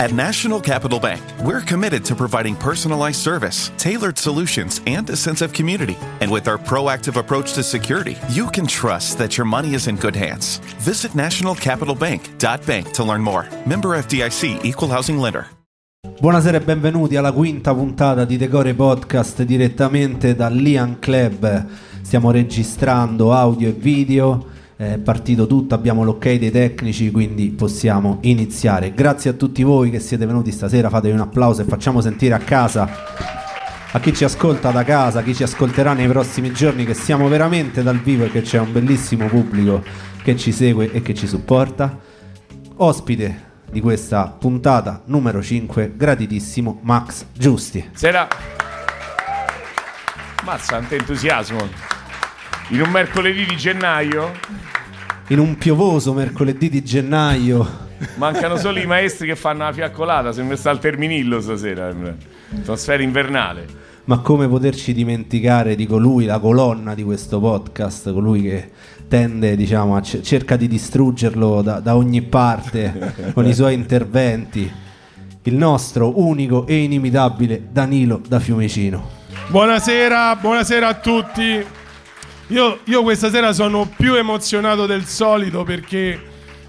At National Capital Bank, we're committed to providing personalized service, tailored solutions, and a sense of community. And with our proactive approach to security, you can trust that your money is in good hands. Visit nationalcapitalbank.bank to learn more. Member FDIC Equal Housing Lender. Buonasera e benvenuti alla quinta puntata di Decore Podcast direttamente dal Lian Club. Stiamo registrando audio e video è partito tutto, abbiamo l'ok dei tecnici, quindi possiamo iniziare. Grazie a tutti voi che siete venuti stasera, fatevi un applauso e facciamo sentire a casa, a chi ci ascolta da casa, a chi ci ascolterà nei prossimi giorni, che siamo veramente dal vivo e che c'è un bellissimo pubblico che ci segue e che ci supporta. Ospite di questa puntata numero 5, gratitissimo Max Giusti. Sera. Mazza, entusiasmo. In un mercoledì di gennaio? In un piovoso mercoledì di gennaio. Mancano solo i maestri che fanno la fiaccolata, sembra sta al Terminillo stasera, atmosfera invernale. Ma come poterci dimenticare di colui, la colonna di questo podcast, colui che tende, diciamo, a c- cerca di distruggerlo da, da ogni parte con i suoi interventi. Il nostro unico e inimitabile Danilo da Fiumicino. Buonasera, buonasera a tutti. Io, io, questa sera sono più emozionato del solito perché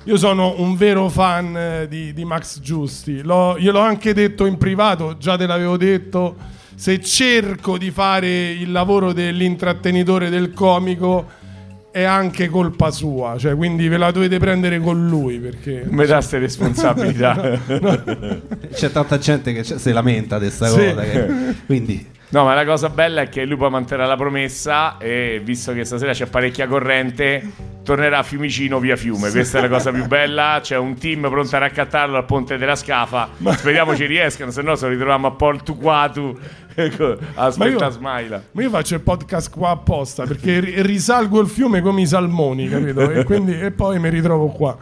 io sono un vero fan eh, di, di Max Giusti. L'ho, io l'ho anche detto in privato, già te l'avevo detto. Se cerco di fare il lavoro dell'intrattenitore del comico è anche colpa sua, cioè, quindi ve la dovete prendere con lui perché me dà queste responsabilità. no. C'è tanta gente che si lamenta di questa sì. cosa, che, quindi No, ma la cosa bella è che lui poi manterrà la promessa e visto che stasera c'è parecchia corrente, tornerà a Fiumicino via Fiume. Questa è la cosa più bella. C'è un team pronto a raccattarlo al ponte della Scafa. Speriamo ci riescano, se no se lo ritroviamo a Porto Quatu. Ecco, aspetta, Smaila. Ma io faccio il podcast qua apposta perché risalgo il fiume come i salmoni, capito? E, quindi, e poi mi ritrovo qua.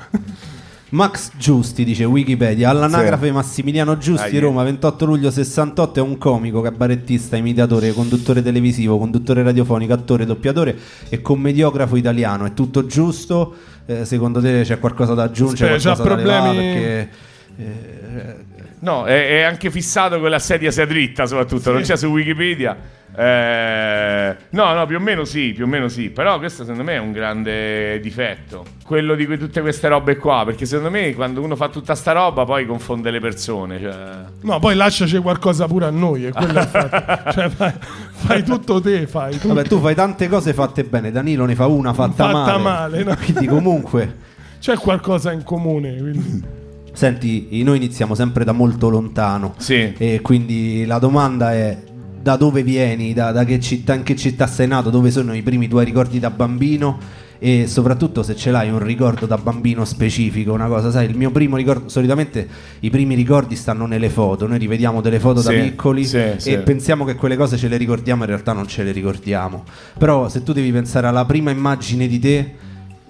Max Giusti, dice Wikipedia, all'anagrafe sì. Massimiliano Giusti, ah, Roma, 28 luglio 68, è un comico, cabarettista, imitatore, conduttore televisivo, conduttore radiofonico, attore, doppiatore e commediografo italiano. È tutto giusto? Eh, secondo te c'è qualcosa da aggiungere? C'è problemi... Perché, eh, no, è, è, anche fissato con la sedia sia dritta soprattutto, sì. non c'è su Wikipedia. Eh, no, no, più o meno sì, più o meno sì. Però questo secondo me è un grande difetto. Quello di tutte queste robe qua. Perché secondo me quando uno fa tutta sta roba poi confonde le persone. Cioè... No, poi lasciaci qualcosa pure a noi. cioè, fai, fai, tutto te, fai tutto. Vabbè, tu fai tante cose fatte bene. Danilo ne fa una fatta, fatta male. male no? Quindi comunque... C'è qualcosa in comune. Quindi. Senti, noi iniziamo sempre da molto lontano. Sì. E quindi la domanda è da dove vieni, da, da che città, in che città sei nato, dove sono i primi tuoi ricordi da bambino e soprattutto se ce l'hai un ricordo da bambino specifico, una cosa, sai, il mio primo ricordo, solitamente i primi ricordi stanno nelle foto, noi rivediamo delle foto sì, da piccoli sì, e sì. pensiamo che quelle cose ce le ricordiamo, in realtà non ce le ricordiamo. Però se tu devi pensare alla prima immagine di te,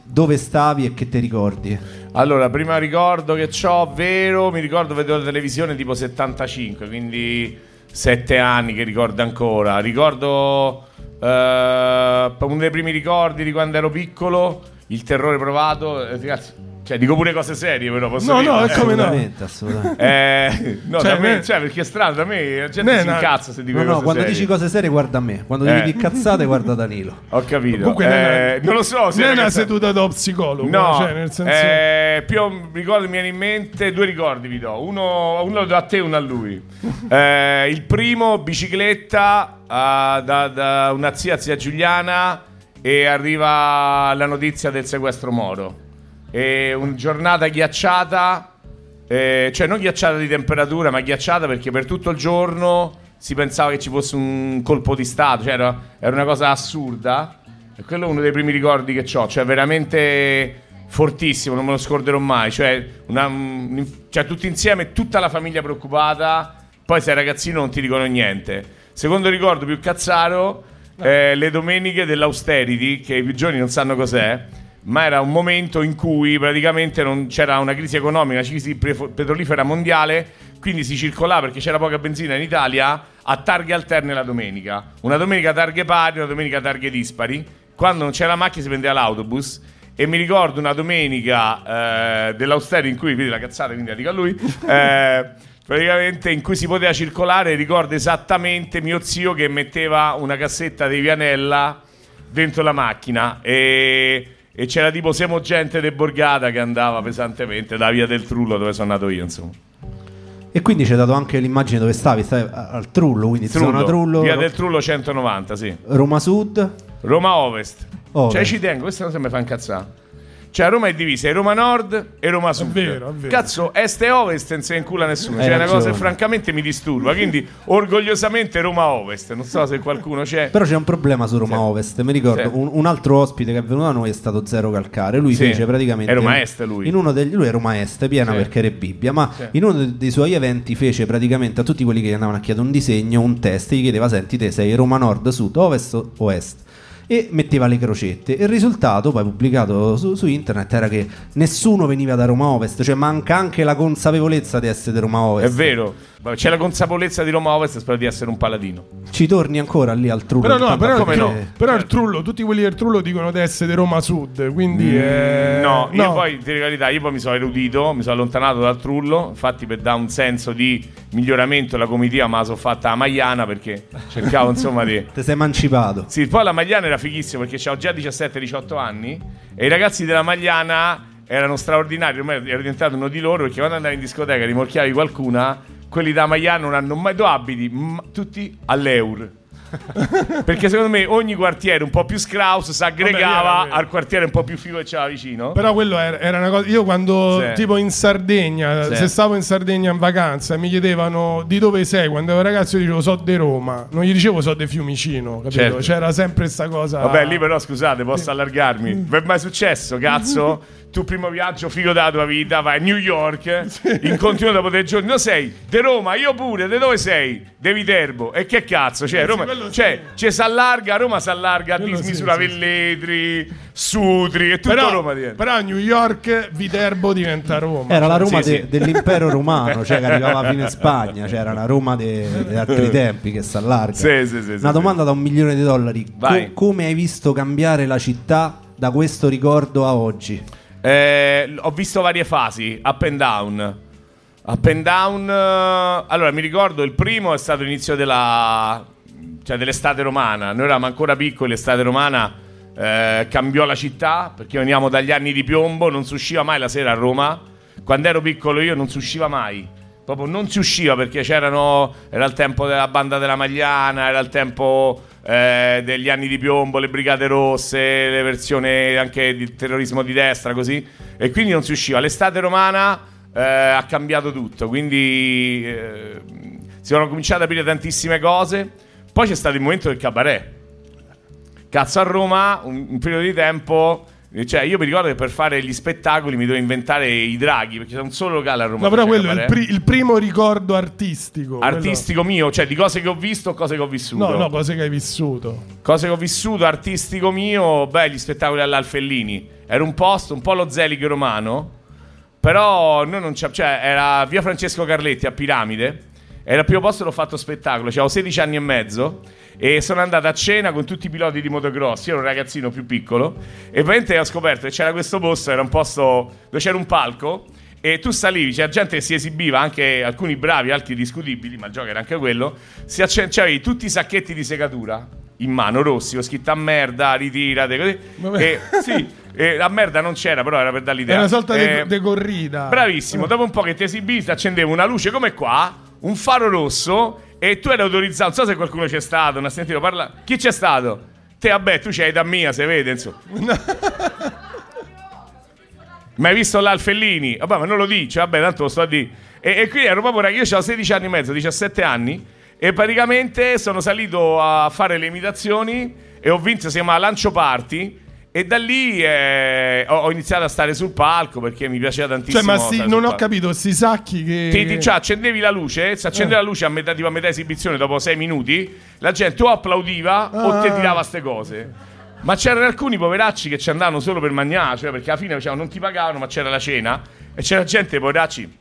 dove stavi e che ti ricordi? Allora, prima ricordo che ho, vero, mi ricordo vedevo la televisione tipo 75, quindi sette anni che ricordo ancora. Ricordo eh, uno dei primi ricordi di quando ero piccolo, il terrore provato. Eh, ragazzi, cioè, dico pure cose serie, però posso no, dire. No, è come no. Assolutamente. Eh, no, cioè, da me, cioè, perché è strano, da me la gente si incazza se dico no, no, quando serie. dici cose serie guarda me, quando eh. devi dire cazzate guarda Danilo. Ho capito. Comunque, eh, non lo so. Se non è una seduta da psicologo. No, cioè, nel senso... eh, più ricordi mi viene in mente, due ricordi vi do. Uno, uno lo do a te e uno a lui. eh, il primo, bicicletta uh, da, da una zia, zia Giuliana, e arriva la notizia del sequestro Moro e una giornata ghiacciata, eh, cioè non ghiacciata di temperatura, ma ghiacciata perché per tutto il giorno si pensava che ci fosse un colpo di Stato, cioè era, era una cosa assurda. E quello è uno dei primi ricordi che ho, cioè veramente fortissimo, non me lo scorderò mai. Cioè, una, un, cioè tutti insieme, tutta la famiglia preoccupata, poi sei ragazzino non ti dicono niente. Secondo ricordo più cazzaro, eh, le domeniche dell'austerity, che i più giovani non sanno cos'è ma era un momento in cui praticamente non c'era una crisi economica, una crisi petrolifera mondiale, quindi si circolava perché c'era poca benzina in Italia a targhe alterne la domenica. Una domenica targhe pari, una domenica targhe dispari. Quando non c'era la macchina si prendeva l'autobus E mi ricordo una domenica eh, dell'Austerio in cui, vedi la cazzata, quindi la dico a lui, eh, praticamente in cui si poteva circolare, ricordo esattamente mio zio che metteva una cassetta di Vianella dentro la macchina e, e c'era tipo Semo Gente de Borgata che andava pesantemente da via del Trullo dove sono nato io, insomma. E quindi ci hai dato anche l'immagine dove stavi, stavi al Trullo, quindi zona Trullo, via del Trullo 190, sì. Roma Sud, Roma Ovest. Ovest. Cioè ci tengo, questa cosa mi fa incazzare. Cioè Roma è divisa in Roma Nord e Roma Sud. vero, è vero. Cazzo, est e ovest non se ne incula nessuno. Cioè è una cosa che francamente mi disturba. Quindi orgogliosamente Roma Ovest. Non so se qualcuno c'è. Però c'è un problema su Roma Sì. Ovest. Mi ricordo Sì. un, un altro ospite che è venuto da noi è stato Zero Calcare. Lui Sì. fece praticamente. È Roma Est lui. In uno degli, lui è Roma Est, piena Sì. perché era Bibbia. Ma Sì. in uno de- dei suoi eventi fece praticamente a tutti quelli che gli andavano a chiedere un disegno, un test. Gli chiedeva: Senti, te sei Roma Nord, Sud, Ovest o Est? E metteva le crocette. E il risultato, poi pubblicato su, su internet, era che nessuno veniva da Roma Ovest. Cioè, manca anche la consapevolezza di essere di Roma È Ovest. vero. C'è la consapevolezza di Roma Ovest. Spero di essere un paladino. Ci torni ancora lì al Trullo. Però no, però, come il, no? Però il. Trullo, tutti quelli del Trullo dicono di essere di Roma Sud, quindi eh, Mm, No, io poi ti dico la verità, io poi mi sono erudito, mi sono allontanato dal trullo, infatti per dare un senso di miglioramento la comitiva me la sono fatta a Magliana perché cercavo insomma di... Ti sei emancipato. Sì, poi la Magliana era fighissima perché avevo già 17-18 anni e i ragazzi della Magliana erano straordinari, ormai ero diventato uno di loro perché quando andavi in discoteca rimorchiavi qualcuna, quelli da Magliana non hanno mai... Dove abiti? Mm, tutti all'Eur. perché secondo me ogni quartiere un po' più scraus si aggregava Vabbè, vero. al quartiere un po' più figo che c'era vicino. Però quello era, era una cosa. Io quando Sì. tipo in Sardegna, Sì. se stavo in Sardegna in vacanza, mi chiedevano di dove sei. Quando ero ragazzo, io dicevo so di Roma. Non gli dicevo so di Fiumicino. Capito? Certo. C'era sempre questa cosa. Vabbè, lì però scusate, posso allargarmi. Vi è mai successo, cazzo? Tu primo viaggio figo della tua vita, vai a New York, incontri uno dopo tre giorni. No, sei di Roma, io pure, di dove sei? De Viterbo. E che cazzo? Cioè, Roma, quello sì. cioè, ci si allarga, Roma si allarga a sì, dismisura sì, sì. Velletri, Sutri, e tutto Però, Roma diventa. però New York Viterbo diventa Roma. Era la Roma Sì, de- sì. dell'impero romano, cioè che arrivava fino in Spagna, cioè era una Roma de- di altri tempi che si allarga. Sì, sì, sì, Una sì, domanda da un milione di dollari: Co- come hai visto cambiare la città da questo ricordo a oggi? Eh, ho visto varie fasi, up and down. Up and down. eh, Allora, mi ricordo il primo è stato l'inizio della. cioè dell'estate romana. Noi eravamo ancora piccoli, l'estate romana eh, cambiò la città perché veniamo dagli anni di piombo, non si usciva mai la sera a Roma. Quando ero piccolo io non si usciva mai. Proprio non si usciva perché c'erano. Era il tempo della banda della Magliana, era il tempo eh, degli anni di piombo, le brigate rosse, le versioni anche di terrorismo di destra, così. E quindi non si usciva. L'estate romana eh, ha cambiato tutto. Quindi eh, si sono cominciate ad aprire tantissime cose. Poi c'è stato il momento del cabaret. Cazzo a Roma, un, un periodo di tempo. Eh, Cioè, io mi ricordo che per fare gli spettacoli mi dovevo inventare i draghi, perché c'è un solo locale a Roma. No, però quello è il, cabaret. pri- il primo ricordo artistico. quello- Artistico mio, cioè di cose che ho visto o cose che ho vissuto. No, no, cose che hai vissuto. Cose che ho vissuto, artistico mio, beh, gli spettacoli all'Alfellini. Era un posto, un po' lo Zelig romano, però noi non c'è, cioè era via Francesco Carletti a Piramide. Era il primo posto dove ho fatto spettacolo, avevo 16 anni e mezzo e sono andato a cena con tutti i piloti di motocross, io ero un ragazzino più piccolo e praticamente ho scoperto che c'era questo posto, era un posto dove c'era un palco e tu salivi, c'era gente che si esibiva, anche alcuni bravi, altri discutibili, ma il gioco era anche quello, si accen- c'avevi tutti i sacchetti di segatura in mano, rossi, ho scritto a merda, ritirate, così. E, sì, e la merda non c'era, però era per dare l'idea. È una sorta Eh, di de corrida. Bravissimo, dopo un po' che ti esibivi, ti accendevo una luce come qua, un faro rosso e tu eri autorizzato. Non so se qualcuno c'è stato, non ha sentito parlare. Chi c'è stato? Te, vabbè, tu c'hai da mia, se vede, insomma. Ma hai visto l'Alfellini? Vabbè, ma non lo dice, vabbè, tanto lo sto a dire. E, e qui ero proprio, rag- io avevo 16 anni e mezzo, 17 anni, e praticamente sono salito a fare le imitazioni e ho vinto, si chiama Lancio Party. E da lì eh, ho, ho iniziato a stare sul palco perché mi piaceva tantissimo. Cioè, ma si- non ho palco. capito, si sacchi che. Ti, ti- cioè, accendevi la luce, se accendeva Eh. la luce a metà, tipo a metà esibizione, dopo sei minuti, la gente o applaudiva o Ah. te tirava ste cose. Ma c'erano alcuni poveracci che ci andavano solo per mangiare, cioè perché alla fine diciamo, non ti pagavano, ma c'era la cena. E c'era gente, poveracci,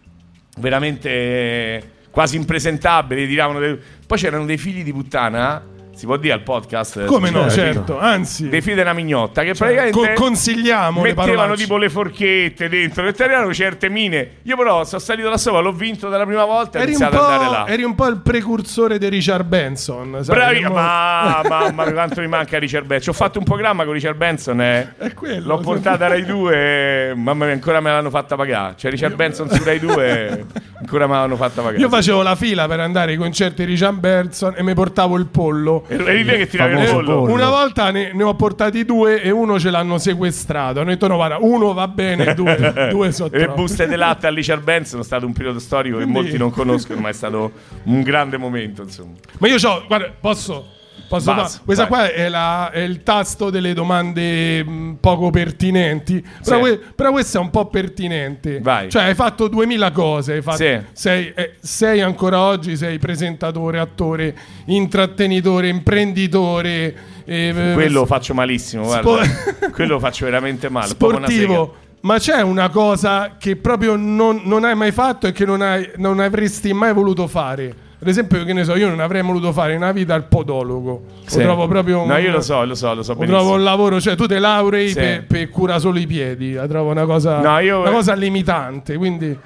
veramente quasi impresentabili. Tiravano dei- Poi c'erano dei figli di puttana Si può dire al podcast? Come no, Cioè, certo. Anzi, Dei fili della mignotta che cioè, praticamente co- consigliamo le mettevano parolacce. tipo le forchette dentro che erano certe mine. Io però sono salito da sopra, l'ho vinto dalla prima volta e ho Eri un, iniziato ad andare po', là. eri un po' il precursore di Richard Benson. sai, Bravi, ma mamma mia, quanto mi manca Richard Benson. Ho fatto un programma con Richard Benson e È quello, l'ho portata Rai 2 e mamma mia, ancora me l'hanno fatta pagare. C'è Richard Benson su Rai 2 e ancora me l'hanno fatta pagare. Io facevo la fila per andare ai concerti di Richard Benson e mi portavo il pollo. Eri te che tiravi il pollo. pollo. Una volta ne, ne ho portati due e uno ce l'hanno sequestrato. Hanno detto: no, guarda, uno va bene, due, due sono Le buste di latte a Richard Benson è stato un periodo storico che Quindi- molti non conoscono, ma è stato un grande momento, insomma. Ma io c'ho, guarda, posso. Fa- questa vai. qua è, la- è il tasto delle domande mh, poco pertinenti. Però, Sì. que- però questa è un po' pertinente. Vai. Cioè, hai fatto 2000 cose. Hai fatto- Sì. sei, eh, sei ancora oggi, sei presentatore, attore, intrattenitore, imprenditore. eh, Quello lo faccio malissimo, Spo- guarda. Quello lo faccio veramente male. sportivo. Ma c'è una cosa che proprio non, non hai mai fatto e che non, hai- non avresti mai voluto fare? Ad esempio, che ne so, io non avrei voluto fare nella vita il podologo. Sì. Lo trovo proprio un, No, io lo so, lo so, lo so lo trovo un lavoro, cioè tu te laurei Sì. per, per cura solo i piedi. La trovo una cosa, No, io- una cosa limitante. Quindi,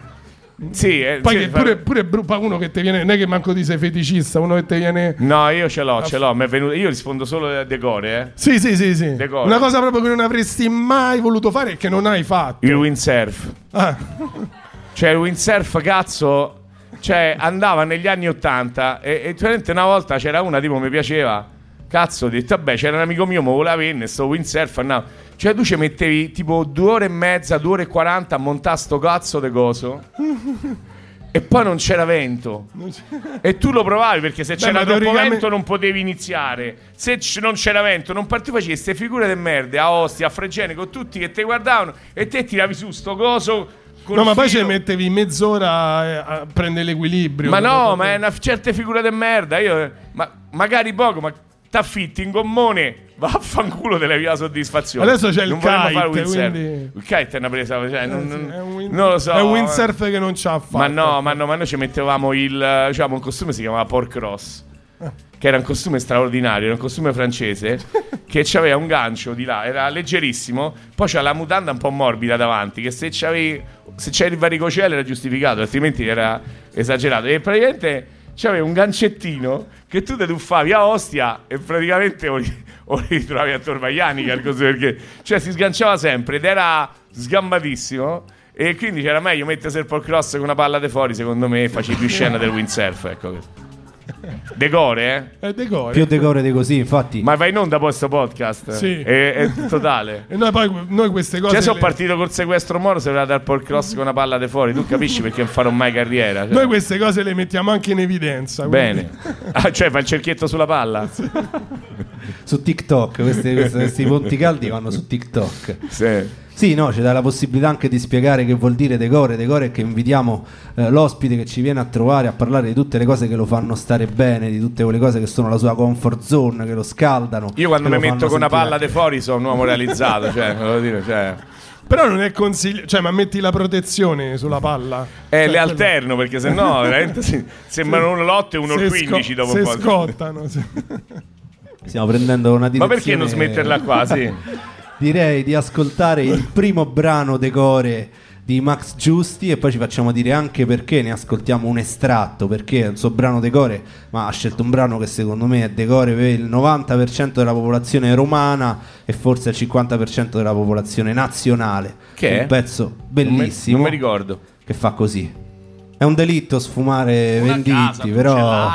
Sì, eh, poi sì, pure, pure uno che ti viene, non è che manco ti sei feticista, uno che ti viene. No, io ce l'ho, ce l'ho. mi è venuto- Io rispondo solo a decore, eh. Sì, sì, sì, sì. Decore. Una cosa proprio che non avresti mai voluto fare e che non hai fatto. Il windsurf. Ah. Cioè, il windsurf, cazzo, cioè, andava negli anni 80 e, e una volta c'era una, tipo, mi piaceva. Cazzo, ho detto, vabbè, c'era un amico mio, mi voleva venire, sto windsurf, andavo. Cioè, tu ci mettevi tipo due ore e mezza, due ore e quaranta a montare sto cazzo de coso. e poi non c'era vento. E tu lo provavi perché se c'era ma troppo teoricamente- vento non potevi iniziare. Se c- non c'era vento, non partivi, facevi queste figure di merda a Ostia, a Fregene, con tutti che ti guardavano e te tiravi su sto coso. No, ma poi ci mettevi mezz'ora eh, a prendere l'equilibrio. Ma no, ma è una certe figure di merda. Io, ma magari poco, ma t'affitti in gommone, vaffanculo te levi la soddisfazione. Adesso c'è il Non kite, fare quindi- Il kite è una presa, cioè, non, non- È un win- non lo so. È un windsurf che non c'ha affatto. Ma no, ma no, ma noi ci mettevamo il. Diciamo, un costume si chiamava Pork Ross. Che era un costume straordinario, era un costume francese che aveva un gancio di là, era leggerissimo. Poi c'era la mutanda un po' morbida davanti. Che se c'avevi, se c'era il varicocello era giustificato, altrimenti era esagerato. E praticamente c'aveva un gancettino che tu ti tuffavi a Ostia e praticamente o li, o li ritrovavi a coso, Perché cioè, si sganciava sempre ed era sgambatissimo. E quindi c'era meglio mettersi il pork cross con una palla de fuori, secondo me, facevi più scena del windsurf, ecco questo. Decore, eh? È decore. Più decore di così, infatti. Ma vai in onda poi sto podcast? Sì. È, è totale. E noi poi noi queste cose. Cioè, sono le- partito col sequestro Moro, se voleva dare il pork cross con una palla de fuori, tu capisci perché non farò mai carriera. Cioè. Noi queste cose le mettiamo anche in evidenza. quindi- Bene. Ah, cioè, fa il cerchietto sulla palla? Su TikTok, questi, questi, questi ponti caldi vanno su TikTok. Sì. Sì, no, ci dà la possibilità anche di spiegare che vuol dire decore. Decore è che invitiamo eh, l'ospite che ci viene a trovare a parlare di tutte le cose che lo fanno stare bene, di tutte quelle cose che sono la sua comfort zone, che lo scaldano. Io quando mi metto con una palla de fuori sono un uomo realizzato, cioè, volevo dire, cioè. Però non è consiglio. Cioè, ma metti la protezione sulla palla. Eh, Cioè, le alterno perché sennò veramente si- sembrano uno l'8 e uno se il 15 sco- dopo un po'. scottano. sì. Stiamo prendendo una Ma direzione. perché non smetterla qua? Sì. Direi di ascoltare il primo brano decore di Max Giusti e poi ci facciamo dire anche perché ne ascoltiamo un estratto, perché è il suo brano decore, ma ha scelto un brano che secondo me è decore per il 90% della popolazione romana e forse il 50% della popolazione nazionale. Che è? Un pezzo bellissimo Non mi ricordo. che fa così. È un delitto sfumare Una venditti, casa, però...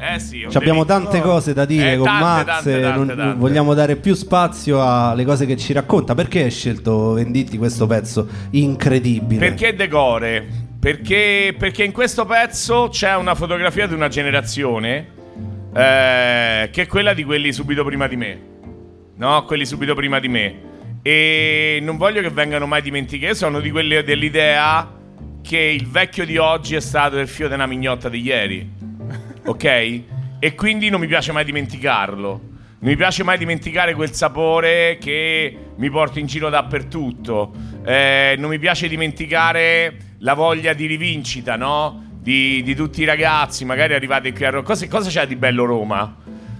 Eh sì, abbiamo tante cose da dire Eh, con tante, Max, tante, e tante, non- tante. vogliamo dare più spazio alle cose che ci racconta. Perché hai scelto Venditti questo pezzo incredibile? Perché decore? Perché, perché in questo pezzo c'è una fotografia di una generazione eh, che è quella di quelli subito prima di me. No, quelli subito prima di me. E non voglio che vengano mai dimenticati. Sono di quelli dell'idea che il vecchio di oggi è stato il fio della mignotta di ieri. Ok? E quindi non mi piace mai dimenticarlo. Non mi piace mai dimenticare quel sapore che mi porto in giro dappertutto. Eh, non mi piace dimenticare la voglia di rivincita, no? Di, di tutti i ragazzi, magari arrivati qui a Roma. Cosa, cosa c'è di bello Roma?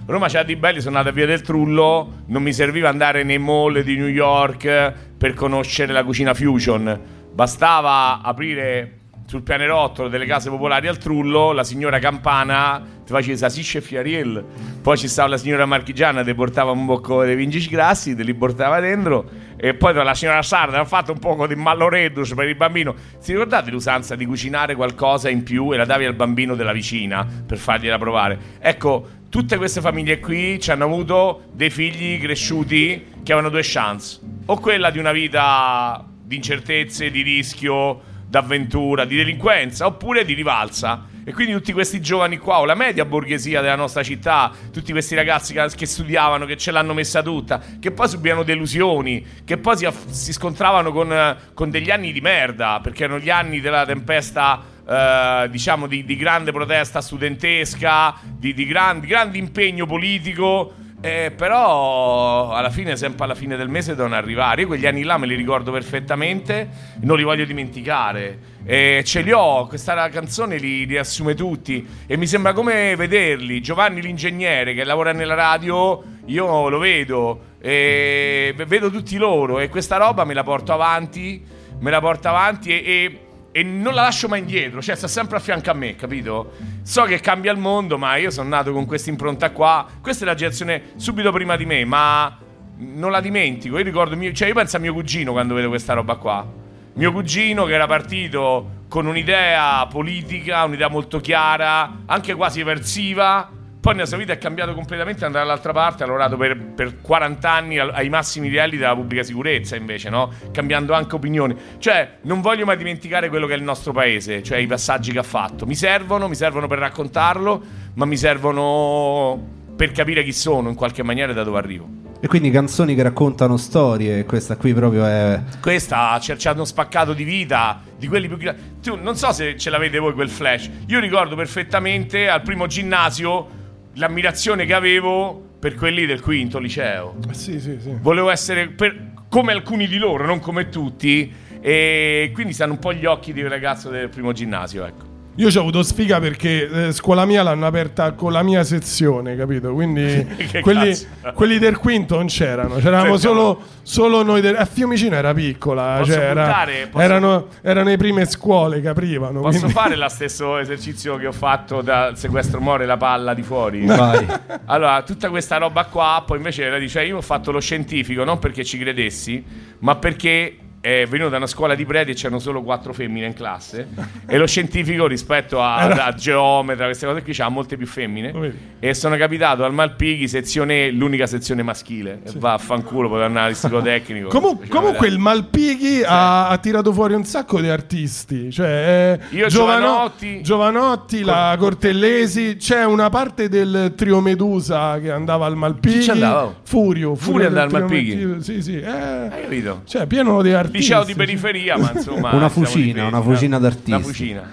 Roma c'ha di belli, sono andato a Via del Trullo, non mi serviva andare nei mall di New York per conoscere la cucina fusion, bastava aprire sul pianerottolo delle case popolari al Trullo, la signora Campana ti faceva sasisce e fiariel, poi ci stava la signora Marchigiana, ti portava un bocco di vingici grassi, te li portava dentro, e poi la signora Sarda ha fatto un po' di malloredus per il bambino. Si ricordate l'usanza di cucinare qualcosa in più e la davi al bambino della vicina per fargliela provare? Ecco, tutte queste famiglie qui ci hanno avuto dei figli cresciuti che avevano due chance, o quella di una vita di incertezze, di rischio, d'avventura, di delinquenza oppure di rivalsa. E quindi tutti questi giovani qua, o la media borghesia della nostra città, tutti questi ragazzi che, studiavano, che ce l'hanno messa tutta, che poi subivano delusioni, che poi si, si scontravano con, con, degli anni di merda, perché erano gli anni della tempesta, eh, diciamo, di, di, grande protesta studentesca, di, di, gran, di grande impegno politico eh, però alla fine, sempre alla fine del mese devono arrivare. Io quegli anni là me li ricordo perfettamente, non li voglio dimenticare. Eh, ce li ho, questa canzone li riassume tutti e mi sembra come vederli. Giovanni l'ingegnere che lavora nella radio, io lo vedo, e vedo tutti loro e questa roba me la porto avanti, me la porto avanti e, e e non la lascio mai indietro, cioè sta sempre a fianco a me, capito? So che cambia il mondo, ma io sono nato con questa impronta qua. Questa è la generazione subito prima di me, ma non la dimentico. Io ricordo, mio, cioè io penso a mio cugino quando vedo questa roba qua. Mio cugino che era partito con un'idea politica, un'idea molto chiara, anche quasi eversiva poi nella sua vita è cambiato completamente, è andato dall'altra parte, ha lavorato per, per 40 anni ai massimi livelli della pubblica sicurezza invece, no? Cambiando anche opinioni. Cioè, non voglio mai dimenticare quello che è il nostro paese, cioè i passaggi che ha fatto. Mi servono, mi servono per raccontarlo, ma mi servono per capire chi sono in qualche maniera e da dove arrivo. E quindi canzoni che raccontano storie, questa qui proprio è... Questa ci hanno spaccato di vita, di quelli più grandi. Tu non so se ce l'avete voi quel flash. Io ricordo perfettamente al primo ginnasio l'ammirazione che avevo per quelli del quinto liceo. Sì, sì, sì. Volevo essere per, come alcuni di loro, non come tutti. E quindi stanno un po' gli occhi di un ragazzo del primo ginnasio, ecco. Io ci ho avuto sfiga perché eh, scuola mia l'hanno aperta con la mia sezione, capito? Quindi quelli, quelli, del quinto non c'erano, c'eravamo solo, solo, noi. Del, a Fiumicino era piccola, cioè era, posso... erano, erano, le prime scuole che aprivano. Posso quindi... fare lo stesso esercizio che ho fatto dal sequestro More la palla di fuori? Vai. Allora, tutta questa roba qua, poi invece dice, io ho fatto lo scientifico non perché ci credessi, ma perché è venuto da una scuola di preti e c'erano solo quattro femmine in classe. E lo scientifico rispetto a, a geometra queste cose qui c'ha molte più femmine. E sono capitato al Malpighi sezione l'unica sezione maschile. Sì. e va a fanculo per andare all'istituto tecnico Comun- comunque il Malpighi sì. ha, ha, tirato fuori un sacco di artisti. Cioè eh, Io Giovanotti. Giovanotti, Cor- la Cortellesi. C'è una parte del trio Medusa che andava al Malpighi? Furio Furio, Furio andava al Malpighi? Sì sì eh, hai capito? cioè pieno di artisti. Liceo di periferia, ma insomma. una fucina, una fucina d'artisti. Una fucina.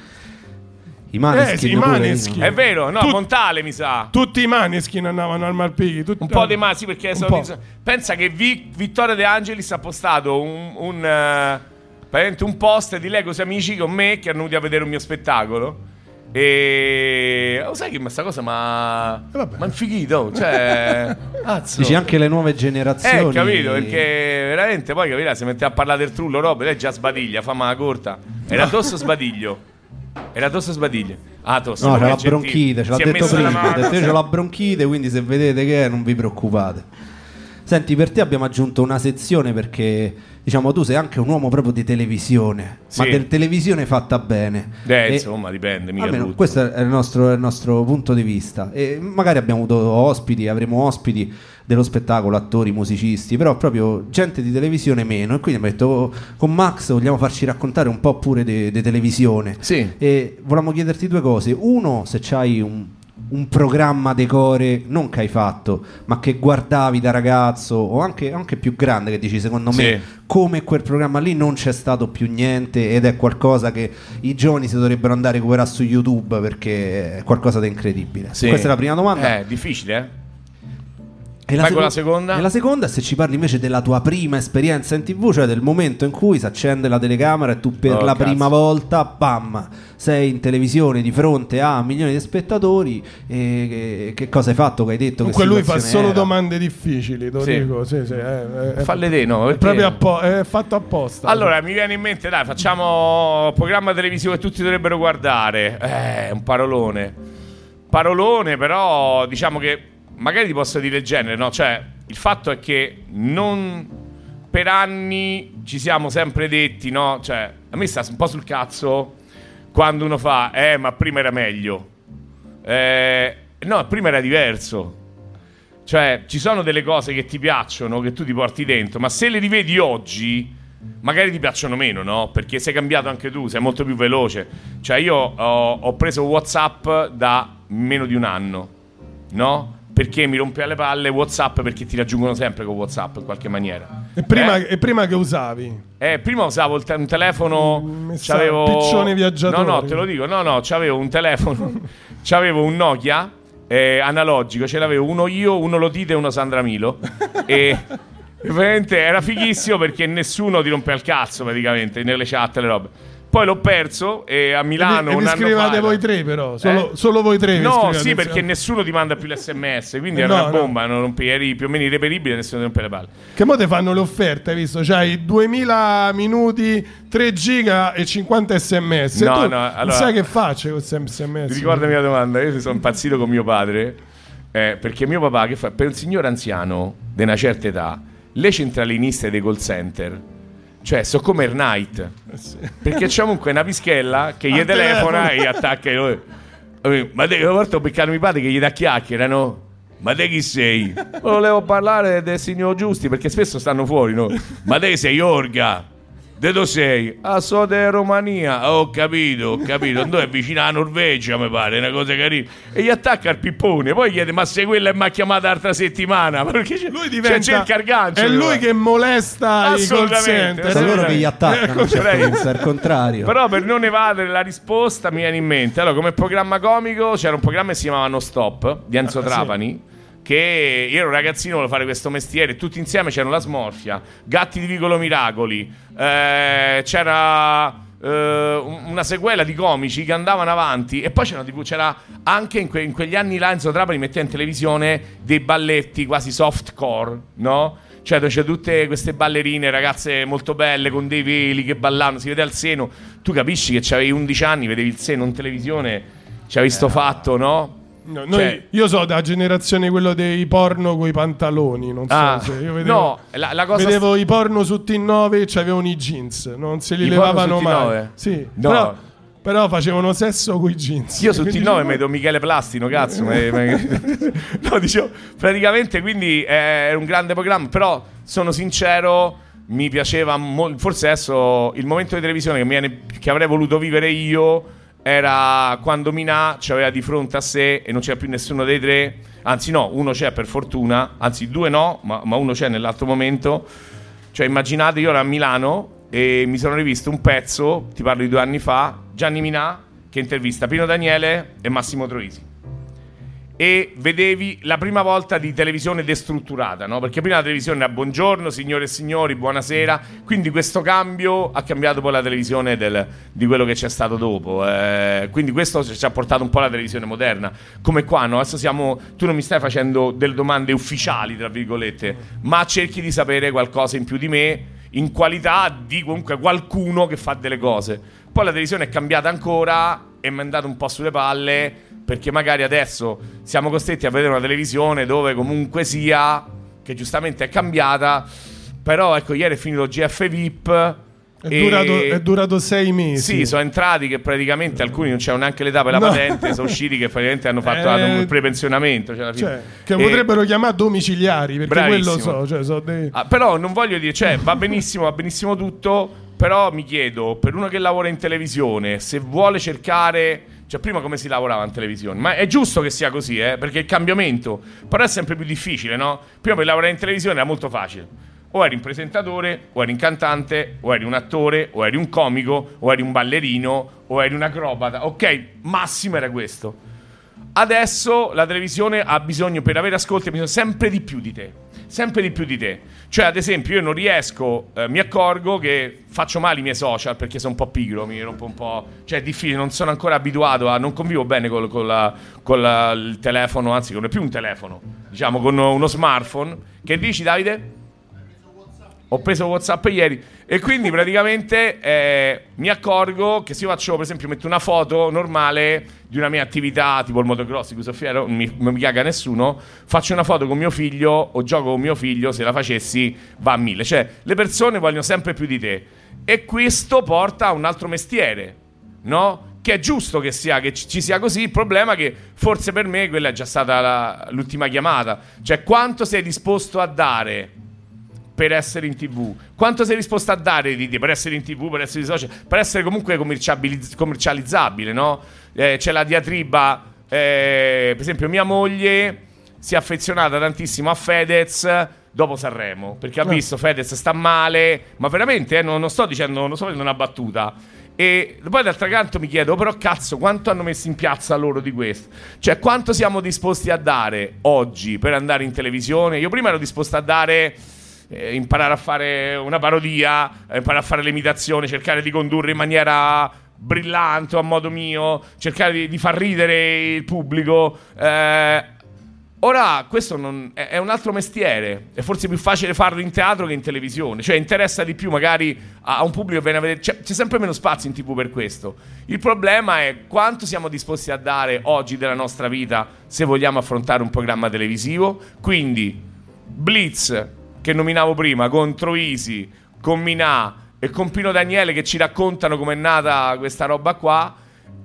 I Maneskin, eh, sì, i Maneskin. È vero, no, Tut- Montale mi sa. Tutti i Maneskin andavano al Malpighi. Tutti... Un po' dei sì, perché sono... pensa che Vi- Vittorio De Angelis ha postato un, un, uh, un post di Lego amici con me che hanno venuti a vedere un mio spettacolo. E oh, sai che questa cosa ma eh, ma infighito, cioè azzo. Dici anche le nuove generazioni. Eh, capito, perché veramente poi capirà, se mette a parlare del trullo roba, lei già sbadiglia, fa ma corta. Era tosso sbadiglio. Era tosso sbadiglio. Ah, tosso. No, c'è la bronchite, ce l'ha detto prima. Ha detto io c'ho la bronchite, quindi se vedete che è non vi preoccupate. Senti, per te abbiamo aggiunto una sezione perché diciamo tu sei anche un uomo proprio di televisione, sì. ma di televisione fatta bene. Eh, e, insomma, dipende, mica almeno, Questo è il, nostro, è il, nostro, punto di vista. E magari abbiamo avuto ospiti, avremo ospiti dello spettacolo, attori, musicisti, però proprio gente di televisione meno. E quindi abbiamo detto oh, con Max vogliamo farci raccontare un po' pure di televisione. Sì. E volevamo chiederti due cose. Uno, se c'hai un un programma decore non che hai fatto, ma che guardavi da ragazzo o anche, anche più grande che dici secondo sì. me come quel programma lì non c'è stato più niente ed è qualcosa che i giovani si dovrebbero andare a recuperare su YouTube perché è qualcosa di incredibile. Sì. Questa è la prima domanda. È difficile, eh? E Vai seco- la seconda? E la seconda, se ci parli invece della tua prima esperienza in tv, cioè del momento in cui si accende la telecamera e tu per Oh, la cazzo. prima volta, bam, sei in televisione di fronte a milioni di spettatori. E che, che cosa hai fatto? Che hai detto? Comunque che lui fa situazione solo era? domande difficili, lo Sì. dico. Sì, sì, è, è- Falle te, no? è Perché- proprio appo- è fatto apposta. Allora, mi viene in mente, dai, facciamo un programma televisivo che tutti dovrebbero guardare. Eh, un parolone. Parolone, però diciamo che magari ti posso dire il genere, no? Cioè, il fatto è che non per anni ci siamo sempre detti, no? Cioè, a me sta un po' sul cazzo quando uno fa, eh, ma prima era meglio. Eh, no, prima era diverso. Cioè, ci sono delle cose che ti piacciono, che tu ti porti dentro, ma se le rivedi oggi, magari ti piacciono meno, no? Perché sei cambiato anche tu, sei molto più veloce. Cioè, io ho, ho preso WhatsApp da meno di un anno, no? Perché mi rompe le palle WhatsApp perché ti raggiungono sempre con WhatsApp in qualche maniera. e, prima, Eh? e prima che usavi? Eh, prima usavo te- un telefono. Messaggio, c'avevo... piccione viaggiatore. No, no, te lo dico. No, no, c'avevo un telefono. c'avevo un Nokia eh, analogico. Ce l'avevo uno io, uno Lotite e uno Sandra Milo. e veramente era fighissimo perché nessuno ti rompe al cazzo praticamente nelle chat e le robe. Poi l'ho perso e a Milano e vi anno scrivevate fa- voi tre, però. Solo, Eh? solo voi tre. vi No, sì, perché insieme. nessuno ti manda più l'SMS, quindi Eh, era no, una no. bomba, non rompi, eri più o meno irreperibile, nessuno ti rompe le palle. Che mo te fanno le offerte, hai visto? C'hai 2000 minuti, 3 giga e 50 sms. No, tu no, non allora- sai che faccio con sms? Ti ricordi la domanda? Io sono impazzito con mio padre. eh, perché mio papà, che fa, per un signore anziano di una certa età, le centraliniste dei call center, cioè, sono come Air Night. Perché c'è comunque una pischella che gli telefona e gli attacca. e- Eh, Ma te, una volta ho beccato mio padre che gli dà chiacchierano. Ma te chi sei? Volevo parlare del signor Giusti perché spesso stanno fuori, no? Ma te sei Orga? De dove sei? Ah, so de Romania. Ho capito, ho capito. Dove è vicino alla Norvegia, mi pare, una cosa carina. E gli attacca il pippone. Poi chiede: Ma se quella mi ha chiamato l'altra settimana? Perché c'è, Lui diventa. cerca il gancio. è lui padre. che molesta i call Assolutamente, center. Sono loro che gli attaccano, un certo il contrario. Però per non evadere la risposta mi viene in mente. Allora, come programma comico c'era un programma che si chiamava No Stop di Enzo Ah, sì. Che io ero un ragazzino, volevo fare questo mestiere. Tutti insieme c'erano la smorfia, Gatti di Vicolo Miracoli. eh, c'era eh, un- una sequela di comici che andavano avanti. E poi c'era, tipo, c'era anche in, que- in quegli anni là Enzo Trapani metteva in televisione dei balletti quasi softcore, no? Cioè, c'è tutte queste ballerine, ragazze molto belle, con dei veli che ballano, si vede al seno. Tu capisci che avevi 11 anni, vedevi il seno in televisione, c'avevi sto fatto, no? No, noi- Cioè- io so da generazione quello dei porno con i pantaloni. Non so Ah, se io vedevo, no, la, la cosa... vedevo i porno su T9 e c'avevano i jeans. Non se li I levavano mai. T9? Sì, No. però, però facevano sesso con i jeans. Io su Quindi T9 dicevo, vedo Michele Plastino, cazzo. ma- ma- no, dicevo, praticamente quindi eh, era un grande programma, però sono sincero, mi piaceva molto. Forse adesso il momento di televisione che, mi viene- che avrei voluto vivere io era quando Minà ci aveva di fronte a sé e non c'era più nessuno dei tre. Anzi, no, uno c'è per fortuna, anzi, due no, ma, ma uno c'è nell'altro momento. Cioè, immaginate, io ero a Milano e mi sono rivisto un pezzo, ti parlo di due anni fa, Gianni Minà che intervista Pino Daniele e Massimo Troisi. E vedevi la prima volta di televisione destrutturata, no? Perché prima la televisione era buongiorno, signore e signori, buonasera. Quindi questo cambio ha cambiato poi la televisione del- di quello che c'è stato dopo. Eh, quindi questo ci ha portato un po' alla televisione moderna. Come qua, no? Adesso siamo. Tu non mi stai facendo delle domande ufficiali, tra virgolette, ma cerchi di sapere qualcosa in più di me in qualità di comunque qualcuno che fa delle cose. Poi la televisione è cambiata ancora e mi è andato un po' sulle palle perché magari adesso siamo costretti a vedere una televisione dove comunque sia, che giustamente è cambiata, però ecco ieri è finito GF VIP. È, e- durato, è durato sei mesi. Sì, sono entrati che praticamente alcuni non c'erano neanche l'età per la No. patente, sono usciti che praticamente hanno fatto Eh, un prepensionamento. Cioè. Cioè, che E- potrebbero chiamare domiciliari, perché Bravissimo. quello so. Cioè, so dei- Ah, però non voglio dire, cioè, va benissimo, va benissimo tutto, però mi chiedo, per uno che lavora in televisione, se vuole cercare, cioè prima come si lavorava in televisione, ma è giusto che sia così, eh, perché il cambiamento, però è sempre più difficile, no? Prima per lavorare in televisione era molto facile. O eri un presentatore, o eri un cantante, o eri un attore, o eri un comico, o eri un ballerino, o eri un acrobata. Ok, massimo era questo. Adesso la televisione ha bisogno, per avere ascolti, ha bisogno sempre di più di te. Sempre di più di te. Cioè, ad esempio, io non riesco, eh, mi accorgo che faccio male i miei social perché sono un po' pigro, mi rompo un po'. Cioè, è difficile, non sono ancora abituato a. Non convivo bene con, con, la, con la, il telefono, anzi, non è più un telefono, diciamo, con uno smartphone. Che dici, Davide? Ho preso WhatsApp ieri e quindi praticamente eh, mi accorgo che se io faccio, per esempio, metto una foto normale di una mia attività, tipo il motocross, di cui sono fiero, non mi, non mi caga nessuno, faccio una foto con mio figlio o gioco con mio figlio, se la facessi va a mille. Cioè, le persone vogliono sempre più di te. E questo porta a un altro mestiere, no? Che è giusto che, sia, che ci sia così. Il problema è che forse per me quella è già stata la, l'ultima chiamata. Cioè, quanto sei disposto a dare per essere in tv? Quanto sei disposto a dare te per essere in tv, per essere social, per essere comunque commercializzabile, no? Eh, c'è la diatriba, eh, per esempio mia moglie si è affezionata tantissimo a Fedez dopo Sanremo, perché ha eh. visto Fedez sta male, ma veramente, eh, non, non, sto dicendo, non sto facendo una battuta. E poi d'altro canto mi chiedo, però cazzo, quanto hanno messo in piazza loro di questo? Cioè, quanto siamo disposti a dare oggi per andare in televisione? Io prima ero disposto a dare eh, imparare a fare una parodia, eh, imparare a fare l'imitazione, cercare di condurre in maniera brillante a modo mio, cercare di, di far ridere il pubblico. Eh, ora questo non, è, è, un altro mestiere, è forse più facile farlo in teatro che in televisione, cioè interessa di più magari a, a un pubblico che viene a vedere, c'è, c'è sempre meno spazio in tv per questo. Il problema è quanto siamo disposti a dare oggi della nostra vita se vogliamo affrontare un programma televisivo, quindi Blitz che nominavo prima, contro Easy, con Minà e con Pino Daniele che ci raccontano com'è nata questa roba qua,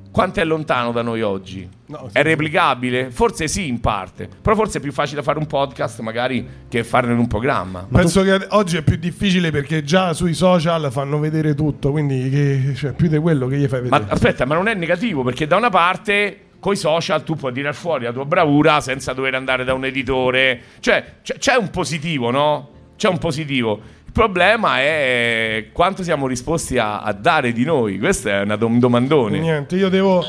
quanto è lontano da noi oggi? No, sì, è replicabile? Forse sì, in parte. Però forse è più facile fare un podcast magari che farne un programma. Penso tu... che oggi è più difficile perché già sui social fanno vedere tutto, quindi che, cioè, più di quello che gli fai vedere. Ma aspetta, ma non è negativo perché da una parte coi social tu puoi tirare fuori la tua bravura senza dover andare da un editore. Cioè, c- c'è un positivo, no? C'è un positivo. Il problema è quanto siamo disposti a, a dare di noi. Questo è una dom- domandone. Niente, io devo.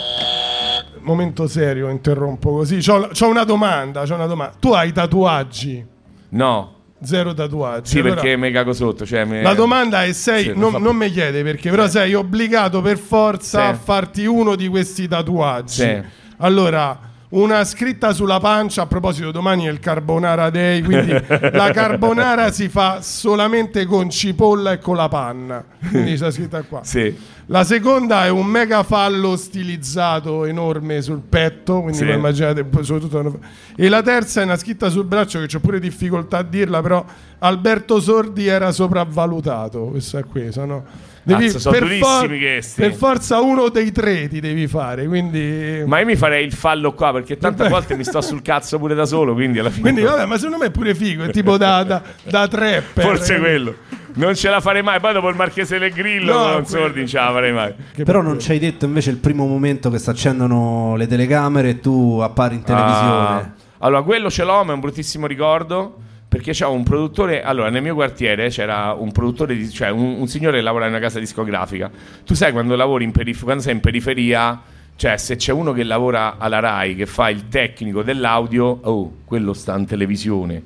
Momento serio, interrompo così. C'ho, c'ho una domanda, c'ho una domanda. Tu hai tatuaggi? No. Zero tatuaggi. Sì, allora, perché mi cago sotto. Cioè me... La domanda è: sei, sì, non, non, mi chiede perché, però sei obbligato per forza sì. a farti uno di questi tatuaggi. Sì. Allora, una scritta sulla pancia a proposito domani è il carbonara day quindi la carbonara si fa solamente con cipolla e con la panna quindi c'è scritta qua sì. la seconda è un mega fallo stilizzato enorme sul petto quindi sì. immaginate soprattutto e la terza è una scritta sul braccio che ho pure difficoltà a dirla però Alberto Sordi era sopravvalutato questo è questo no? Devi, Cazzo, sono per, for- per forza uno dei tre ti devi fare. Quindi... Ma io mi farei il fallo qua perché tante volte mi sto sul cazzo pure da solo. Quindi alla fine. Quindi, vabbè, ma secondo me è pure figo. È tipo da, da, da trapper. Forse quello. Non ce la farei mai. Poi dopo il Marchese del Grillo no, non sordi, non ce la farei mai. Che Però non ci hai detto invece il primo momento che si accendono le telecamere e tu appari in televisione. Ah. Allora, quello ce l'ho, ma è un bruttissimo ricordo perché c'era un produttore, allora nel mio quartiere c'era un produttore, di, cioè un, un, signore che lavora in una casa discografica. Tu sai quando lavori in periferia, quando sei in periferia, cioè se c'è uno che lavora alla RAI, che fa il tecnico dell'audio, oh, quello sta in televisione,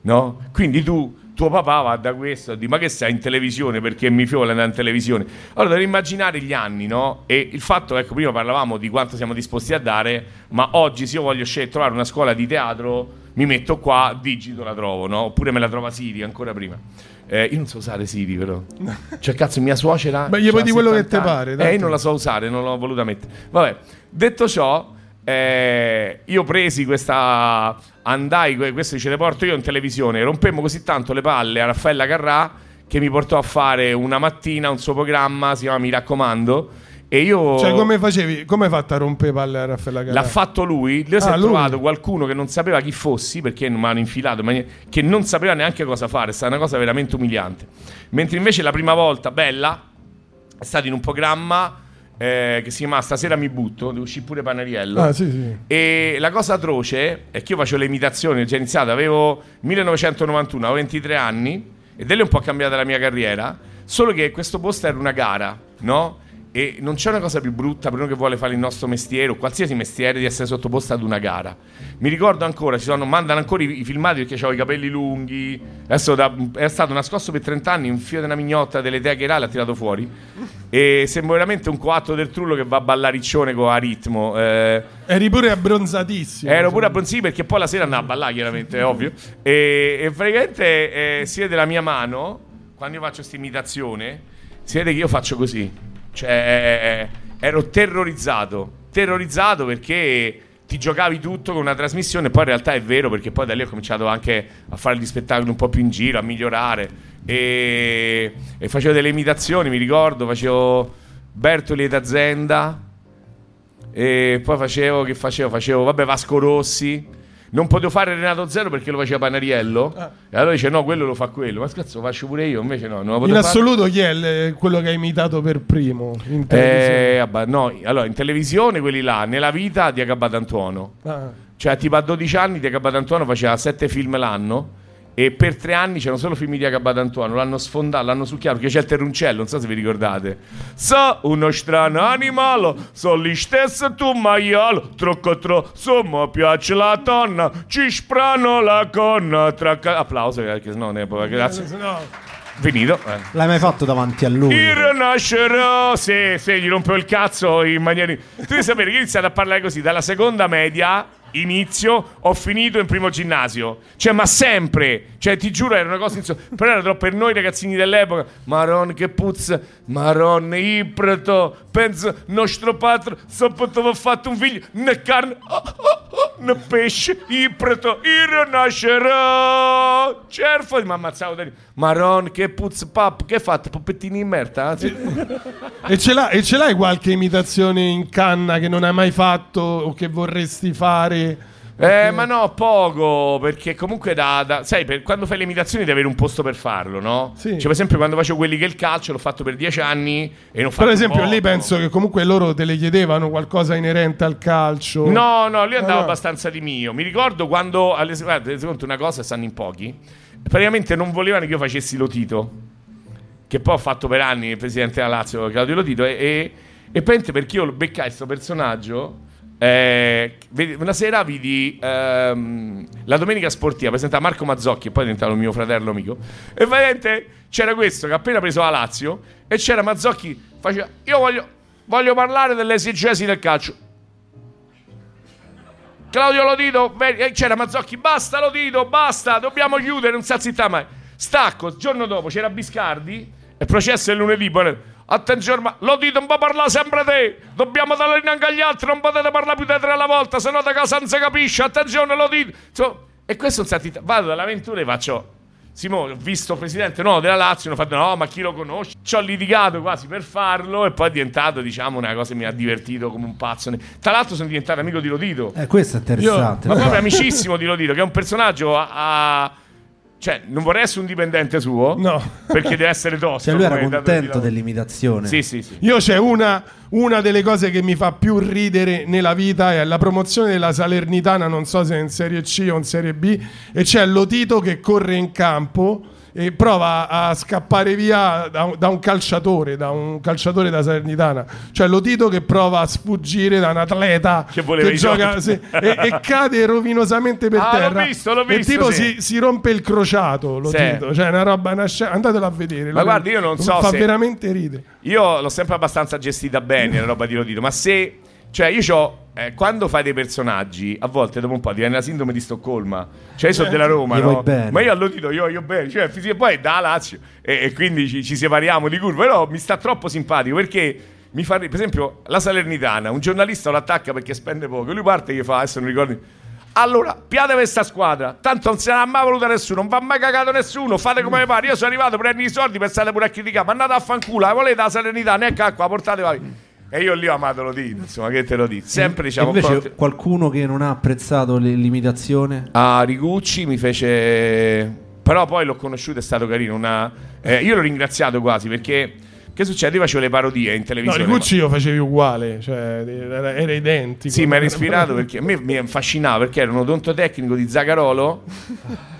no? Quindi tu tuo papà va da questo dice ma che sei in televisione perché mi fiola andare in televisione allora devi immaginare gli anni no? e il fatto ecco prima parlavamo di quanto siamo disposti a dare ma oggi se io voglio scegliere trovare una scuola di teatro mi metto qua, digito la trovo, no? Oppure me la trova Siri ancora prima. Eh, io non so usare Siri, però. Cioè, cazzo, mia suocera. Beh, gli puoi di quello che ti pare. Tanto. Eh, io non la so usare, non l'ho voluta mettere. Vabbè, detto ciò, eh, io presi questa. Andai, questo ce le porto io in televisione. Rompemmo così tanto le palle a Raffaella Carrà che mi portò a fare una mattina un suo programma, si chiama Mi raccomando e io... Cioè, come facevi? Come hai fatto a rompere palle a Raffaella Carrà? L'ha fatto lui. Lui ah, si è lui. trovato qualcuno che non sapeva chi fossi perché mi hanno infilato, che non sapeva neanche cosa fare. È stata una cosa veramente umiliante. Mentre invece la prima volta, bella, è stato in un programma eh, che si chiama Stasera mi butto, devo uscire pure Panariello. Ah, sì, sì. E la cosa atroce è che io facevo le imitazioni, ho già iniziato, avevo 1991, avevo 23 anni e da lì un po' cambiata la mia carriera, solo che questo posto era una gara, no? E non c'è una cosa più brutta per uno che vuole fare il nostro mestiere o qualsiasi mestiere di essere sottoposto ad una gara. Mi ricordo ancora, ci sono, mandano ancora i, i filmati perché avevo i capelli lunghi. Adesso da, è stato nascosto per 30 anni, un fio di una mignotta delle tee che l'ha tirato fuori. E sembra veramente un coatto del trullo che va a ballariccione con a ritmo. Eh, Eri pure abbronzatissimo. Ero pure abbronzito perché poi la sera andavo a ballare, chiaramente, è ovvio. E, e praticamente eh, si vede la mia mano, quando io faccio questa imitazione, si vede che io faccio così. Cioè, ero terrorizzato. Terrorizzato perché ti giocavi tutto con una trasmissione, poi in realtà è vero perché poi da lì ho cominciato anche a fare gli spettacoli un po' più in giro, a migliorare e, e facevo delle imitazioni, mi ricordo, facevo Bertoli ed Azienda e poi facevo, che facevo? Facevo, vabbè, Vasco Rossi. Non potevo fare Renato Zero perché lo faceva Panariello. Ah. E allora dice: No, quello lo fa quello. Ma lo faccio pure io. Invece no, In potevo fare. assoluto chi è il- quello che hai imitato per primo in televisione? Eh, vabbè, no, allora in televisione quelli là, nella vita di Agabatantuono. Ah. Cioè, tipo a 12 anni di Agabatantuono faceva 7 film l'anno. E per tre anni c'erano solo film di Agabatantuono. L'hanno sfondato, l'hanno succhiato perché c'è il terruncello. Non so se vi ricordate. So uno strano animale, so gli stessi tu maialo. Trocco tro, so mi piace la tonna. Ci sprano la conna. Tra Applauso, perché sennò ne Grazie. No. Finito. Eh. L'hai mai fatto davanti a lui? Il rinascerò. Sì, sì, gli rompevo il cazzo in maniera. Tu devi sapere che ho iniziato a parlare così dalla seconda media. Inizio, ho finito in primo ginnasio. Cioè, ma sempre. Cioè, ti giuro, era una cosa. inso- Però era troppo per noi ragazzini dell'epoca. Maron che puzza. Maron ipreto. Penso, nostro padre. Sabato ha fatto un figlio. Né carne. oh, oh, né pesce. Ipreto. Il rinascerò. Cerfo. Mi ammazzavo da lì. Maron che puzza. Pap. Che fatto? Poppettini in merda? E, ce l'hai, e ce l'hai qualche imitazione in canna che non hai mai fatto o che vorresti fare? Eh, ma no, poco, perché comunque da, da- sai, per- quando fai le imitazioni devi avere un posto per farlo, no? Sì. Cioè, per esempio, quando facevo quelli che il calcio, l'ho fatto per dieci anni e non fatto Per esempio, poco. lì penso che comunque loro te le chiedevano qualcosa inerente al calcio. No, no, lì andavo no. abbastanza di mio. Mi ricordo quando, alle, guarda, conto una cosa, sanno in pochi, praticamente non volevano che io facessi Lotito, che poi ho fatto per anni il presidente della Lazio, Claudio Lotito, e, e, e praticamente perché io lo beccai questo personaggio, eh, una sera vidi ehm, la domenica sportiva, presentava Marco Mazzocchi, poi è diventato mio fratello amico, e veramente c'era questo che ha appena preso la Lazio, e c'era Mazzocchi, faceva, io voglio, voglio parlare delle esegesi del calcio. Claudio Lodito, eh, c'era Mazzocchi, basta Lodito, basta, dobbiamo chiudere, non sta zitta mai. Stacco, il giorno dopo c'era Biscardi, e processo il lunedì, poi- attenzione, ma Lodito non può parlare sempre te, dobbiamo dare anche agli altri, non potete parlare più di tre alla volta, se no da casa non si capisce, attenzione Lodito. Insomma, e questo non sta zitta, vado dall'avventura e faccio... Simone, ho visto il presidente no, della Lazio, hanno fatto no, ma chi lo conosce? Ci ho litigato quasi per farlo e poi è diventato, diciamo, una cosa che mi ha divertito come un pazzo. Tra l'altro sono diventato amico di Lodito. Eh, questo è interessante. Ma lo proprio amicissimo di Lodito, che è un personaggio a... a- Cioè, non vorrei essere un dipendente suo. No. Perché deve essere tosto. Cioè, lui era contento dell'imitazione. Sì, sì, sì. Io c'è una, una delle cose che mi fa più ridere nella vita è la promozione della Salernitana, non so se è in Serie C o in Serie B, e c'è Lotito che corre in campo e prova a scappare via da, un- da un calciatore, da un calciatore da Salernitana. Cioè Lotito che prova a sfuggire da un atleta Che i gioca sì, e, e cade rovinosamente per Ah, l'ho terra. visto, l'ho e visto, tipo sì. si, si rompe il crociato, Lotito. Cioè una roba, una scena- andatelo a vedere. Ma guardi, io non so Fa se- veramente ridere. Io l'ho sempre abbastanza gestita bene la roba di Lodito, ma se... Cioè, io c'ho... eh, quando fai dei personaggi, a volte dopo un po' ti viene la sindrome di Stoccolma. Cioè, io sono della Roma, Gli no? Ma io a Lodito, io io bene. Cioè, fisi- poi da Lazio e, e quindi ci, ci separiamo di curva. Però mi sta troppo simpatico perché... Mi fa, per esempio, la Salernitana, un giornalista lo attacca perché spende poco. Lui parte e gli fa, adesso non ricordi. Allora, piate questa squadra. Tanto non se ne ha mai voluta nessuno, non va mai cagato nessuno. Fate come vi pare. Io sono arrivato, prendi i soldi, pensate pure a criticare. Ma andate a fanculo, la volete la Salernitana, ecco acqua, portate vai. E io lì ho amato lo dico, insomma, che te lo dico. Sempre diciamo. Invece po'- qualcuno che non ha apprezzato l'imitazione? A Rigucci mi fece. Però poi l'ho conosciuto, è stato carino. Una... eh, io l'ho ringraziato quasi perché. Che succede? Io facevo le parodie in No, televisione. Rigucci lo facevi uguale, cioè era, era identico. Sì, mi era ispirato perché a me mi affascinava perché era un odontotecnico di Zagarolo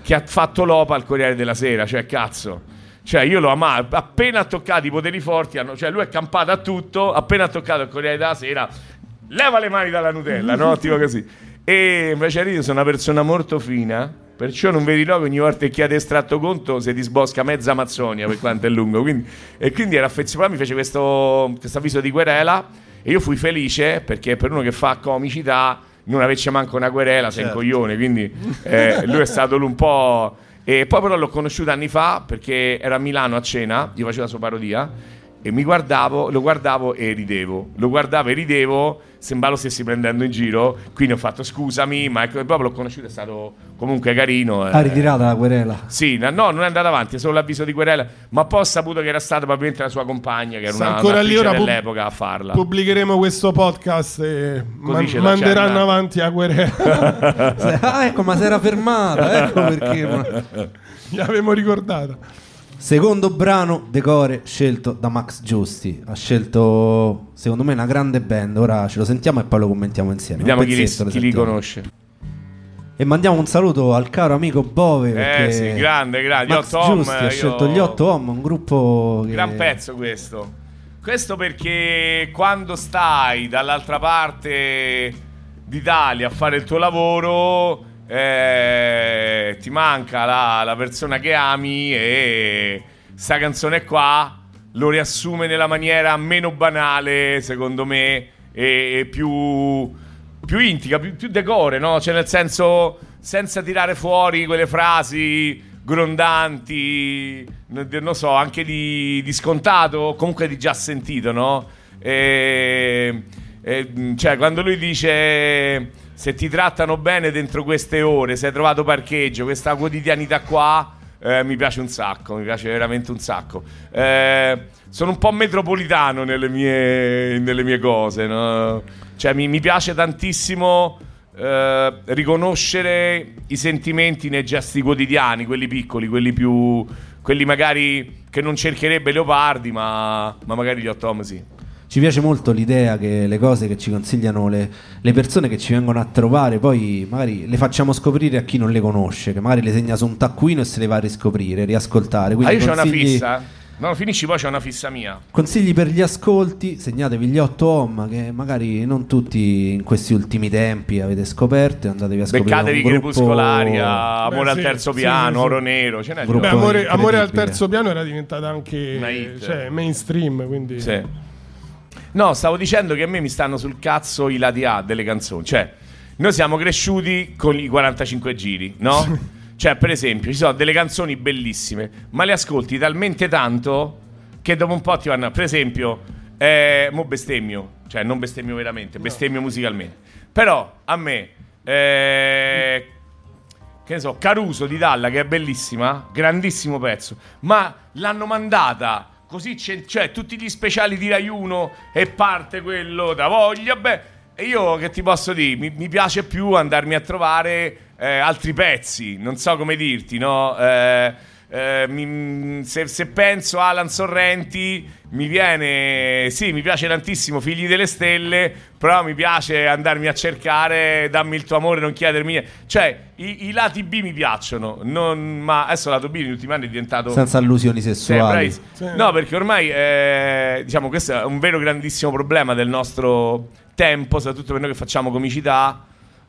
che ha fatto l'OPA al Corriere della Sera, cioè cazzo. Cioè, io lo amavo. Appena ha toccato i poteri forti, hanno- cioè, lui è campato a tutto. Appena ha toccato il Corriere della Sera, leva le mani dalla Nutella, no? tipo così. E invece io sono una persona molto fina. Perciò non vedi no che ogni volta che chiede estratto conto si disbosca mezza Amazzonia per quanto è lungo. Quindi, e quindi era affezionato, mi fece questo, questo avviso di querela e io fui felice perché per uno che fa comicità non avesse manco una querela, sei un Certo. coglione. Quindi eh, lui è stato un po'... E poi però l'ho conosciuto anni fa perché era a Milano a cena, io facevo la sua parodia e mi guardavo, lo guardavo e ridevo. Lo guardavo e ridevo, sembrava lo stessi prendendo in giro. Quindi ho fatto scusami, ma ecco, proprio l'ho conosciuto, è stato comunque carino. eh. Ha ritirato la querela. Sì, no, no, non è andato avanti, è solo l'avviso di querela. Ma poi ho saputo che era stata probabilmente la sua compagna, che era Sta una, ancora lì, ora pub- dell'epoca a farla. Pubblicheremo questo podcast e man- manderanno avanti a querela. ah, ecco, ma si era fermata. Ecco perché. ma- Gli avevo ricordato. Secondo brano, decore scelto da Max Giusti. Ha scelto, secondo me, una grande band. Ora ce lo sentiamo e poi lo commentiamo insieme. Vediamo chi li, chi li conosce. E mandiamo un saluto al caro amico Bove. Eh sì, grande, grande. Max Home, Giusti ha io- scelto gli 8 Home, un gruppo. Che... Gran pezzo questo. Questo perché quando stai dall'altra parte d'Italia a fare il tuo lavoro, eh, ti manca la, la persona che ami e sta canzone qua lo riassume nella maniera meno banale, secondo me, e, e più, più intica, più, più decore, no? Cioè nel senso, senza tirare fuori quelle frasi grondanti, non so, anche di, di scontato, comunque di già sentito, no? E, e, cioè, quando lui dice se ti trattano bene dentro queste ore, se hai trovato parcheggio, questa quotidianità qua, eh, mi piace un sacco, mi piace veramente un sacco. Eh, sono un po' metropolitano nelle mie, nelle mie cose, no? Cioè, mi, mi piace tantissimo eh, riconoscere i sentimenti nei gesti quotidiani, quelli piccoli, quelli più. quelli magari che non cercherebbe Leopardi, ma, ma magari gli Ottom sì. Ci piace molto l'idea che le cose che ci consigliano le, le persone che ci vengono a trovare, poi magari le facciamo scoprire a chi non le conosce, che magari le segna su un taccuino e se le va a riscoprire, riascoltare. Ah, Quindi io c'ho una consigli- fissa. No, finisci poi c'è una fissa mia. Consigli per gli ascolti, segnatevi gli 8 home che magari non tutti in questi ultimi tempi avete scoperto e andatevi a scoprire Beccatevi gruppo- Crepuscolari, Amore Beh, al sì, terzo piano, sì, sì. Oro Nero, ce n'è Beh, amore, amore al terzo piano era diventata anche cioè, mainstream, quindi Sì. No, stavo dicendo che a me mi stanno sul cazzo i lati A delle canzoni. Cioè, noi siamo cresciuti con i 45 giri, no? cioè, per esempio, ci sono delle canzoni bellissime, ma le ascolti talmente tanto che dopo un po' ti vanno. Per esempio, eh, mo bestemmio, cioè non bestemmio veramente, bestemmio musicalmente. Però a me, eh, che ne so, Caruso di Dalla, che è bellissima, grandissimo pezzo, ma l'hanno mandata così, c'è- cioè tutti gli speciali di Rai 1 e parte quello da voglia, beh, io che ti posso dire, mi, mi piace più andarmi a trovare eh, altri pezzi, non so come dirti, no? Eh, eh, mi- se, se penso a Alan Sorrenti mi viene sì mi piace tantissimo Figli delle Stelle però mi piace andarmi a cercare dammi il tuo amore non chiedermi niente cioè i, i lati B mi piacciono non- ma adesso lato B negli ultimi anni è diventato senza allusioni sessuali. Sì. No, perché ormai eh, diciamo questo è un vero grandissimo problema del nostro tempo, soprattutto per noi che facciamo comicità,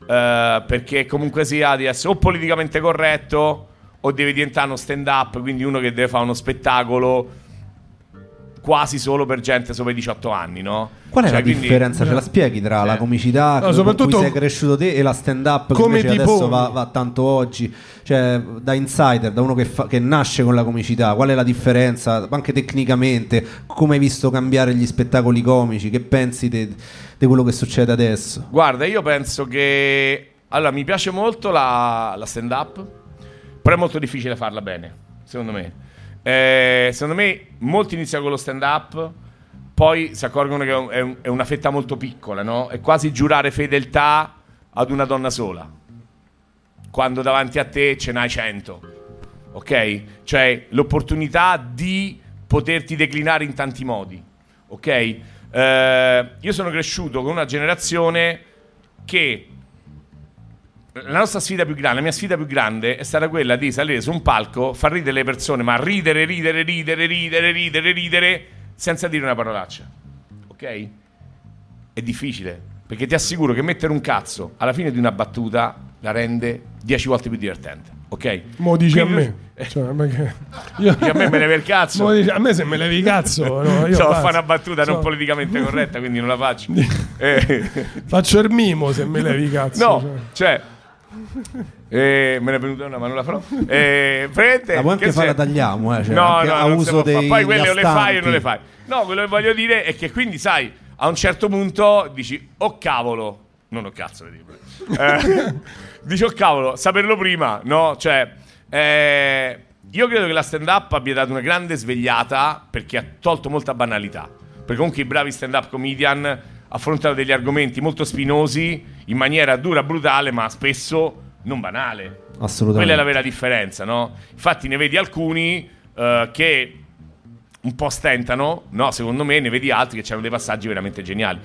eh, perché comunque sia di essere o politicamente corretto o deve diventare uno stand up, quindi uno che deve fare uno spettacolo quasi solo per gente sopra i 18 anni, no? Qual è Cioè, la quindi- differenza? Ce la spieghi tra la comicità No, con soprattutto- cui sei cresciuto te e la stand up che Come invece ti adesso va, va tanto oggi? Cioè, da insider, da uno che, fa- che nasce con la comicità, qual è la differenza? Anche tecnicamente, come hai visto cambiare gli spettacoli comici? Che pensi di quello che succede adesso? Guarda, io penso che. Allora, mi piace molto la, la stand-up, però è molto difficile farla bene, secondo me. Eh, secondo me, molti iniziano con lo stand-up, poi si accorgono che è un- è una fetta molto piccola, no? È quasi giurare fedeltà ad una donna sola, quando davanti a te ce n'hai cento, ok? Cioè, l'opportunità di poterti declinare in tanti modi, ok? Eh, io sono cresciuto con una generazione che la nostra sfida più grande, la mia sfida più grande è stata quella di salire su un palco, far ridere le persone, ma ridere, ridere, ridere, ridere, ridere, ridere, senza dire una parolaccia. Ok? È difficile, perché ti assicuro che mettere un cazzo alla fine di una battuta la rende 10 volte più divertente. Ok? Mo dici a Quindi- me. Cioè, ma che- io- a me me levi il cazzo. Mo dici- a me se me levi il cazzo. no, io So, basta. fa una battuta non So- politicamente corretta, quindi non la faccio. Eh, Faccio il mimo se me levi il cazzo. no, cioè. cioè. Eh, me ne è venuta una, ma non la farò. Eh, praticamente, La puoi anche che fare, la tagliamo, eh, cioè, no, no, a uso dei Poi quelle o le fai o non le fai. No, quello che voglio dire è che quindi, sai, a un certo punto dici, oh cavolo, non ho cazzo dire. Eh, dici, oh cavolo, saperlo prima, no? Cioè, eh, io credo che la stand-up abbia dato una grande svegliata perché ha tolto molta banalità. Perché comunque i bravi stand-up comedian affrontano degli argomenti molto spinosi in maniera dura, brutale, ma spesso non banale. Assolutamente. Quella è la vera differenza, no? Infatti ne vedi alcuni eh, che un po' stentano, no? Secondo me ne vedi altri che hanno dei passaggi veramente geniali.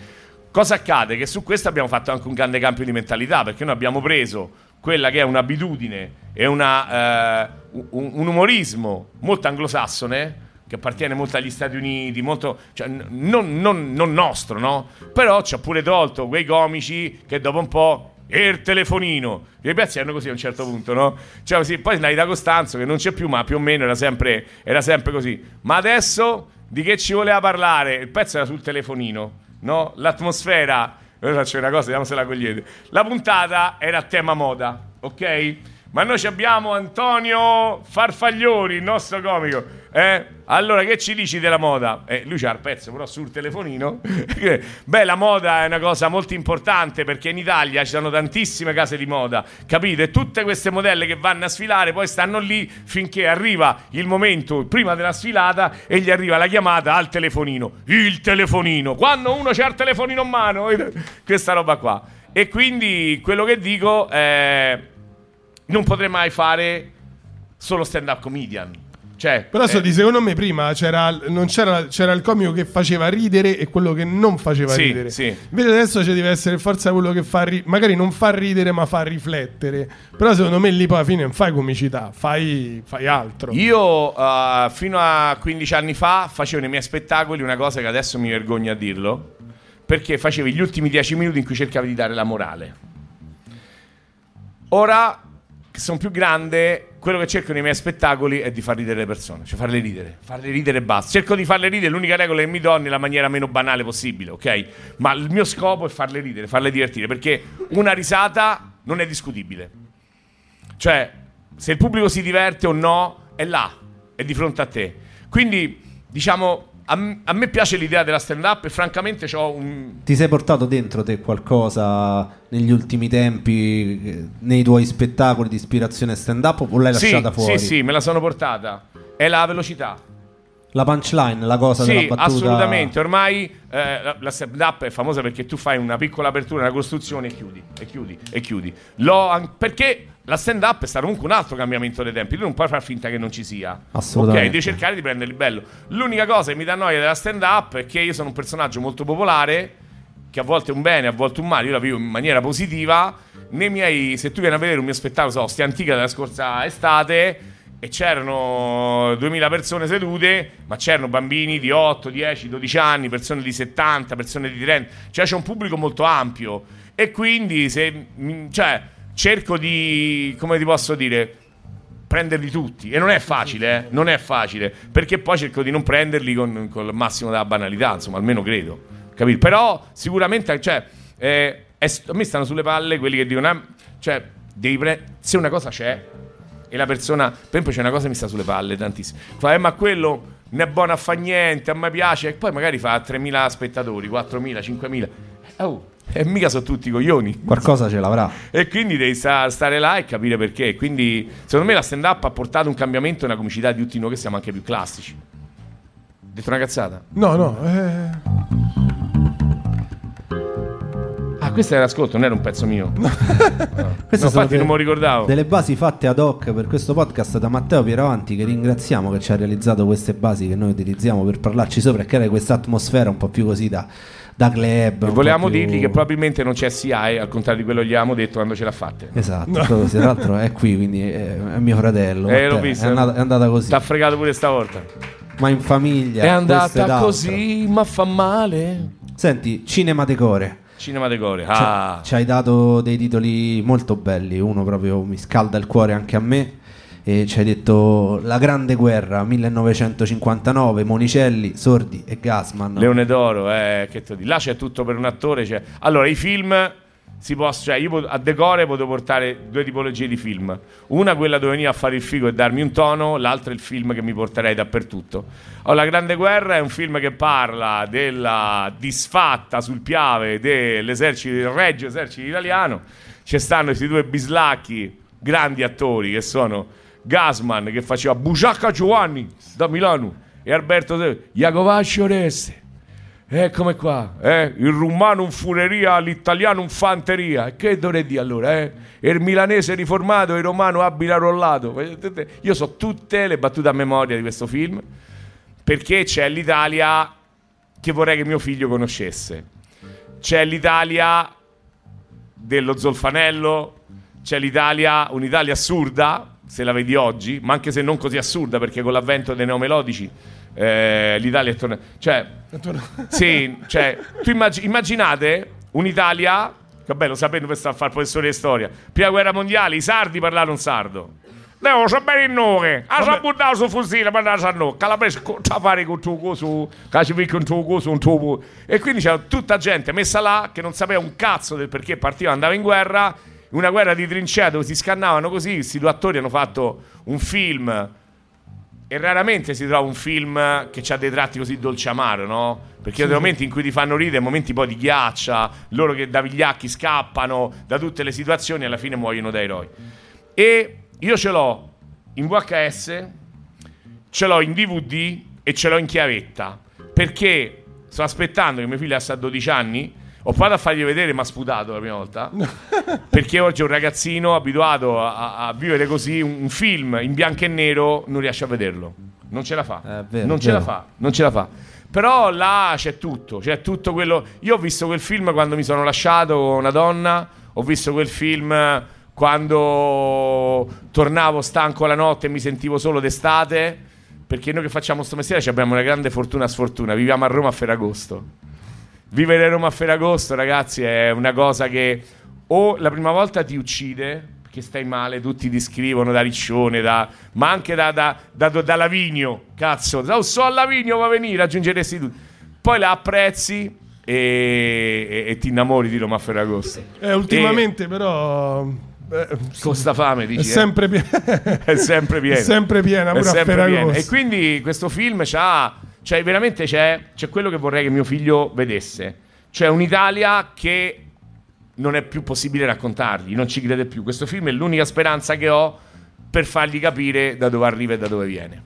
Cosa accade? Che su questo abbiamo fatto anche un grande cambio di mentalità, perché noi abbiamo preso quella che è un'abitudine e una, eh, un, un umorismo molto anglosassone, che appartiene molto agli Stati Uniti, molto, cioè, non, non- non nostro, no? Però ci ha pure tolto quei comici che dopo un po'... E il telefonino, i pezzi erano così a un certo punto, no? Cioè, così, poi Naida Costanzo, che non c'è più, ma più o meno era sempre, era sempre così. Ma adesso di che ci voleva parlare? Il pezzo era sul telefonino, no? L'atmosfera, ora faccio una cosa, vediamo se la cogliete. La puntata era a tema moda, ok? Ma noi abbiamo Antonio Farfaglioni, il nostro comico. Eh? Allora, che ci dici della moda? Eh, lui c'ha il pezzo però sul telefonino. Beh, la moda è una cosa molto importante perché in Italia ci sono tantissime case di moda, capite? Tutte queste modelle che vanno a sfilare poi stanno lì finché arriva il momento prima della sfilata e gli arriva la chiamata al telefonino. Il telefonino. Quando uno c'ha il telefonino in mano, questa roba qua. E quindi quello che dico è non potrei mai fare solo stand up comedian. Cioè, Però so eh, di secondo me prima c'era, non c'era, c'era il comico che faceva ridere e quello che non faceva Sì, ridere. sì. Invece adesso ci deve essere forza quello che fa ri- magari non fa ridere ma fa riflettere. Però secondo me lì poi alla fine non fai comicità, fai, fai altro. Io uh, fino a 15 anni fa facevo nei miei spettacoli una cosa che adesso mi vergogno a dirlo, perché facevi gli ultimi 10 minuti in cui cercavi di dare la morale. Ora che sono più grande, quello che cerco nei miei spettacoli è di far ridere le persone, cioè farle ridere, farle ridere e basta. Cerco di farle ridere, l'unica regola che mi do è nella maniera meno banale possibile, ok? Ma il mio scopo è farle ridere, farle divertire, perché una risata non è discutibile. Cioè, se il pubblico si diverte o no, è là, è di fronte a te. Quindi, diciamo, a, m- a me piace l'idea della stand-up e francamente ho un... Ti sei portato dentro te qualcosa negli ultimi tempi, eh, nei tuoi spettacoli di ispirazione stand-up o l'hai Sì, lasciata fuori? sì, sì, me la sono portata. È la velocità. La punchline, la cosa Sì, della battuta. assolutamente. Ormai eh, la, la stand-up è famosa perché tu fai una piccola apertura, una costruzione e chiudi, e chiudi, e chiudi. An- perché la stand-up è stato comunque un altro cambiamento dei tempi. Tu non puoi far finta che non ci sia. Assolutamente. Ok, devi cercare di prenderli bello. L'unica cosa che mi dà noia della stand-up è che io sono un personaggio molto popolare, che a volte è un bene, a volte un male. Io la vivo in maniera positiva. Nei miei, se tu vieni a vedere un mio spettacolo, so, Stia Antica della scorsa estate e c'erano 2000 persone sedute, ma c'erano bambini di 8, 10, 12 anni, persone di 70, persone di 30, cioè c'è un pubblico molto ampio e quindi se, cioè, cerco di, come ti posso dire, prenderli tutti e non è facile, eh? non è facile, perché poi cerco di non prenderli con, con il massimo della banalità, insomma, almeno credo, capito? Però sicuramente, cioè, eh, è- a me stanno sulle palle quelli che dicono, ah, cioè, pre- se una cosa c'è e la persona, per esempio c'è una cosa che mi sta sulle palle tantissimo, fa, eh, ma quello non è buono a fa niente, a me piace, e poi magari fa 3.000 spettatori, 4.000, 5.000, oh, e mica sono tutti coglioni. Qualcosa ce l'avrà. E quindi devi sta- stare là e capire perché. Quindi, secondo me, la stand-up ha portato un cambiamento e una comicità di tutti noi che siamo anche più classici. Detto una cazzata? No, no. eh, questo era ascolto, non era un pezzo mio. No, Queste sono infatti non me lo ricordavo. Delle basi fatte ad hoc per questo podcast da Matteo Pieravanti, che ringraziamo che ci ha realizzato queste basi che noi utilizziamo per parlarci sopra e creare questa atmosfera un po' più così da, da club. E volevamo più- dirgli che probabilmente non c'è CI, al contrario di quello che gli avevamo detto quando ce l'ha fatte. Esatto, proprio, sì, tra l'altro è qui, quindi è, è mio fratello. Eh, l'ho visto. È andata, è andata così. T'ha fregato pure stavolta. Ma in famiglia. È andata così, ma fa male. Senti, Cinema Decore. Cinema Decore. Ci- Ah. Ci hai dato dei titoli molto belli, uno proprio mi scalda il cuore anche a me. E ci hai detto La Grande Guerra 1959, Monicelli, Sordi e Gasman. Leone d'Oro, eh, che te. Là c'è tutto per un attore. cioè- Allora, i film si possono. Cioè, io a decore potevo portare due tipologie di film. Una quella dove venire a fare il figo e darmi un tono, l'altra il film che mi porterei dappertutto. Allora, La Grande Guerra è un film che parla della disfatta sul piave dell'esercito, del regio esercito italiano. Ci stanno questi due bislacchi, grandi attori che sono Gasman che faceva Buciacca Giovanni da Milano e Alberto Iacovaccio Reste. Eccomi qua, eh? il rumano un fureria, l'italiano un fanteria. E che dovrei dire allora? Eh? Il milanese riformato, il romano abile rollato. Io so tutte le battute a memoria di questo film perché c'è l'Italia che vorrei che mio figlio conoscesse. C'è l'Italia dello Zolfanello, c'è l'Italia, un'Italia assurda, se la vedi oggi, ma anche se non così assurda perché con l'avvento dei neomelodici eh, l'Italia è tornata... Cioè, sì, cioè, tu immag- immaginate un'Italia, che bello sapete dove sta a fare professore di storia, prima guerra mondiale, i sardi parlarono sardo. Devo sapere il nome, a sa buttare sul fucile per andare a no, calabrese con fare con tuo coso, cacivi con tuo coso, un tuo E quindi c'era tutta gente messa là che non sapeva un cazzo del perché partiva andava in guerra, una guerra di trincea dove si scannavano così, questi due attori hanno fatto un film e raramente si trova un film che ha dei tratti così dolce amaro, no? Perché nei momenti in cui ti fanno ridere, momenti poi di ghiaccia, loro che da vigliacchi scappano da tutte le situazioni e alla fine muoiono da eroi. E io ce l'ho in VHS, ce l'ho in DVD e ce l'ho in chiavetta. Perché sto aspettando che mio figlio abbia 12 anni. Ho provato a fargli vedere, ma ha sputato la prima volta. perché oggi un ragazzino abituato a, a- vivere così un, un film in bianco e nero non riesce a vederlo. Non ce la fa. È vero, non ce la fa. Non ce la fa. Però là c'è tutto, c'è tutto quello. Io ho visto quel film quando mi sono lasciato con una donna, ho visto quel film quando tornavo stanco la notte e mi sentivo solo d'estate. Perché noi che facciamo sto mestiere ci abbiamo una grande fortuna sfortuna. Viviamo a Roma a Ferragosto. Vivere a Roma a Ferragosto, ragazzi, è una cosa che o la prima volta ti uccide perché stai male, tutti ti scrivono da Riccione, da- ma anche da, da, da, da Lavigno. Cazzo, oh, so a Lavigno va a venire, raggiungeresti tutti. Poi la apprezzi e, e- e ti innamori di Roma a Ferragosto. Eh, ultimamente però... eh, Con sta fame, dici? è eh? sempre piena. è sempre piena. È sempre piena, È sempre piena. E quindi questo film c'ha, cioè veramente c'è, c'è quello che vorrei che mio figlio vedesse. Cioè un'Italia che non è più possibile raccontargli, non ci crede più. Questo film è l'unica speranza che ho per fargli capire da dove arriva e da dove viene.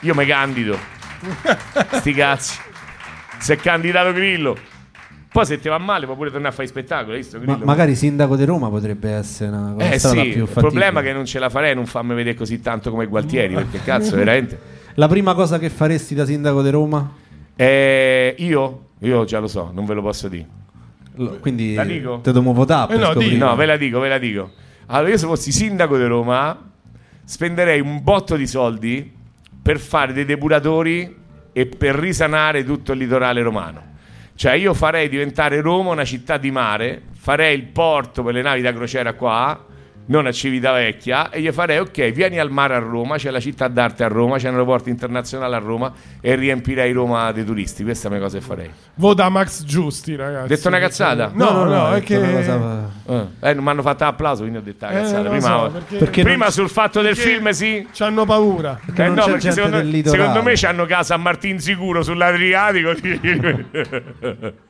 Io mi candido. Sti cazzi. Si è candidato Grillo. Poi se ti va male puoi pure tornare a fare i spettacoli, Ma magari sindaco di Roma potrebbe essere una cosa Eh sì, più il problema è che non ce la farei non farmi vedere così tanto come Gualtieri, perché cazzo, veramente. La prima cosa che faresti da sindaco di Roma? Eh, io? Io già lo so, non ve lo posso dire. Lo- Quindi La dico? te dobbiamo votare Eh no, di- No, ve la dico, ve la dico. Allora, io se fossi sindaco di Roma, spenderei un botto di soldi per fare dei depuratori e per risanare tutto il litorale romano. Cioè, io farei diventare Roma una città di mare, farei il porto per le navi da crociera qua, non a Civitavecchia, e gli farei, ok, vieni al mare a Roma, c'è la città d'arte a Roma, c'è un aeroporto internazionale a Roma, e riempirei Roma dei turisti. Questa è una cosa che farei. Vota Max Giusti, ragazzi. Detto una cazzata? No, no, hai è che... una cosa- Eh, non mi hanno fatto applauso, quindi ho detto la Eh, cazzata. non Prima, so, perché- Perché prima non- sul fatto del film, sì. C'hanno paura. Perché Eh non no, c'è perché secondo, secondo me c'hanno casa a Martin Sicuro sull'Adriatico.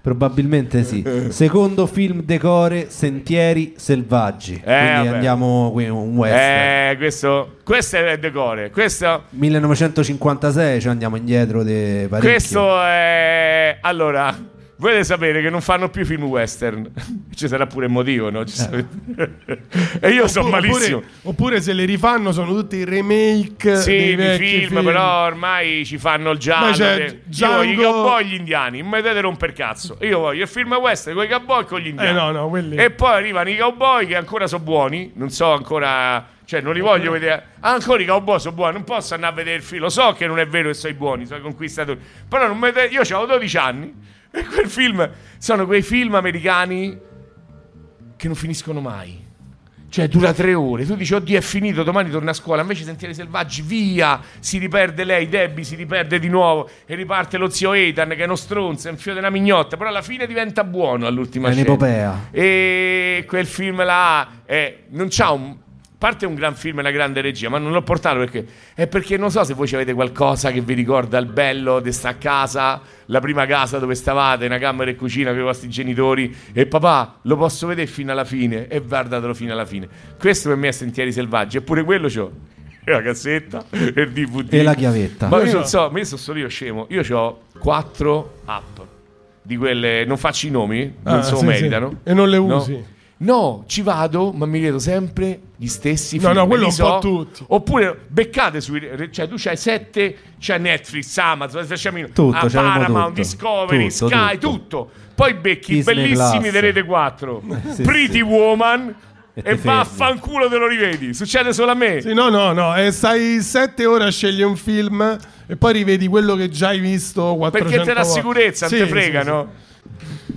Probabilmente sì. Secondo film decore Sentieri selvaggi. Quindi vabbè. andiamo qui un western. eh, questo, questo è il decore. Questo, 1956, cioè andiamo indietro di parecchio. questo è. Allora, volete sapere che non fanno più film western. Ci sarà pure il motivo, no? Sarà- e io sono malissimo. Oppure, oppure se le rifanno sono tutti remake Sì, dei di vecchi film, però ormai ci fanno il giallo. C'è de- Io Django- voglio i cowboy gli indiani, non mi dovete romper cazzo. Io voglio il film western con i cowboy e con gli indiani. Eh, no, no, quelli- E poi arrivano i cowboy che ancora sono buoni, non so ancora... Cioè, non li voglio vedere. Ancora i cowboy sono buoni, non posso andare a vedere il film. Lo so che non è vero che sono i buoni, sono conquistatori. Però non mi io avevo 12 anni e quel film sono quei film americani che non finiscono mai. Cioè, dura tre ore. Tu dici, oddio, è finito, domani torna a scuola. Invece Sentieri Selvaggi, via! Si riperde lei, Debbie si riperde di nuovo. E riparte lo zio Ethan, che è uno stronzo, è un fiore della mignotta. Però alla fine diventa buono all'ultima È scena. un'epopea. E quel film là eh, non c'ha un. Parte un gran film e una grande regia, ma non l'ho portato perché è perché non so se voi avete qualcosa che vi ricorda il bello di sta casa, la prima casa dove stavate, una camera e cucina con i vostri genitori e papà lo posso vedere fino alla fine e guardatelo fino alla fine. Questo per me è Sentieri Selvaggi, eppure quello c'ho la cassetta e il DVD. E la chiavetta. Ma io so. non so, io sono solo io scemo. Io ho quattro app di quelle, non faccio i nomi, non Ah, se lo sì, meritano. sì. E non le usi. No, ci vado, ma mi vedo sempre gli stessi No, film. no, quello li un po' tutti. Oppure beccate sui. Cioè, tu c'hai sette, c'è Netflix, Amazon, Tutto, ah, c'avevamo Paramount, tutto. Discovery, Tutto, Sky, tutto. tutto. Poi becchi Disney bellissimi di Rete 4, Sì, Pretty sì. Woman. E E, vaffanculo te lo rivedi. Succede solo a me. Sì, no, no, no. E stai sette ore a scegliere un film e poi rivedi quello che già hai visto 400 Perché te volte. sicurezza, Sì, non te frega, sì. no?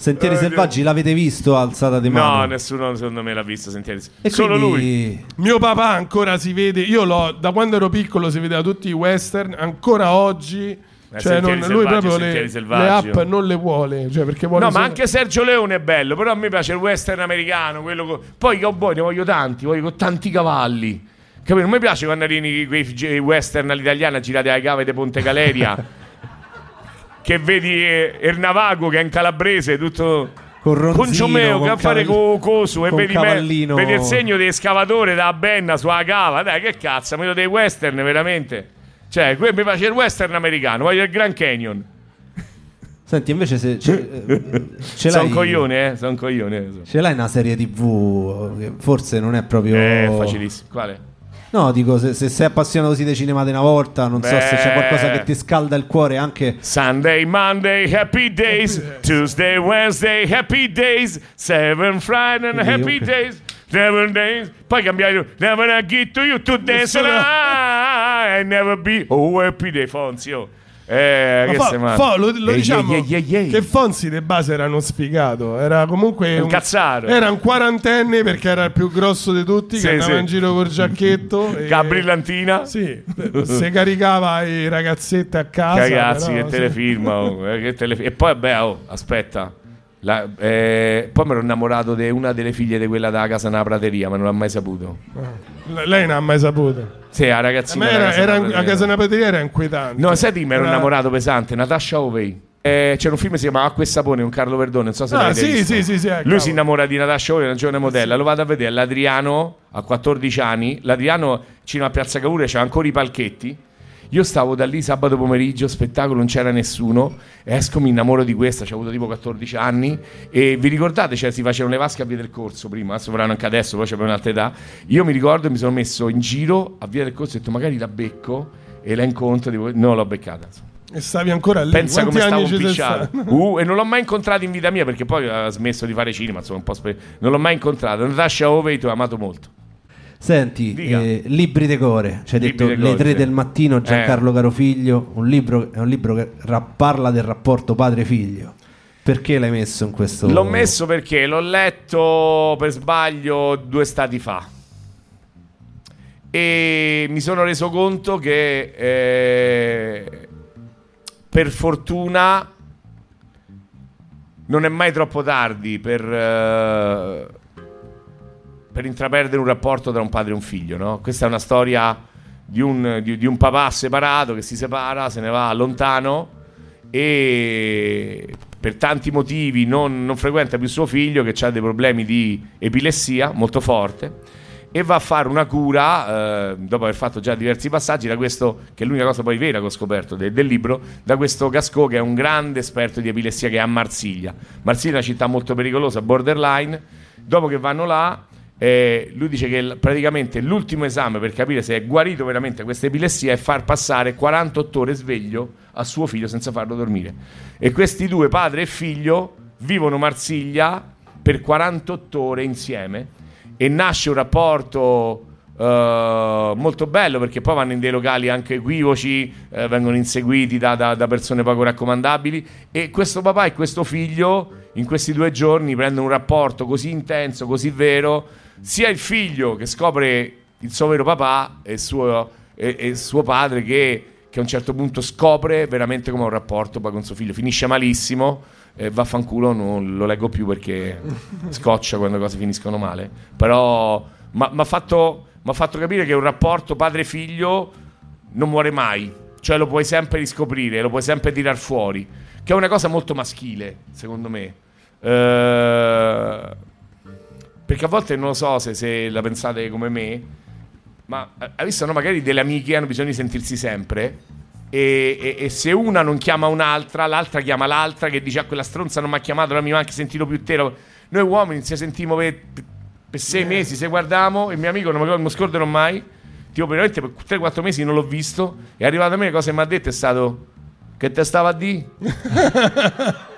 Sentieri Eh, Selvaggi l'avete visto alzata di mano? No, nessuno secondo me l'ha visto. Sentieri. E Solo lui. quindi- Mio papà ancora si vede, io l'ho, da quando ero piccolo si vedeva tutti i western, ancora oggi, cioè Sentieri non- lui Selvaggi, proprio le, le Selvaggi, app oh. non le vuole, cioè perché vuole No, ma solo- anche Sergio Leone è bello, però a me piace il western americano, quello co- poi i cowboy ne voglio tanti, voglio con tanti cavalli. Capito? Non mi piace quando arrivano quei western all'italiana girati alle cave di Ponte Galeria. che vedi eh, Ernavago che è in calabrese, tutto Con Ronzino, con Ciomeo con che a fare caval- co- coso e con vedi, me- vedi il segno di escavatore da benna sulla cava. Dai, che cazzo, vedo dei western veramente. Cioè, que- mi piace il western americano, voglio il Grand Canyon. Senti, invece se ce, eh, ce Sono l'hai un coglione, eh, sono un coglione. eh, so. Ce l'hai una serie TV che forse non è proprio Eh, facilissimo. Quale? No, dico se, se sei appassionato così di cinema di una volta, non so se c'è Beh. qualcosa che ti scalda il cuore anche Sunday, Monday, happy days. Tuesday, Wednesday, happy days. Seven Friday, and happy ok. days. Seven days. Poi cambiare. Never I get to you to dance and I never be. Oh, happy day, Fonzi. Eh, che matto. Fo, lo, lo Ehi, diciamo ehi, ehi, ehi. che Fonzi de base era uno sfigato, era comunque Un cazzaro. Era un quarantenne perché era il più grosso di tutti, Sì, che andava sì. in giro col giacchetto. e- Ca brillantina. Sì, se caricava i ragazzetti a casa. Ragazzi, però, che telefilm. oh, eh, che telefi- E poi, vabbè, oh, aspetta. La- eh, poi mi ero innamorato di una delle figlie di quella della casa nella prateria, ma non l'ha mai saputo. L- Lei non ha mai saputo. Sì, la ragazzina. era, casa era- della a prateria. casa Napateria era inquietante. No, sai di me ero Era- innamorato pesante. Natasha Ovey. Eh, c'era un film che si chiama Acqua e Sapone con Carlo Verdone. Non so se Ah, l'avete sì, visto. sì, sì, sì, eh, Lui cavolo. si innamora di Natasha Ovey, una giovane modella. Lo vado a vedere. L'Adriano a 14 anni. L'Adriano cinema a Piazza Cavour c'era ancora i palchetti. Io stavo da lì sabato pomeriggio, spettacolo, non c'era nessuno. Esco, mi innamoro di questa. C'ho avuto tipo 14 anni. E vi ricordate? Cioè, si facevano le vasche a via del corso prima. Adesso faranno anche adesso, poi c'è un'altra età. Io mi ricordo e mi sono messo in giro a via del corso e ho detto magari la becco e la incontro. Tipo, no, l'ho beccata. E stavi ancora lì. Pensa Quanti come stavo impicciato. Uh, e non l'ho mai incontrato in vita mia perché poi ha smesso di fare cinema. Insomma, un po' spe- non l'ho mai incontrato. Natasha Ovey, ti ho amato molto. Senti, eh, libri de core, ci hai Libri detto de Le core, tre sì. del mattino, Giancarlo Eh. Carofiglio, un libro, è un libro che parla del rapporto padre-figlio. Perché l'hai messo in questo? L'ho messo perché l'ho letto per sbaglio due stati fa. E mi sono reso conto che eh, per fortuna non è mai troppo tardi per, eh, per intraprendere un rapporto tra un padre e un figlio. no? Questa è una storia di un, di- di un papà separato che si separa, se ne va lontano e per tanti motivi non, non frequenta più suo figlio che ha dei problemi di epilessia molto forte e va a fare una cura, eh, dopo aver fatto già diversi passaggi, da questo, che è l'unica cosa poi vera che ho scoperto de- del libro, da questo Gascò che è un grande esperto di epilessia che è a Marsiglia. Marsiglia è una città molto pericolosa, borderline. Dopo che vanno là, eh, lui dice che praticamente l'ultimo esame per capire se è guarito veramente questa epilessia è far passare 48 ore sveglio a suo figlio senza farlo dormire. E questi due, padre e figlio, vivono Marsiglia per 48 ore insieme e nasce un rapporto Uh, molto bello perché poi vanno in dei locali anche equivoci, uh, vengono inseguiti da, da, da, persone poco raccomandabili e questo papà e questo figlio in questi due giorni prendono un rapporto così intenso, così vero, sia il figlio che scopre il suo vero papà e suo, e, e suo padre che, che, a un certo punto scopre veramente come un rapporto poi con suo figlio, finisce malissimo eh, vaffanculo non lo leggo più perché scoccia quando le cose finiscono male. Però mi ha fatto, fatto capire che un rapporto padre-figlio non muore mai. Cioè lo puoi sempre riscoprire, lo puoi sempre tirar fuori. Che è una cosa molto maschile, secondo me. Eh, perché a volte non lo so se, se la pensate come me, ma eh, hai visto no, magari delle amiche hanno bisogno di sentirsi sempre e, e, e, se una non chiama un'altra, l'altra chiama l'altra che dice a ah, quella stronza non mi ha chiamato, non mi ha anche sentito più te. Noi uomini ci sentiamo per, per sei eh. mesi, se guardiamo, il mio amico non mi, mi scorderò mai, tipo veramente per 3-4 mesi non l'ho visto, è arrivato a me, che mi ha detto è stato, che te stava a di?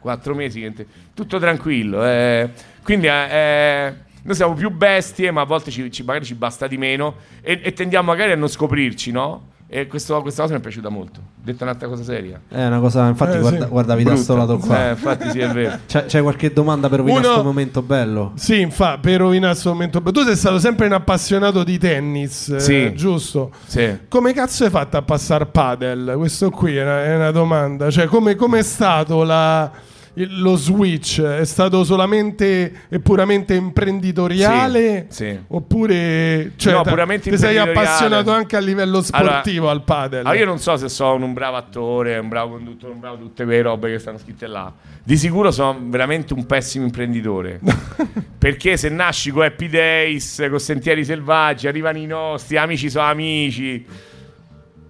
4 mesi, tutto tranquillo. Eh. Quindi eh, noi siamo più bestie, ma a volte ci, ci, magari ci basta di meno e, e tendiamo magari a non scoprirci, no? E questo, questa cosa mi è piaciuta molto. Detto un'altra cosa seria. È una cosa, infatti, Eh, guarda, sì. guardavi da sto lato qua. Eh, infatti sì, è vero. C'è, c'è qualche domanda per rovinare Uno- questo momento bello? Sì, infatti, per rovinare questo momento. Tu sei stato sempre un appassionato di tennis, eh, Sì. giusto? Sì. Come cazzo hai fatto a passare padel? Questo qui è una, è una domanda. Cioè, come come è stato la- lo switch? È stato solamente e puramente imprenditoriale? Sì, sì. Oppure cioè, No, puramente ti sei appassionato anche a livello sportivo al padel? Ah, io non so se sono un bravo attore, un bravo conduttore, un bravo tutte quelle robe che stanno scritte là. Di sicuro sono veramente un pessimo imprenditore. Perché se nasci con Happy Days, con Sentieri Selvaggi, arrivano i nostri, amici sono amici.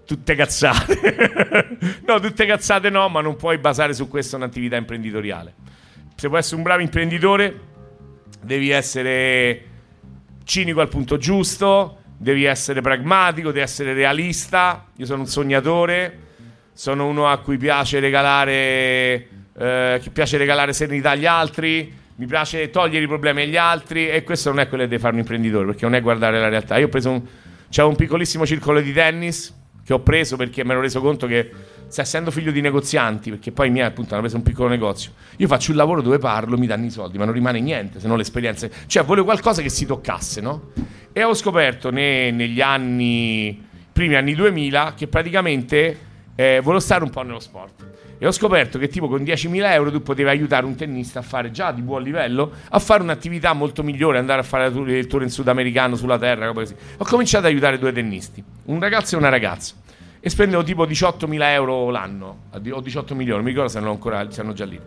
Tutte cazzate. no, tutte cazzate no, ma non puoi basare su questo un'attività imprenditoriale. Se vuoi essere un bravo imprenditore, devi essere cinico al punto giusto, devi essere pragmatico, devi essere realista. Io sono un sognatore, sono uno a cui piace regalare, eh, piace regalare serenità agli altri, mi piace togliere i problemi agli altri e questo non è quello deve fare un imprenditore, perché non è guardare la realtà. Io ho preso un, c'era un piccolissimo circolo di tennis che ho preso perché mi ero reso conto che se essendo figlio di negozianti, perché poi i miei appunto hanno preso un piccolo negozio, io faccio un lavoro dove parlo, mi danno i soldi, ma non rimane niente se non l'esperienza. Cioè, volevo qualcosa che si toccasse, no? E ho scoperto ne- negli anni, primi anni 2000, che praticamente eh, volevo stare un po' nello sport. E ho scoperto che tipo con 10.000 euro tu potevi aiutare un tennista a fare già di buon livello, a fare un'attività molto migliore, andare a fare il tour in sudamericano sulla terra, così. Ho cominciato ad aiutare due tennisti, un ragazzo e una ragazza. E spendevo tipo 18.000 euro l'anno, o 18 milioni, non mi ricordo se erano ancora se erano già lì,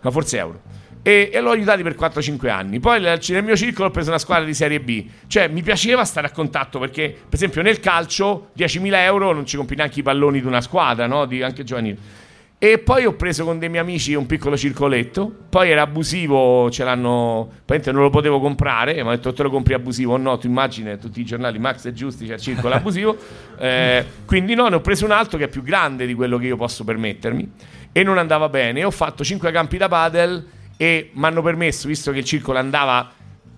ma forse euro. E, e l'ho aiutati per 4-5 anni. Poi nel mio circolo ho preso una squadra di Serie B. Cioè, mi piaceva stare a contatto perché, per esempio, nel calcio 10.000 euro non ci compri neanche i palloni di una squadra, no? Di, anche giovanile. E poi ho preso con dei miei amici un piccolo circoletto. Poi era abusivo, ce l'hanno. Praticamente non lo potevo comprare. Mi hanno detto: te lo compri abusivo o no? Tu immagini tutti i giornali, Max è giusti, c'è il circolo abusivo. Eh, quindi no, ne ho preso un altro che è più grande di quello che io posso permettermi. E non andava bene. Ho fatto 5 campi da padel e mi hanno permesso, visto che il circolo andava.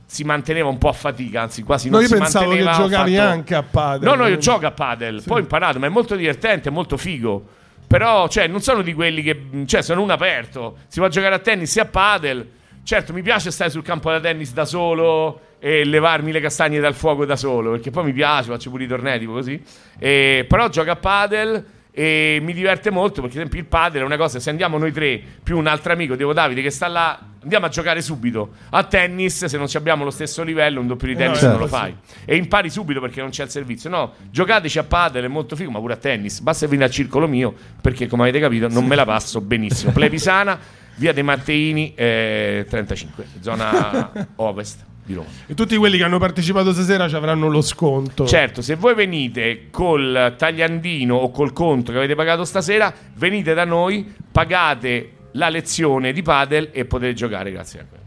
Si manteneva un po' a fatica, anzi quasi No, non io si pensavo che manteneva. ho giocavi fatto- anche a padel. No, no, io gioco a padel, poi ho imparato, ma è molto divertente, è molto figo. Però, cioè, non sono di quelli che. Cioè, sono un aperto. Si può giocare a tennis e a padel. Certo, mi piace stare sul campo da tennis da solo e levarmi le castagne dal fuoco da solo, perché poi mi piace, faccio pure i tornei tipo così. E- però gioco a padel e mi diverte molto perché, ad esempio, il padel è una cosa. Se andiamo noi tre più un altro amico, Devo Davide, che sta là, andiamo a giocare subito. A tennis, se non ci abbiamo lo stesso livello, un doppio di tennis certo, non lo sì. fai e impari subito perché non c'è il servizio. No, giocateci a padel, è molto figo, ma pure a tennis. Basta venire al circolo mio perché, come avete capito, non me la passo benissimo. Plepisana, via dei Matteini, eh, 35, zona ovest. Di Roma. E tutti quelli che hanno partecipato stasera ci avranno lo sconto. Certo, se voi venite col tagliandino o col conto che avete pagato stasera, venite da noi, pagate la lezione di padel e potete giocare grazie a quello.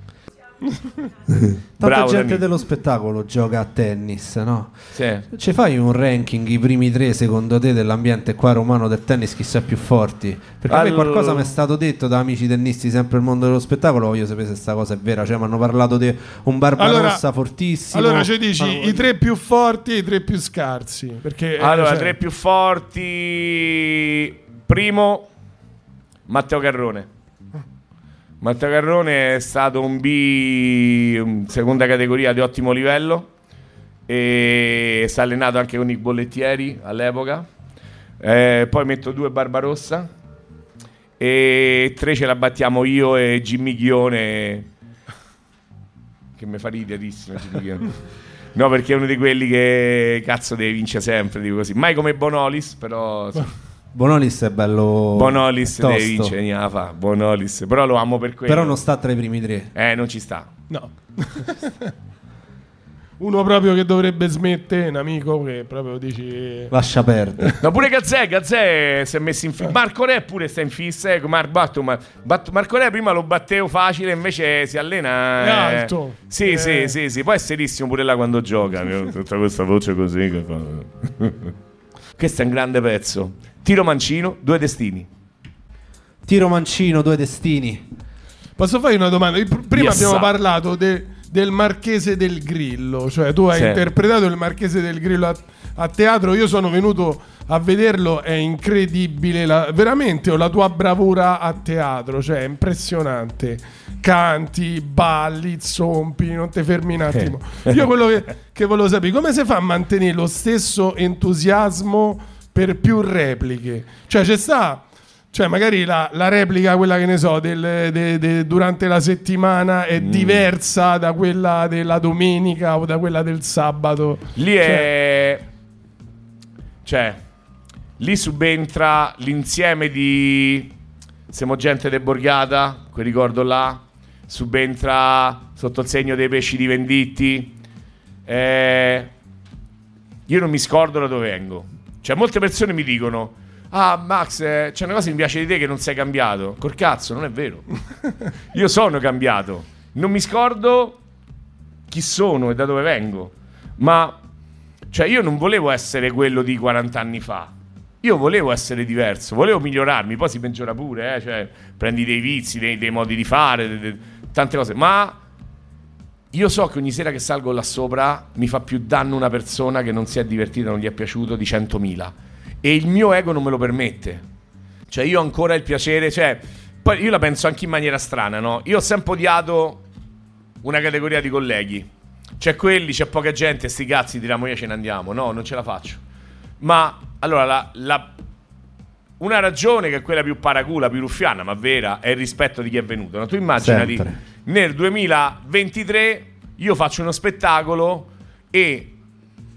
Tanta Bravo, gente Danilo. dello spettacolo gioca a tennis, no? Sì. Ci fai un ranking, i primi tre secondo te dell'ambiente qua romano del tennis, chissà più forti? Perché a me Allora- qualcosa mi è stato detto da amici tennisti sempre il mondo dello spettacolo, voglio sapere se sta cosa è vera, cioè mi hanno parlato di un Barbarossa Allora- fortissimo. Allora ci dici Ma- i tre più forti e i tre più scarsi. Perché, eh, Allora, cioè, tre più forti. Primo, Matteo Carrone. Matteo Carrone è stato un B um, seconda categoria di ottimo livello e si è allenato anche con i bollettieri all'epoca. Eh, poi metto due Barbarossa e tre ce la battiamo io e Jimmy Ghione che mi fa riderissimo Jimmy Ghione. No, perché è uno di quelli che cazzo deve vincere sempre, dico così. Mai come Bonolis, però. Bonolis è bello Bonolis tosto, deve vincere, niente la fa. Bonolis, però lo amo per quello. però non sta tra i primi tre. Eh, non ci sta. No. Uno proprio che dovrebbe smettere, un amico che proprio dici... Lascia perdere. No, pure Gazzè, Gazzè si è messo in fissa. Marco Re pure sta in fissa. Ecco, Mar- batto, ma- batto- Marco Re prima lo battevo facile, invece si allena. È eh. alto. Sì, Eh. sì, sì, sì. Poi è serissimo pure là quando gioca. Tutta questa voce così. Che fa. Questo è un grande pezzo. Tiro mancino, due destini. Tiro mancino, due destini. Posso fargli una domanda? Pr- Prima Yes, abbiamo parlato de- del Marchese del Grillo, cioè tu hai Sì. interpretato il Marchese del Grillo a, a teatro, io sono venuto a vederlo, è incredibile, la- veramente la tua bravura a teatro, cioè è impressionante. Canti, balli, zompi, non ti fermi un attimo. Io quello che, che volevo sapere, come si fa a mantenere lo stesso entusiasmo per più repliche? Cioè c'è sta... Cioè, magari la, la replica, quella che ne so, del- de- de- durante la settimana è diversa da quella della domenica o da quella del sabato. Lì è. Cioè, lì subentra l'insieme di. Siamo gente de Borgata, quel ricordo là. Subentra sotto il segno dei pesci di Venditti. Eh, io non mi scordo da dove vengo. Cioè, molte persone mi dicono. Ah, Max, eh, c'è una cosa che mi piace di te che non sei cambiato. Col cazzo, non è vero. Io sono cambiato. Non mi scordo chi sono e da dove vengo. Ma cioè io non volevo essere quello di 40 anni fa. Io volevo essere diverso, volevo migliorarmi, poi si peggiora pure, eh, cioè prendi dei vizi, dei, dei modi di fare, de- de- tante cose, ma io so che ogni sera che salgo là sopra mi fa più danno una persona che non si è divertita, non gli è piaciuto di 100.000 e il mio ego non me lo permette. Cioè io ho ancora il piacere, cioè poi io la penso anche in maniera strana, no? Io ho sempre odiato una categoria di colleghi. C'è quelli, c'è poca gente, sti cazzi tiriamo via ce ne andiamo. No, non ce la faccio. Ma allora la, la- una ragione che è quella più paracula, più ruffiana, ma vera, è il rispetto di chi è venuto. no? Tu immaginati Sempre. nel 2023 io faccio uno spettacolo e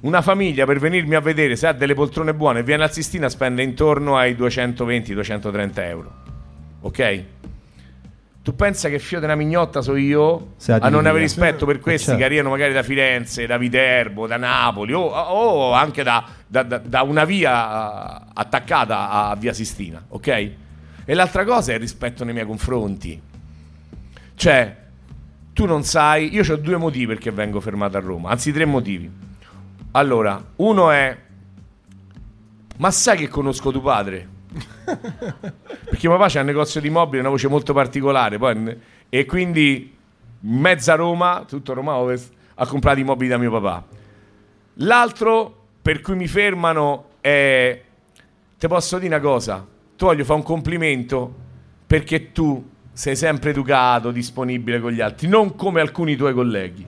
una famiglia per venirmi a vedere se ha delle poltrone buone e viene al Sistina spende intorno ai 220-230 euro. Ok? Tu pensa che fio una mignotta so io a non avere rispetto per questi certo. che arrivano magari da Firenze, da Viterbo, da Napoli o, o anche da, da- da- da una via eh, attaccata a via Sistina, ok? E l'altra cosa è il rispetto nei miei confronti. Cioè, tu non sai, io ho due motivi perché vengo fermato a Roma, anzi tre motivi. Allora, uno è, ma sai che conosco tuo padre? Perché papà c'ha un negozio di mobili, una voce molto particolare, poi, e quindi mezza Roma, tutto Roma Ovest, ha comprato i mobili da mio papà. L'altro per cui mi fermano è, ti posso dire una cosa, ti voglio fare un complimento perché tu sei sempre educato, disponibile con gli altri, non come alcuni tuoi colleghi.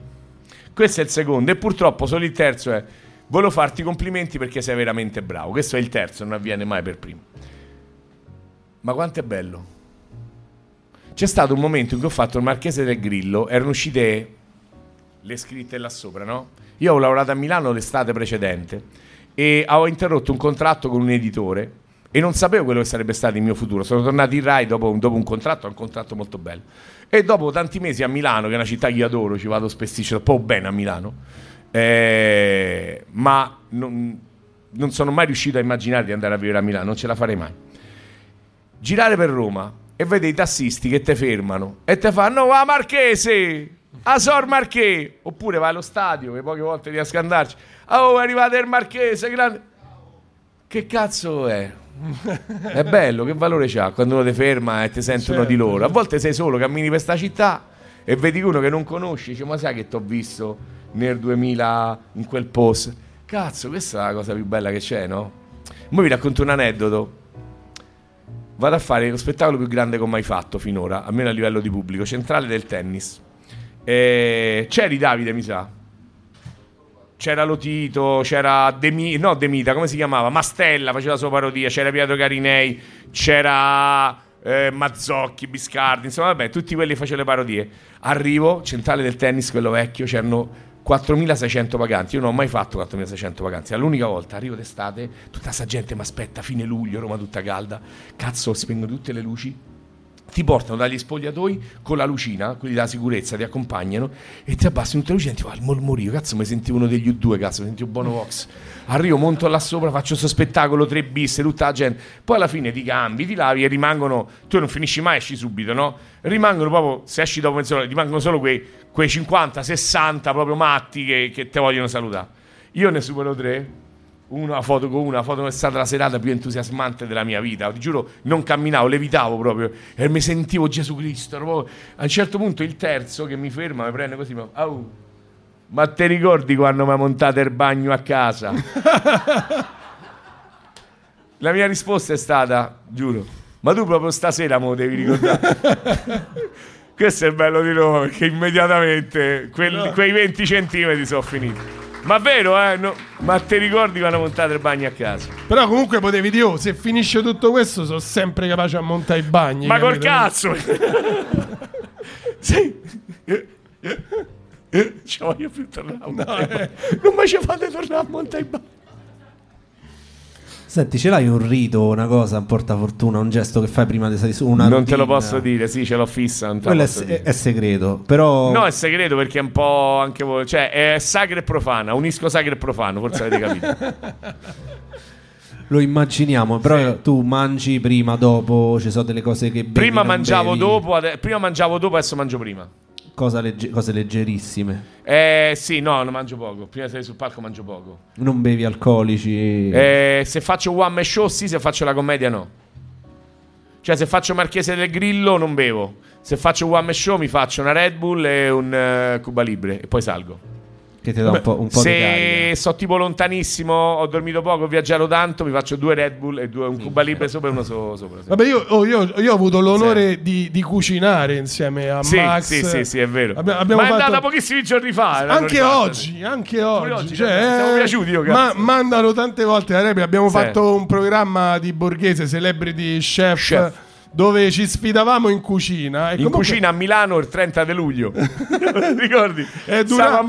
Questo è il secondo e purtroppo solo il terzo è, volevo farti complimenti perché sei veramente bravo. Questo è il terzo, non avviene mai per primo. Ma quanto è bello. C'è stato un momento in cui ho fatto il Marchese del Grillo, erano uscite le scritte là sopra, no? Io ho lavorato a Milano l'estate precedente e avevo interrotto un contratto con un editore e non sapevo quello che sarebbe stato il mio futuro. Sono tornato in Rai dopo un, dopo un contratto, un contratto molto bello. E dopo tanti mesi a Milano, che è una città che io adoro, ci vado spessissimo, un po' bene a Milano, eh, ma non, non sono mai riuscito a immaginare di andare a vivere a Milano, non ce la farei mai. Girare per Roma e vedi i tassisti che ti fermano e ti fanno a Marchese, a Sor Marché, oppure vai allo stadio che poche volte riesco ad andarci, oh è arrivato il Marchese, grande... Che cazzo è? È bello, che valore c'ha quando uno ti ferma e ti sentono Certo. di loro. A volte sei solo, cammini per sta città e vedi uno che non conosci, dici ma sai che ti ho visto nel 2000 in quel post? Cazzo, questa è la cosa più bella che c'è, no? Ora vi racconto un aneddoto. Vado a fare lo spettacolo più grande che ho mai fatto finora, almeno a livello di pubblico, centrale del tennis. E c'eri Davide, mi sa. C'era Lotito, c'era Demi, no Demita, come si chiamava? Mastella faceva la sua parodia, c'era Pietro Carinei, c'era eh, Mazzocchi, Biscardi, insomma vabbè, tutti quelli facevano le parodie. Arrivo, centrale del tennis, quello vecchio, c'erano 4.600 paganti, io non ho mai fatto 4.600 vacanze, è l'unica volta, arrivo d'estate, tutta sta gente mi aspetta, fine luglio, Roma tutta calda, cazzo, spengono tutte le luci, ti portano dagli spogliatoi con la lucina, quelli della sicurezza ti accompagnano e ti abbassano tutte le lucine e ti va il mormorio. Cazzo, mi sentivo uno degli U2, cazzo, sentivo Bono Vox. Arrivo, monto là sopra, faccio questo spettacolo, tre bis, tutta la gente. Poi alla fine ti cambi, ti lavi e rimangono. Tu non finisci mai, esci subito, no? Rimangono proprio, se esci dopo mezz'ora, rimangono solo quei, quei 50, 60 proprio matti che, che te vogliono salutare. Io ne supero tre, una foto con una, foto che è stata la serata più entusiasmante della mia vita. Ti giuro, non camminavo, levitavo proprio e mi sentivo Gesù Cristo. proprio- A un certo punto il terzo che mi ferma, mi prende così, mi fa, "Au, ma te ricordi quando mi ha montato il bagno a casa? la mia risposta è stata, giuro, ma tu proprio stasera me lo devi ricordare. Questo è il bello di Roma perché immediatamente quel- quei 20 centimetri sono finiti. Ma vero, eh? no- ma ti ricordi quando montate il bagno a casa? Però comunque potevi dire, oh, se finisce tutto questo sono sempre capace a montare i bagni. Ma col cazzo! sì. Ci voglio più tornare i bagni. Non mi ci fate tornare a montare i bagni. Senti, ce l'hai un rito, una cosa, un portafortuna, un gesto che fai prima di salire su? Una Non te lo routine? posso dire, sì, ce l'ho fissa. Quello è, se- è segreto, però... No, è segreto perché è un po' anche voi. Cioè, è sacro e profana. Unisco sacro e profano, forse avete capito. Lo immaginiamo, però tu mangi prima, dopo, ci sono delle cose che Prima mangiavo dopo, ade- prima mangiavo dopo, adesso mangio prima. Legge- cose leggerissime. Eh sì, no, non mangio poco. Prima di salire sul palco mangio poco. Non bevi alcolici. Eh, se faccio one man show, sì, se faccio la commedia, no. Cioè, se faccio Marchese del Grillo, non bevo. Se faccio one man show, mi faccio una Red Bull e un eh, Cuba Libre e poi salgo. Che ti dà un po', un po' di Se carica. sto tipo lontanissimo, ho dormito poco, ho viaggiato tanto, mi faccio due Red Bull e due, un Cuba Libre sopra e uno so- sopra. sì. Vabbè, io, oh, io- io ho avuto l'onore di, di cucinare insieme a Sì, Max. sì, sì, sì, è vero. Abbi- abbiamo Ma è fatto- andata pochissimi giorni fa. l'hanno Anche oggi, anche oggi, oggi, cioè, cazzo, siamo eh, piaciuti, io, ma cazzo. mandano tante volte la replica. Abbiamo Sì. fatto un programma di Borghese Celebrity Chef, Chef. Dove ci sfidavamo in cucina. In comunque cucina a Milano il 30 di luglio. Ricordi? È, dura-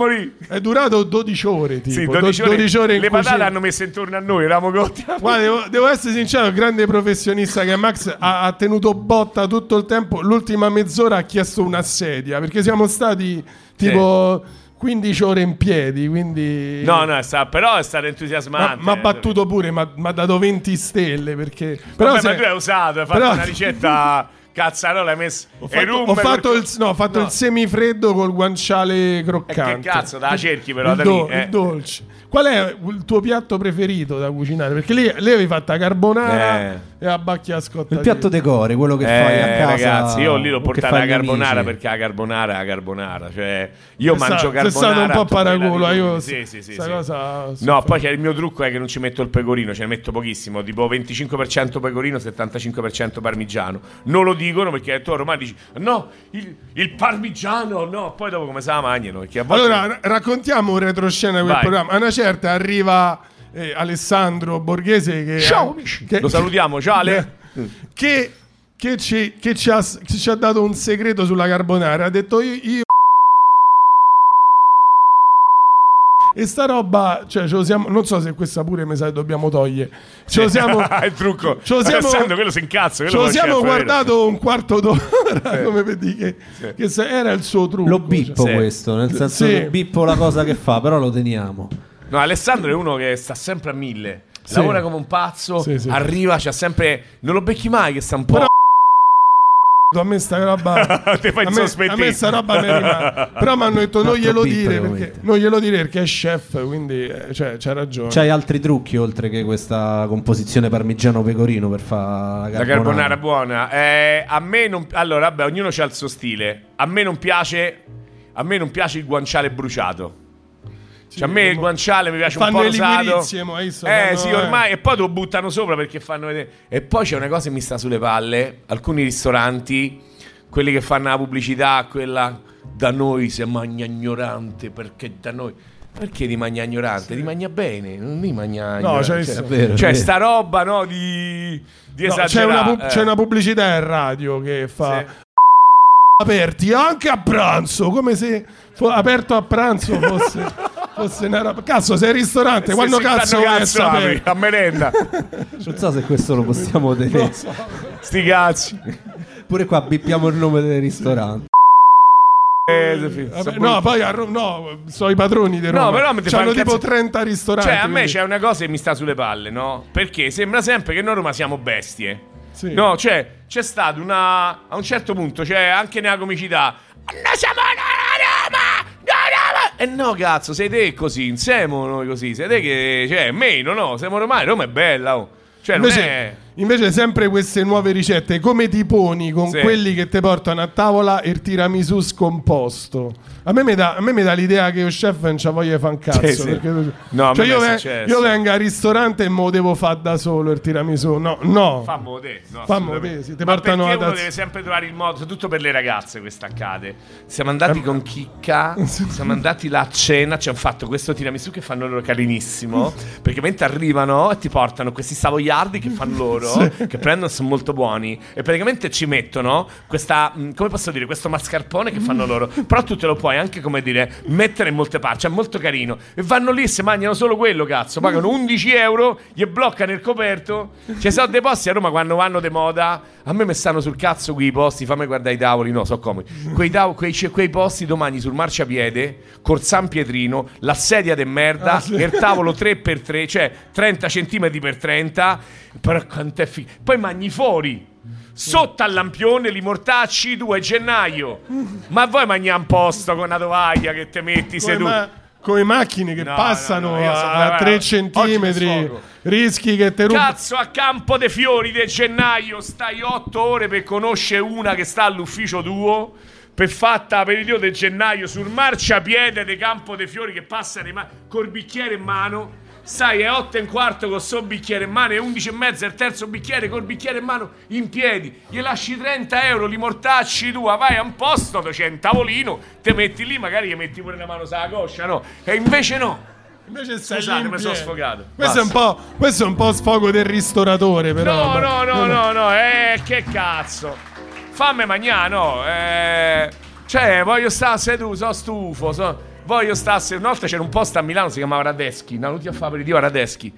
è durato 12 ore. Tipo, Sì, do- 12 ore. 12 ore Le patate cucina. hanno messo intorno a noi, eravamo cotti. Guarda, devo, devo essere sincero, il grande professionista che è Max ha, ha tenuto botta tutto il tempo. L'ultima mezz'ora ha chiesto una sedia perché siamo stati tipo 15 ore in piedi. Quindi No, no, è sta- però è stato Ma entusiasmante. mi ha battuto pure, ma mi ha dato 20 stelle perché... Però se- ma tu hai usato, hai fatto però- una ricetta cazzarola, hai messo Ho fatto, ho fatto per- il, no, ho fatto No. il semifreddo col guanciale E croccante. che cazzo, da cerchi però, il, da do- lì, eh. il dolce. Qual è il tuo piatto preferito da cucinare? Perché lei, lei avevi fatto la carbonara Eh. e la bacchia scotta. Il piatto decore, quello che fai a Eh, casa. ragazzi, io lì l'ho portata la carbonara amici. perché la carbonara è la carbonara. Cioè, io Sei mangio stato- carbonara. Sei stato un po' quella paraculo. Io Sì, sì, sì. sì. cosa No, poi c'è il mio trucco è che non ci metto il pecorino, ce ne metto pochissimo, tipo 25% pecorino, 75% parmigiano. Non lo dicono perché tu ormai dici no, il, il parmigiano, no, poi dopo come se la mangiano? Perché a volte Allora, ra- raccontiamo un retroscena di quel Vai. programma. A una certa arriva eh, Alessandro Borghese che... Ciao amici. che- Lo salutiamo, ciao Ale. che, che ci, che ci ha, che ci ha dato un segreto sulla carbonara. Ha detto io, io E sta roba, cioè, ce lo siamo, non so se questa pure mi sa che dobbiamo togliere. Ce lo siamo, il trucco. ce lo siamo, Alessandro, quello si incazza. ce lo siamo guardato un quarto d'ora come per dire che, che se- era il suo trucco. Lo bippo Sì. questo, nel senso Sì. che bippo la cosa che fa, però lo teniamo. No, Alessandro è uno che sta sempre a mille. Sì. Lavora come un pazzo, Sì, sì. arriva, c'ha sempre. Non lo becchi mai che sta un po'. Però- A me sta roba Te fai a me, a me sta roba mi rimane. Però mi hanno detto non glielo dire perché non glielo dire perché è chef, quindi eh, cioè, c'ha ragione. C'hai altri trucchi oltre che questa composizione parmigiano pecorino per fare la La carbonara? carbonara buona. Eh, a me non. Allora, vabbè, ognuno ha il suo stile. A me non piace. A me non piace il guanciale bruciato. Cioè, a me il guanciale mi piace fanno un po' rosato. visto? Eh Fanno- sì, ormai. E poi te lo buttano sopra perché fanno vedere. E poi c'è una cosa che mi sta sulle palle. Alcuni ristoranti, quelli che fanno la pubblicità, quella da noi si mangia ignorante perché da noi. Perché ti mangia ignorante? Ti mangia bene, non ti mangia No, ignorante. c'è Cioè, visto. È vero, cioè, sta roba, no, di, di No, c'è, esagerare. una, pub- eh. c'è una pubblicità in radio che fa Sì. aperti anche a pranzo, come se aperto a pranzo fosse, fosse una roba. Cazzo, sei al ristorante, Se quando cazzo vuoi cazzo apri? a merenda Non so se questo lo possiamo tenere. sti cazzi Pure qua bippiamo il nome del ristorante. Eh, Vabbè, no, poi a Ro- no, sono i padroni di Roma. No, però mi C'hanno tipo cazzo- 30 ristoranti. cioè a me quindi- c'è una cosa che mi sta sulle palle no? perché sembra sempre che noi Roma siamo bestie Sì. no cioè c'è stato una a un certo punto cioè anche nella comicità noi siamo a Roma no, Roma e no cazzo sei te così insieme noi così sei te che cioè meno no siamo romani Roma è bella oh. cioè non Invece, è invece sempre queste nuove ricette, come ti poni con Sì. quelli che ti portano a tavola il tiramisù scomposto? A me mi dà, a l'idea che lo chef non c'ha voglia fare un cazzo. Sì, sì. perché- No, a me cioè io, ven- io vengo al ristorante e me lo devo fare da solo il tiramisù. No, no. Fammo te, no, Fammo te, sì, ti portano perché ad- uno deve sempre trovare il modo, soprattutto per le ragazze questo accade. Siamo andati Eh, con Chicca, siamo andati là a cena, ci hanno fatto questo tiramisù che fanno loro carinissimo, perché mentre arrivano e ti portano questi savoiardi che fanno loro, che prendono sono molto buoni e praticamente ci mettono questa mh, come posso dire, questo mascarpone che fanno loro, però tu te lo puoi anche come dire mettere in molte parti, è molto carino e vanno lì e si mangiano solo quello, cazzo, pagano 11 euro, gli bloccano il coperto. Ci sono dei posti a Roma quando vanno de moda, a me mi stanno sul cazzo quei posti, fammi guardare i tavoli, no, so comodi. Quei, tav- quei, c'è quei posti domani sul marciapiede, col San Pietrino, la sedia de merda, Ah, sì. il tavolo 3x3, cioè 30 cm per 30, però quanto è figo. Poi mangi fuori. Sotto al lampione, li mortacci 2 gennaio. Ma voi mangiamo un posto con una tovaglia che te metti seduto. ma- come macchine che No, passano no, no, a guarda, 3 oggi mi centimetri, rischi che te rubano. Cazzo, a campo dei fiori del gennaio stai 8 ore per conoscere una che sta all'ufficio tuo. Per fatta per il dio del gennaio sul marciapiede di Campo dei Fiori che passa ma- col bicchiere in mano. Stai a 8 e un quarto con sto bicchiere in mano e 11 e mezza il terzo bicchiere col bicchiere in mano in piedi. Gli lasci 30 euro, li mortacci tu, vai a un posto dove c'è un tavolino, te metti lì, magari gli metti pure una mano sulla coscia, no? E invece no. Invece stai Scusate, mi sono sfogato. Questo è, un Basta. po', questo è un po' sfogo del ristoratore, però. No, no, no, no, no, eh, che cazzo. Fammi mangiare, no, eh. Cioè, voglio stare seduto, sono stufo, so- voglio seduto. Una volta c'era un posto a Milano, si chiamava Radeschi, tutti a fare aperitivo Radeschi.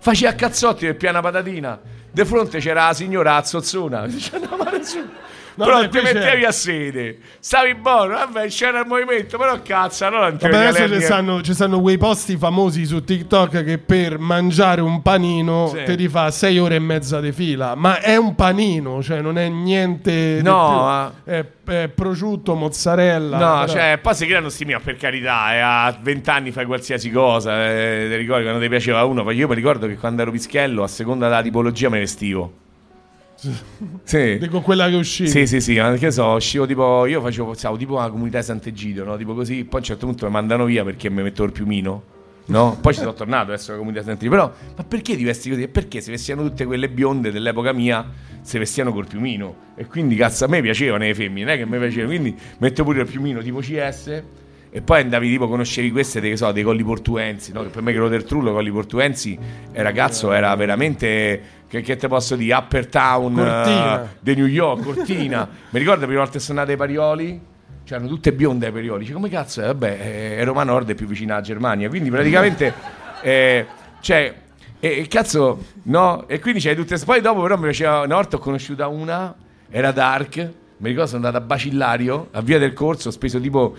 Faceva cazzotti per piana patatina. De fronte c'era la signora Azzozzona. Dice, no, ma. No, però beh, ti c'è- mettevi a sede, stavi buono, vabbè, c'era il movimento, però cazzo, allora non ti Vabbè, adesso ci stanno, ci stanno quei posti famosi su TikTok che per mangiare un panino Sì. te li fa 6 ore e mezza di fila. Ma è un panino, cioè non è niente. di No, È, è prosciutto, mozzarella. No, però- cioè, poi si creano sti mia per carità, eh, a 20 anni fai qualsiasi cosa, eh, ti ricordi quando ti piaceva uno, io mi ricordo che quando ero pischello, a seconda della tipologia me vestivo. Sì. Dico quella che uscì. Sì, sì, sì, ma che so, uscivo tipo, io facevo, stavo tipo la comunità di Sant'Egidio, no? Tipo così, poi a un certo punto mi mandano via perché mi metto il piumino, no? Poi ci sono tornato adesso la comunità di Sant'Egidio, però, ma perché ti vesti così? E Perché si vestivano tutte quelle bionde dell'epoca mia, si vestivano col piumino, e quindi cazzo a me piacevano le femmine, non è che mi piaceva, quindi metto pure il piumino tipo CS, e poi andavi tipo, conoscevi queste, che so, dei colli portuensi, no? Che per me quello del Trullo, colli portuensi, era cazzo, era veramente, che, che te posso dire, Upper Town Cortina. eh, di New York, Cortina. Mi ricordo la prima volta che sono andato ai Parioli, c'erano tutte bionde ai periodi. Dice, come cazzo è? Vabbè, eh, Roma Nord è più vicina alla Germania, quindi praticamente, eh, cioè, e, e cazzo, no? E quindi c'hai tutte... Poi dopo però mi piaceva, una volta ho conosciuta una, era Dark, mi ricordo sono andato a Bacillario, a Via del Corso, ho speso tipo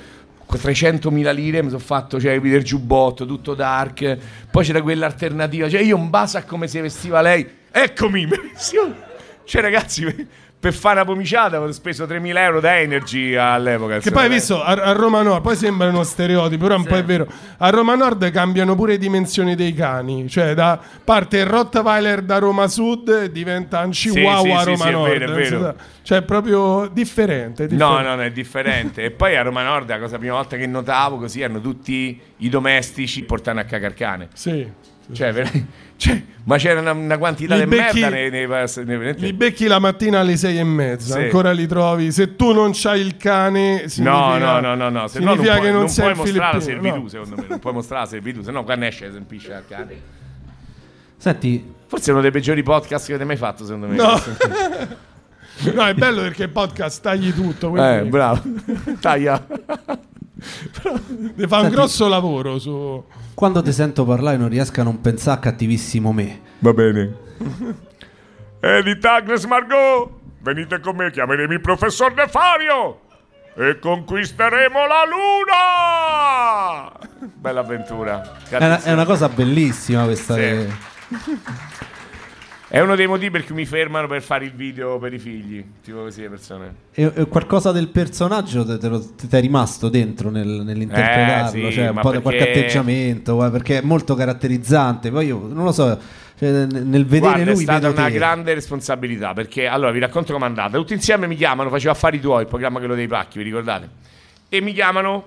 300.000 lire, mi sono fatto, cioè, il giubbotto, tutto dark, poi c'era quella alternativa, cioè io un basa come si vestiva lei, eccomi, cioè ragazzi, per fare una pomiciata ho speso 3.000 euro da Energy all'epoca. Che poi hai visto a, a, Roma Nord, poi sembra uno stereotipo, però un sì. po' è vero. A Roma Nord cambiano pure le dimensioni dei cani, cioè da parte il Rottweiler da Roma Sud diventa un Chihuahua sì, sì, a Roma Nord. È vero, è vero. Cioè è proprio differente, differente. No, no, no, è differente. e poi a Roma Nord la cosa prima volta che notavo così erano tutti i domestici portando a cagare cane. Sì. Cioè, cioè, ma c'era una, una quantità di merda nei, nei, nei, Li becchi la mattina alle sei e mezza, sì. ancora li trovi. Se tu non c'hai il cane, no, no, no, no, no. Se no non puoi, che non, non puoi mostrare la servitù, no. secondo me. Non puoi mostrare la servitù, se no quando esce semplice al cane. Senti, forse è uno dei peggiori podcast che avete mai fatto, secondo me. No. no, è bello perché il podcast tagli tutto. Eh, bravo. Taglia. Ne fa un grosso lavoro su... Quando ti sento parlare non riesco a non pensare a cattivissimo me. Va bene. Edith Agnes Margot, venite con me, chiameremo il professor Nefario e conquisteremo la luna! Bella avventura. È una, è una, cosa bellissima questa. Sì. Che... È uno dei motivi per cui mi fermano per fare il video per i figli, tipo così le persone. E, e qualcosa del personaggio ti è rimasto dentro nel, nell'interpretarlo? Eh, sì, cioè un po' perché... qualche atteggiamento, eh, perché è molto caratterizzante. Poi io non lo so, cioè, nel vedere Guarda, lui è stata una te. grande responsabilità perché allora vi racconto com'è andata. Tutti insieme mi chiamano, facevo affari tuoi, il programma quello dei pacchi, vi ricordate? E mi chiamano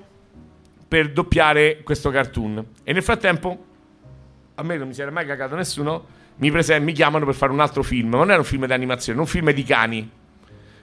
per doppiare questo cartoon. E nel frattempo a me non mi si era mai cagato nessuno mi, prese- mi chiamano per fare un altro film. Non era un film di animazione, un film di cani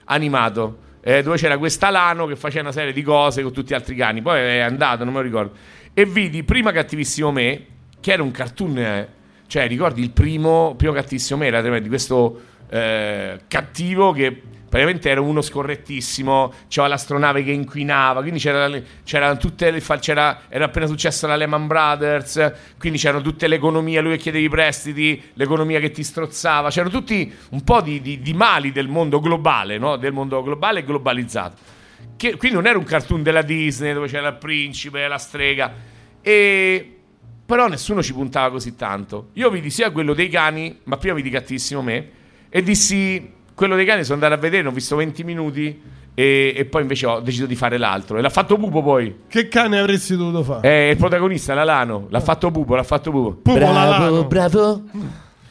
animato. Eh, dove c'era quest'Alano che faceva una serie di cose con tutti gli altri cani. Poi è andato, non me lo ricordo. E vidi prima Cattivissimo Me, che era un cartoon. Eh, cioè, ricordi il primo, primo Cattivissimo Me era di questo eh, cattivo che praticamente era uno scorrettissimo, c'era l'astronave che inquinava, quindi c'era, c'era tutte le, c'era, era appena successo la Lehman Brothers, quindi c'erano tutte le economie, lui che chiedevi i prestiti, l'economia che ti strozzava, c'erano tutti un po' di, di, di mali del mondo globale, no? del mondo globale e globalizzato. Che, quindi non era un cartoon della Disney dove c'era il principe, la strega, e... però nessuno ci puntava così tanto. Io vidi sia quello dei cani, ma prima vidi Cattissimo Me, e dissi quello dei cani sono andato a vedere, ho visto 20 minuti e, e, poi invece ho deciso di fare l'altro. E l'ha fatto Pupo poi. Che cane avresti dovuto fare? È il protagonista, l'Alano. L'ha fatto Pupo, l'ha fatto Pupo. Pupo bravo, l'Alano. bravo.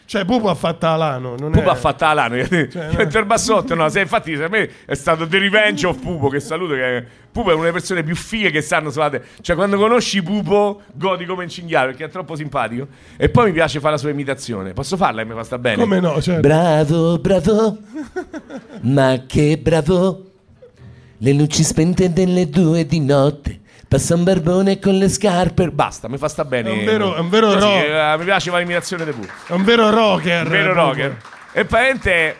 Cioè, Pupo ha fatto Alano. Non Pupo è... ha fatto Alano. Cioè, Mentre il bassotto, no. Se, infatti, per me è stato The Revenge of Pupo. Che saluto. Che Pupo è una delle persone più fighe che sanno. Suonate. Cioè, quando conosci Pupo, godi come un cinghiale perché è troppo simpatico. E poi mi piace fare la sua imitazione. Posso farla e mi fa sta bene? Come no? Certo. Bravo, bravo. Ma che bravo. Le luci spente delle due di notte Passa un barbone con le scarpe. Basta, mi fa sta bene. È un vero, è un vero Così, rock. eh, mi piace l'imitazione di Pooh. È un vero rocker. Un vero rocker. E praticamente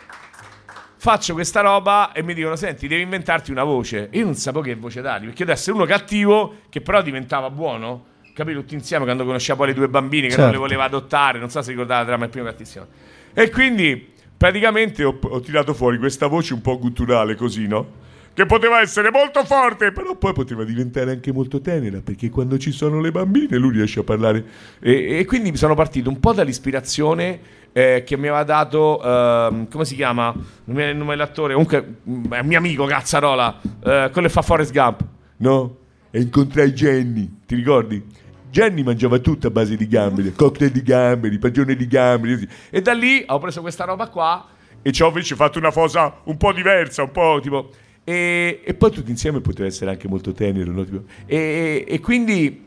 faccio questa roba e mi dicono: Senti, devi inventarti una voce. Io non sapevo che voce dargli, perché io essere uno cattivo che però diventava buono. Capito tutti insieme quando conosceva poi le due bambine che certo. non le voleva adottare. Non so se ricordate la trama il primo cattissimo. E quindi praticamente ho, ho tirato fuori questa voce un po' gutturale, così, no? Che poteva essere molto forte, però poi poteva diventare anche molto tenera, perché quando ci sono le bambine lui riesce a parlare. E, e quindi sono partito un po' dall'ispirazione eh, che mi aveva dato, eh, come si chiama? Non mi viene il nome dell'attore, comunque mm, è un mio amico, Cazzarola, eh, quello che fa Forrest Gump, no? E incontrai Jenny, ti ricordi? Jenny mangiava tutto a base di gamberi, cocktail di gamberi, pagione di gamberi. E da lì ho preso questa roba qua e ci ho invece fatto una cosa un po' diversa, un po' tipo... E, e, poi tutti insieme poteva essere anche molto tenero. No? E, e, quindi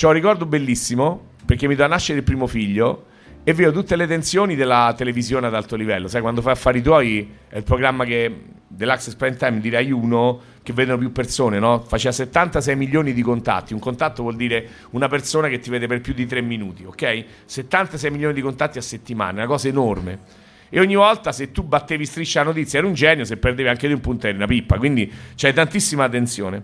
ho un ricordo bellissimo perché mi da nascere il primo figlio e vedo tutte le tensioni della televisione ad alto livello. Sai, quando fai affari tuoi è il programma che dell'Access Prime Time di Rai 1 che vedono più persone, no? Faceva 76 milioni di contatti. Un contatto vuol dire una persona che ti vede per più di 3 minuti, ok? 76 milioni di contatti a settimana, una cosa enorme. E ogni volta se tu battevi striscia la notizia eri un genio, se perdevi anche di un punto eri una pippa. Quindi c'è tantissima attenzione.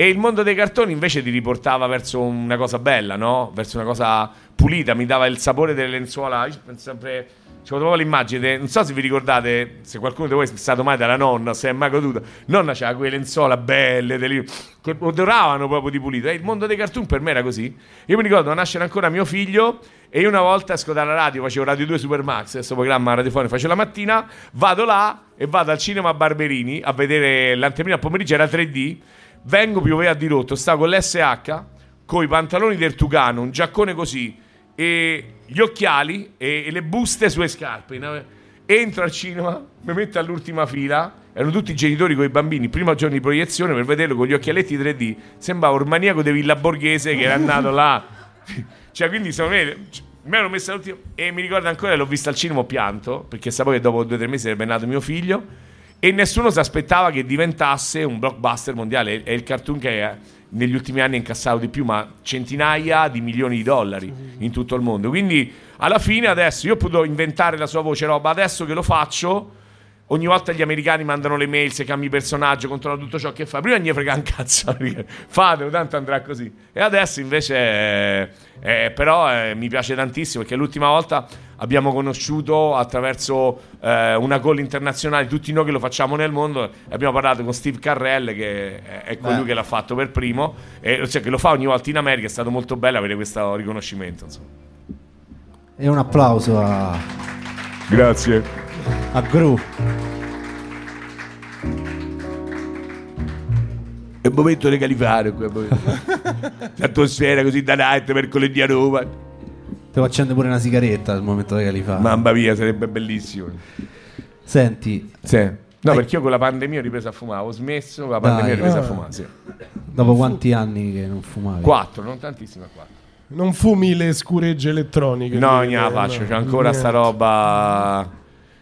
E il mondo dei cartoni invece ti riportava verso una cosa bella, no? Verso una cosa pulita, mi dava il sapore delle lenzuola. Io penso sempre. C'ho proprio l'immagine, non so se vi ricordate, se qualcuno di voi è stato mai dalla nonna, se è mai goduto. Nonna c'aveva quelle lenzuola belle, delle, che odoravano proprio di pulito. E il mondo dei cartoon per me era così. Io mi ricordo nascere ancora mio figlio e io una volta esco dalla radio, facevo Radio 2 Supermax, questo programma radiofonico facevo la mattina, vado là e vado al cinema a Barberini a vedere l'anteprima a pomeriggio, era 3D, vengo pioveva di rotto, stavo con l'SH, con i pantaloni del Tugano, un giaccone così, e gli occhiali e, e le buste sulle scarpe. Entro al cinema, mi metto all'ultima fila, erano tutti i genitori con i bambini, primo giorno di proiezione per vederlo con gli occhialetti 3D, sembrava un maniaco di Villa Borghese che era andato là. cioè, quindi secondo me mi ero messo all'ultimo e mi ricordo ancora l'ho vista al cinema ho pianto perché sapevo che dopo due o tre mesi sarebbe nato mio figlio e nessuno si aspettava che diventasse un blockbuster mondiale è il cartoon che è negli ultimi anni ha incassato di più, ma centinaia di milioni di dollari in tutto il mondo. Quindi alla fine adesso io ho potuto inventare la sua voce roba, adesso che lo faccio, ogni volta gli americani mandano le mail, se cambi personaggio, controlla tutto ciò che fa. Prima gli frega un cazzo, fatelo, tanto andrà così. E adesso invece, eh, eh, però eh, mi piace tantissimo perché l'ultima volta abbiamo conosciuto attraverso eh, una call internazionale tutti noi che lo facciamo nel mondo e abbiamo parlato con Steve Carrell che è, è colui Beh. che l'ha fatto per primo e cioè, che lo fa ogni volta in America è stato molto bello avere questo riconoscimento insomma. e un applauso a grazie a Gru è un momento di califare l'atmosfera così da night mercoledì a Roma Devo accendere pure una sigaretta al momento li fa. Mamma mia, sarebbe bellissimo. Senti. Sì. No, perché io con la pandemia ho ripreso a fumare, ho smesso, con la pandemia ho ripreso a fumare, sì. Dopo quanti anni che non fumavi? Quattro, non tantissimo, quattro. Non fumi le scuregge elettroniche? No, non la faccio, c'è ancora niente. sta roba...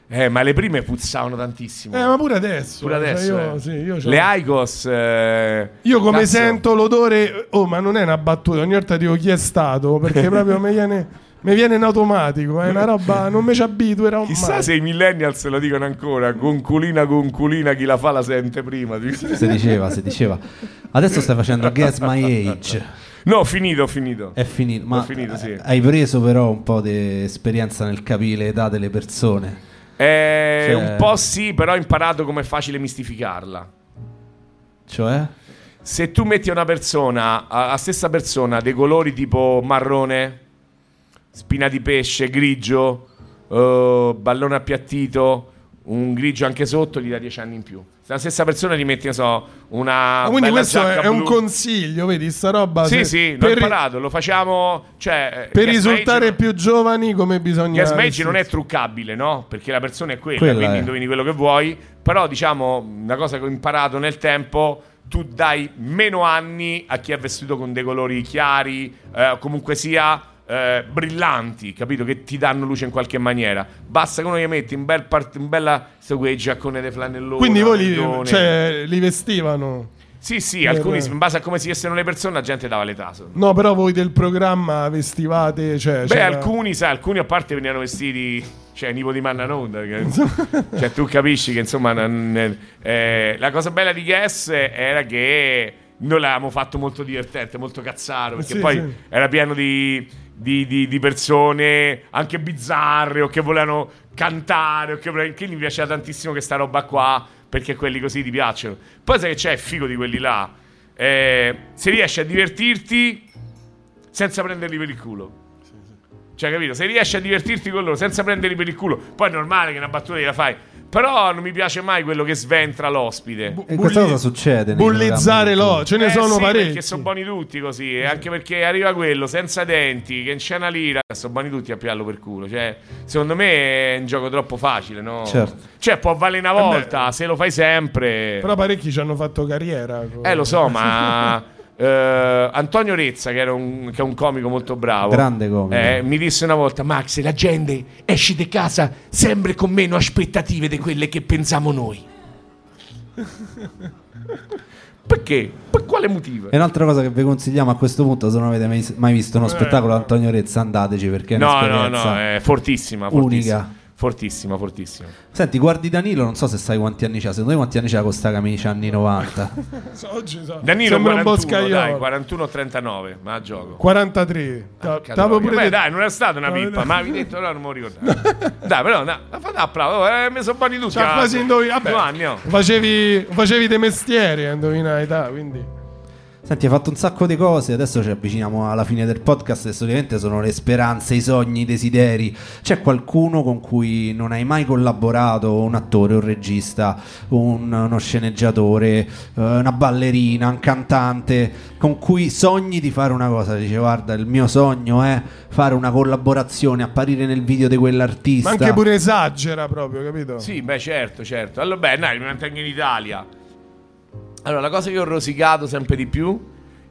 Eh, ma le prime puzzavano tantissimo. Eh, ma pure adesso. Pure cioè, adesso. Cioè io, sì, io le Icos. Eh, io come cazzo. sento l'odore. Oh, ma non è una battuta. Ogni volta dico chi è stato. Perché proprio mi viene mi viene in automatico, è una roba, non mi ci abituo. Era Chissà mai. se i millennials lo dicono ancora, gonculina, gonculina, chi la fa la sente prima. Si diceva, si diceva. Adesso stai facendo Guess My Age. No, ho finito, ho finito. È finito, ma finito, sì. hai preso però un po' di esperienza nel capire l'età delle persone. Eh, cioè... Un po' sì, però ho imparato come è facile mistificarla. Cioè? Se tu metti a una persona, a, a stessa persona, dei colori tipo marrone, spina di pesce, grigio, uh, ballone appiattito, un grigio anche sotto, gli dà 10 anni in più. Se la stessa persona gli metti, so, una. Ma quindi questo è, è, un consiglio, vedi, sta roba. Sì, se, sì, l'ho imparato, lo facciamo. Cioè, per risultare più giovani, come bisogna. Gas Mage non è truccabile, no? Perché la persona è quella, quella quindi è. indovini quello che vuoi. Però, diciamo, una cosa che ho imparato nel tempo tu dai meno anni a chi è vestito con dei colori chiari, eh, comunque sia eh, brillanti, capito? Che ti danno luce in qualche maniera. Basta che uno gli metti un bel part- un bella quei giaccone di flanellone. Quindi voi li, cioè, li vestivano? Sì, sì, per... alcuni in base a come si vestivano le persone la gente dava l'età. No, però voi del programma vestivate, cioè, Beh, c'era... alcuni, sai, alcuni a parte venivano vestiti cioè Nipo di Mannanonda cioè tu capisci che insomma non, eh, la cosa bella di Guess era che noi l'avevamo fatto molto divertente molto cazzaro perché sì, poi sì. era pieno di di, di, di, persone anche bizzarre o che volevano cantare o che, volevano, che mi piaceva tantissimo questa roba qua perché quelli così ti piacciono. Poi sai che c'è figo di quelli là. Eh, se riesci a divertirti senza prenderli per il culo. Cioè, capito? Se riesci a divertirti con loro senza prenderli per il culo, poi è normale che una battuta gliela fai. Però non mi piace mai quello che sventra l'ospite. Bu- e questa cosa succede. Bullizzare lo, ce ne eh sono sì, parecchi. Perché sono buoni tutti così. E anche perché arriva quello senza denti, che in scena lira, sono buoni tutti a piallo per culo. Cioè, secondo me è un gioco troppo facile, no? Certo. Cioè, può valere una volta, se lo fai sempre. Però parecchi ci hanno fatto carriera. Eh, lo so, ma. Uh, Antonio Rezza, che, un, che, è un comico molto bravo, grande comico, eh, mi disse una volta: Max, la gente esce di casa sempre con meno aspettative di quelle che pensiamo noi. Perché? Per quale motivo? E un'altra cosa che vi consigliamo a questo punto, se non avete mai, mai visto uno eh. spettacolo di Antonio Rezza, andateci perché è no, no, no, è fortissima, fortissima. Unica. Fortissima, fortissima. Senti, guardi Danilo, non so se sai quanti anni c'ha. Secondo te quanti anni c'ha con sta camicia anni 90? Oggi so- Danilo sembra un 41, dai, boscaiolo. 41 o 39, ma a gioco. 43. Ta- Cazzo, t'avevo pure beh, dai, non è stata una pippa, ma avevi detto no, non me lo ricordavo. dai, però, no, fate applauso, eh, mi sono buoni tutti. Cioè, quasi indovinato. Anni, oh. Facevi, facevi dei mestieri a indovinare età, quindi... Senti, hai fatto un sacco di cose, adesso ci avviciniamo alla fine del podcast e solitamente sono le speranze, i sogni, i desideri. C'è qualcuno con cui non hai mai collaborato, un attore, un regista, un- uno sceneggiatore, eh, una ballerina, un cantante, con cui sogni di fare una cosa? Dice, guarda, il mio sogno è fare una collaborazione, apparire nel video di quell'artista. Ma anche pure esagera proprio, capito? Sì, beh, certo, certo. Allora, beh, dai, mi mantengo in Italia. Allora, la cosa che ho rosicato sempre di più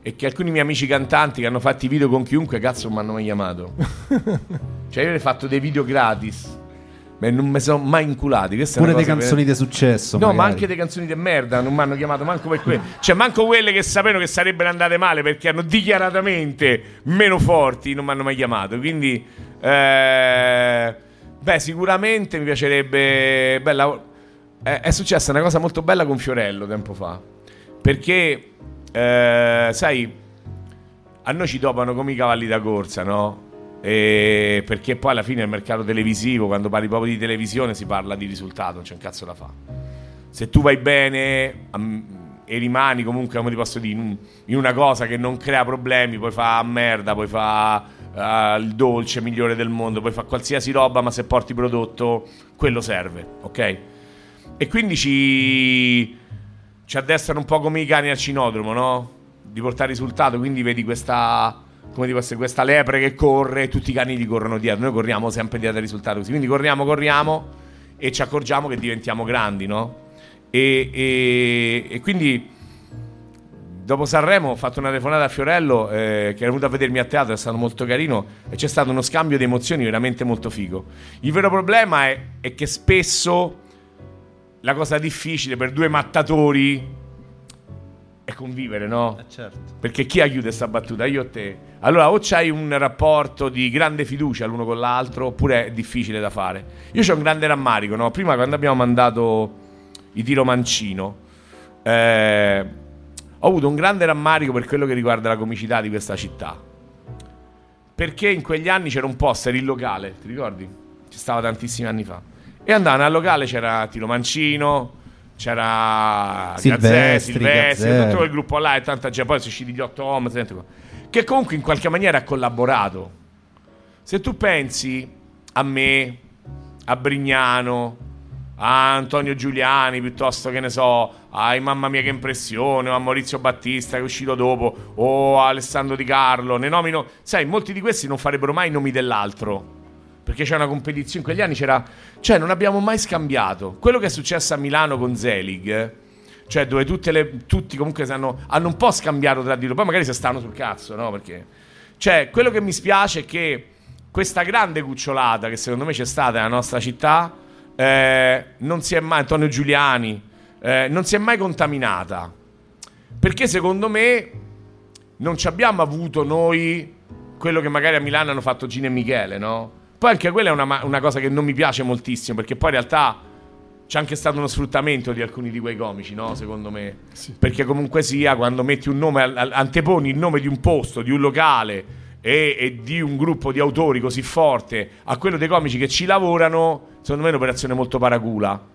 è che alcuni miei amici cantanti che hanno fatto i video con chiunque, cazzo, non mi hanno mai chiamato. cioè, io ho fatto dei video gratis. Beh, non mi sono mai inculati. Questa Pure delle canzoni di successo. No, ma magari. anche delle canzoni di merda non mi hanno chiamato manco per quelle. Cioè, manco quelle che sapevano che sarebbero andate male perché hanno dichiaratamente meno forti, non mi hanno mai chiamato. Quindi, eh, beh, sicuramente mi piacerebbe. Bella, è, è successa una cosa molto bella con Fiorello tempo fa. Perché, eh, sai, a noi ci topano come i cavalli da corsa, no? E perché poi alla fine il mercato televisivo, quando parli proprio di televisione, si parla di risultato, non c'è un cazzo da fare. Se tu vai bene e rimani comunque, come ti posso dire, in, un- in una cosa che non crea problemi, puoi fare merda, puoi fare eh, il dolce migliore del mondo, puoi fare qualsiasi roba, ma se porti prodotto, quello serve, ok? E quindi ci, ci addestrano un po' come i cani al cinodromo, no? Di portare risultato, quindi vedi questa, come dico, questa lepre che corre e tutti i cani gli corrono dietro. Noi corriamo sempre dietro al risultato così. Quindi corriamo, corriamo e ci accorgiamo che diventiamo grandi, no? E, e- e quindi dopo Sanremo ho fatto una telefonata a Fiorello eh, che era venuto a vedermi a teatro, è stato molto carino e c'è stato uno scambio di emozioni veramente molto figo. Il vero problema è, è che spesso la cosa difficile per due mattatori è convivere, no? certo. Perché chi aiuta sta battuta? Io o te. Allora, o c'hai un rapporto di grande fiducia l'uno con l'altro, oppure è difficile da fare. Io ho un grande rammarico, no? Prima, quando abbiamo mandato i tiro mancino, eh, ho avuto un grande rammarico per quello che riguarda la comicità di questa città. Perché in quegli anni c'era un poster in locale, ti ricordi? Ci stava tantissimi anni fa. E andavano al locale, c'era Tiro Mancino, c'era Gazzè, Silvestri, Gazzè. tutto quel gruppo là e tanta gente. Poi sono usciti gli 8 Homes, tante cose. che comunque in qualche maniera ha collaborato. Se tu pensi a me, a Brignano, a Antonio Giuliani, piuttosto che ne so, ai Mamma mia che impressione, o a Maurizio Battista che è uscito dopo, o a Alessandro Di Carlo, ne nomino, sai, molti di questi non farebbero mai i nomi dell'altro. Perché c'è una competizione, in quegli anni c'era, cioè non abbiamo mai scambiato. Quello che è successo a Milano con Zelig, cioè dove le, tutti comunque si hanno, hanno un po' scambiato tra di loro, poi magari si stanno sul cazzo, no? Perché, cioè, quello che mi spiace è che questa grande cucciolata che secondo me c'è stata nella nostra città, eh, non si è mai, Antonio Giuliani, eh, non si è mai contaminata. Perché secondo me non ci abbiamo avuto noi quello che magari a Milano hanno fatto Gino e Michele, no? Poi anche quella è una, una cosa che non mi piace moltissimo, perché poi in realtà c'è anche stato uno sfruttamento di alcuni di quei comici, no? Secondo me. Perché comunque sia, quando metti un nome, al- al- anteponi il nome di un posto, di un locale e, e di un gruppo di autori così forte a quello dei comici che ci lavorano, secondo me è un'operazione molto paracula.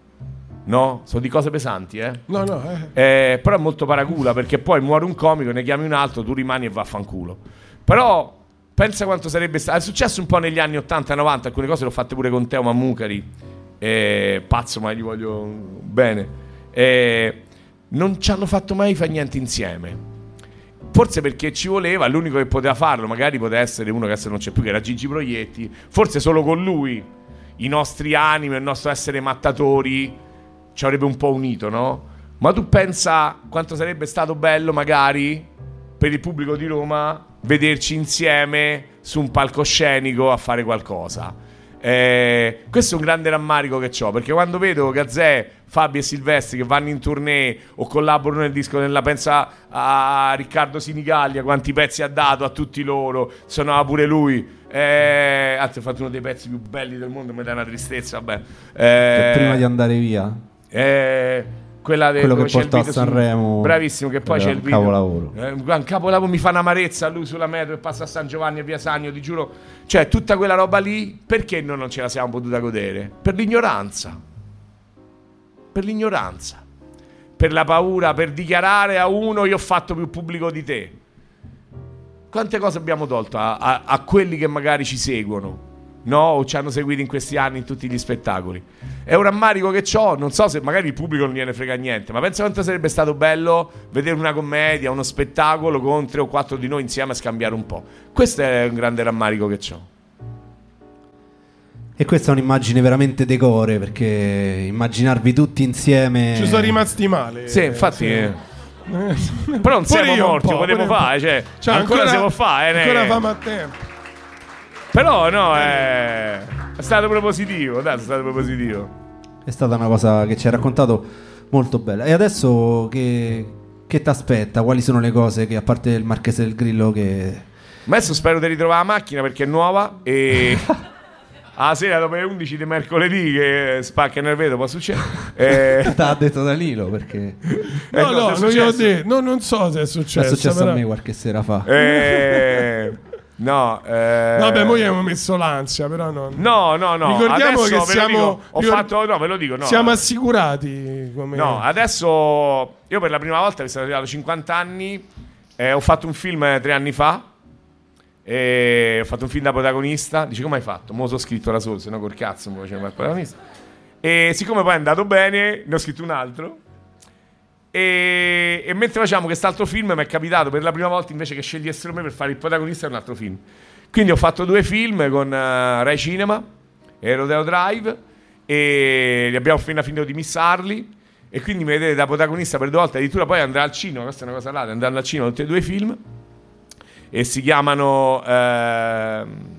No? Sono di cose pesanti, eh? No, no, eh. Eh, però è molto paracula perché poi muore un comico, ne chiami un altro, tu rimani e vaffanculo. Però pensa quanto sarebbe stato. È successo un po' negli anni 80 e 90, alcune cose le ho fatte pure con Teo Mammucari. Eh, pazzo, ma gli voglio bene. Eh, non ci hanno fatto mai fare niente insieme. Forse perché ci voleva, l'unico che poteva farlo, magari poteva essere uno che adesso non c'è più, che era Gigi Proietti. Forse solo con lui i nostri animi, il nostro essere mattatori ci avrebbe un po' unito, no? Ma tu pensa quanto sarebbe stato bello, magari, per il pubblico di Roma, vederci insieme su un palcoscenico a fare qualcosa. Eh, questo è un grande rammarico che ho perché quando vedo Gazzè, Fabio e Silvestri che vanno in tournée o collaborano nel disco nella pensa a Riccardo Sinigallia quanti pezzi ha dato a tutti loro suonava pure lui Eh, anzi, ho fatto uno dei pezzi più belli del mondo, mi dà una tristezza, vabbè. Eh, prima di andare via, eh, quella del quello che portò a video su- Sanremo. Bravissimo, che poi c'è il video. capolavoro. Eh, un capolavoro mi fa un'amarezza lui sulla metro e passa a San Giovanni e via Sagno, ti giuro. Cioè, tutta quella roba lì, perché noi non ce la siamo potuta godere? Per l'ignoranza. Per l'ignoranza. Per la paura, per dichiarare a uno io ho fatto più pubblico di te. Quante cose abbiamo tolto a, a- a quelli che magari ci seguono? No, o ci hanno seguito in questi anni in tutti gli spettacoli. È un rammarico che ho, non so se magari il pubblico non gliene frega niente, ma penso quanto sarebbe stato bello vedere una commedia, uno spettacolo con tre o quattro di noi insieme a scambiare un po'. Questo è un grande rammarico che ho. E questa è un'immagine veramente decore perché immaginarvi tutti insieme. Ci sono rimasti male. Sì, infatti... eh. Però non Pure siamo morti, lo potremmo po'. fare, cioè, Cioè, ancora, si può fare. eh, Ancora ne- famo a tempo. Però no, è... è stato propositivo, dai, è stato propositivo. È stata una cosa che ci hai raccontato molto bella. E adesso che, che ti aspetta? Quali sono le cose che, a parte il Marchese del Grillo, che. Ma adesso spero di ritrovare la macchina perché è nuova e alla sera dopo le 11 di mercoledì che spacca nel vetro può succedere. Eh, T'ha detto Danilo perché eh, No, no, è non glielo ho detto. No, non so se è è successo. successo però- a me qualche sera fa. Eh, no, eh, Vabbè, noi abbiamo messo l'ansia, però non... No, no, no. Ricordiamo adesso che siamo- dico, ho ricord- fatto no, ve lo dico, no. Siamo assicurati come... No, adesso io per la prima volta, che sono arrivato a 50 anni, eh, ho fatto un film tre anni fa. Ho fatto un film da protagonista. Dici come hai fatto? Mo' sono scritto da solo, se no col cazzo mi facevo il protagonista. E siccome poi è andato bene, ne ho scritto un altro. E, e mentre facciamo quest'altro film mi è capitato per la prima volta invece che scegliessero me per fare il protagonista di un altro film. Quindi ho fatto due film con eh, Rai Cinema e Rodeo Drive e li abbiamo appena finito di missarli e quindi mi vedete da protagonista per due volte, addirittura poi andrà al cinema, questa è una cosa là, andranno al cinema tutti e due i film e si chiamano ehm,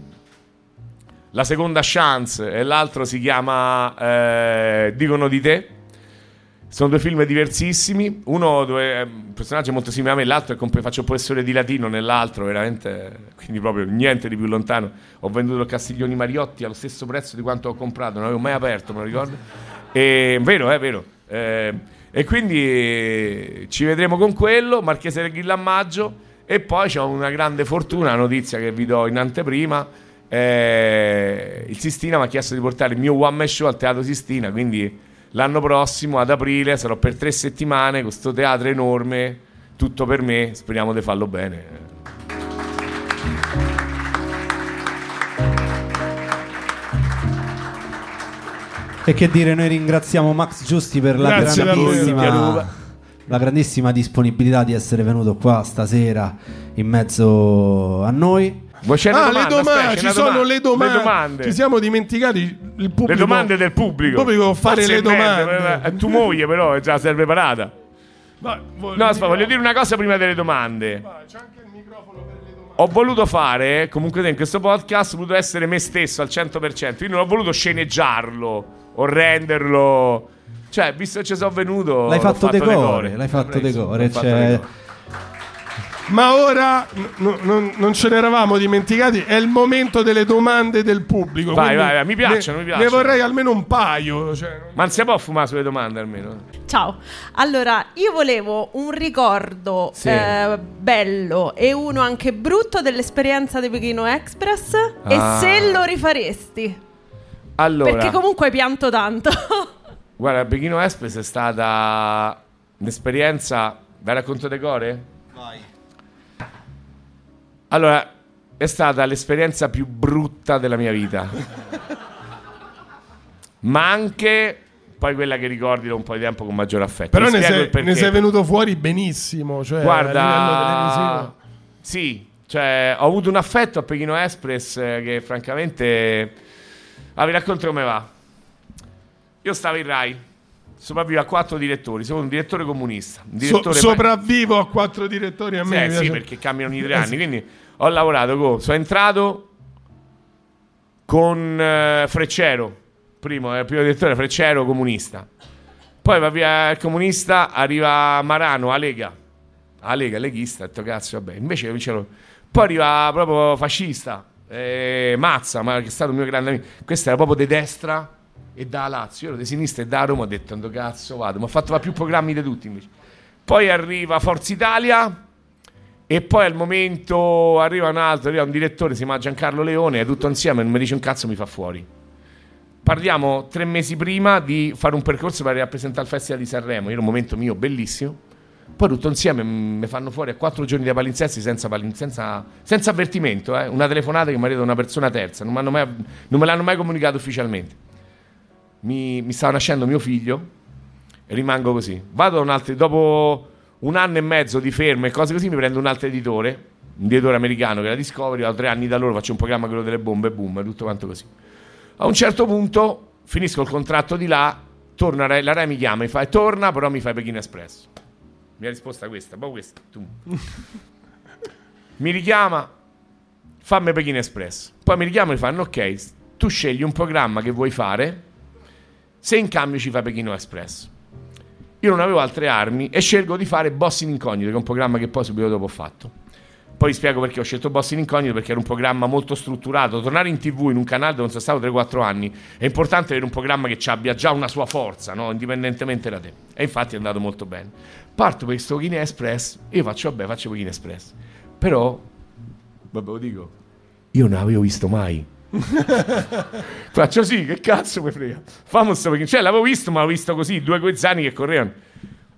La seconda chance e l'altro si chiama eh, Dicono di te. Sono due film diversissimi, uno dove è un personaggio molto simile a me, l'altro è come faccio professore di latino nell'altro, veramente, quindi proprio niente di più lontano. Ho venduto Castiglioni Mariotti allo stesso prezzo di quanto ho comprato, non avevo mai aperto, me lo ricordo. E, vero, è vero. Eh, e quindi eh, ci vedremo con quello, Marchese del Grillo a maggio, e poi c'è una grande fortuna, una notizia che vi do in anteprima. eh, il Sistina mi ha chiesto di portare il mio one man show al Teatro Sistina, quindi l'anno prossimo ad aprile sarò per tre settimane con questo teatro enorme, tutto per me, speriamo di farlo bene. E che dire, noi ringraziamo Max Giusti per la Grazie grandissima, la grandissima disponibilità di essere venuto qua stasera in mezzo a noi. Vuoi c'è Ah, domanda? le domande, Aspetta, ci una sono doma- le domande. Le domande. Ci siamo dimenticati il pubblico. Le domande del pubblico. Il pubblico fare Forse le è merda, domande. eh, tu moglie però già sei preparata. Ma, voglio No, aspetta, voglio dire una cosa prima delle domande. Vai, C'è anche il microfono per le domande. Ho voluto fare, comunque in questo podcast, ho voluto essere me stesso al 100%. Io non ho voluto sceneggiarlo o renderlo. Cioè, visto che ci sono venuto. L'hai l'ho fatto decore, l'hai fatto decore, fatto cioè- decore. Ma ora n- n- non- ce ne eravamo dimenticati. È il momento delle domande del pubblico. Vai, vai, vai, mi piacciono, ne, mi piacciono. Ne vorrei almeno un paio. Cioè, Ma non si può fumare sulle domande almeno. Ciao, allora io volevo un ricordo Sì. eh, bello e uno anche brutto dell'esperienza di Pechino Express Ah. e se lo rifaresti, Allora, perché comunque hai pianto tanto. guarda, Pechino Express è stata un'esperienza. Ve racconto decore? Vai. Allora, è stata l'esperienza più brutta della mia vita. Ma anche poi quella che ricordi da un po' di tempo con maggior affetto. però ne sei, ne sei venuto fuori benissimo. Cioè, Guarda, sì, cioè ho avuto un affetto a Pechino Express eh, che francamente... Ah, vi racconto come va. Io stavo in Rai, sopravvivo a quattro direttori, sono un direttore comunista. Un So- direttore sopravvivo a quattro direttori a Sì, me. eh, mi sì, perché cambiano ogni tre Eh, anni. sì. Quindi ho lavorato con. Sono entrato con eh, Freccero, primo, eh, primo direttore Freccero comunista. Poi va via il comunista, arriva Marano, a Lega. A Lega, leghista, ho detto cazzo, vabbè. Invece vincevo. Poi arriva proprio fascista, eh, Mazza, ma che è stato un mio grande amico. Questo era proprio di destra e da Lazio, io ero di sinistra e da Roma. Ho detto, "Tanto cazzo vado, mi ha fatto più programmi di tutti invece. Poi arriva Forza Italia. E poi al momento arriva un altro, arriva un direttore, si chiama Giancarlo Leone, è tutto insieme, non mi dice un cazzo, mi fa fuori. Parliamo tre mesi prima di fare un percorso per rappresentare il Festival di Sanremo. Era un momento mio bellissimo. Poi tutto insieme mi fanno fuori a quattro giorni da palinsesti senza, senza, senza avvertimento. eh. Una telefonata che mi arriva da una persona terza. Non, mai- non me l'hanno mai comunicato ufficialmente. Mi, mi stava nascendo mio figlio e rimango così. Vado da un altro, dopo un anno e mezzo di fermo e cose così, mi prendo un altro editore, un editore americano che era Discovery, ho tre anni da loro, faccio un programma quello delle bombe, boom, tutto quanto così. A un certo punto finisco il contratto di là, torna la Rai mi chiama, mi fa, torna, però mi fai Pechino Express. Mi ha risposta questa, poi questa, tu. mi richiama, fammi Pechino Express. Poi mi richiama e mi fanno, ok, tu scegli un programma che vuoi fare, se in cambio ci fai Pechino Express. Io non avevo altre armi e scelgo di fare Boss in Incognito, che è un programma che poi subito dopo ho fatto. Poi vi spiego perché ho scelto Boss in Incognito, perché era un programma molto strutturato. Tornare in tv in un canale dove non sono stato 3-4 anni è importante avere un programma che abbia già una sua forza, no? indipendentemente da te. E infatti è andato molto bene. Parto per questo Chine Express e io faccio, vabbè, faccio Chine Express. Però, vabbè, lo dico, io non l'avevo visto mai. Faccio sì, che cazzo mi frega. Famoso perché, cioè, l'avevo visto, ma l'ho visto così, due coezzani che correvano.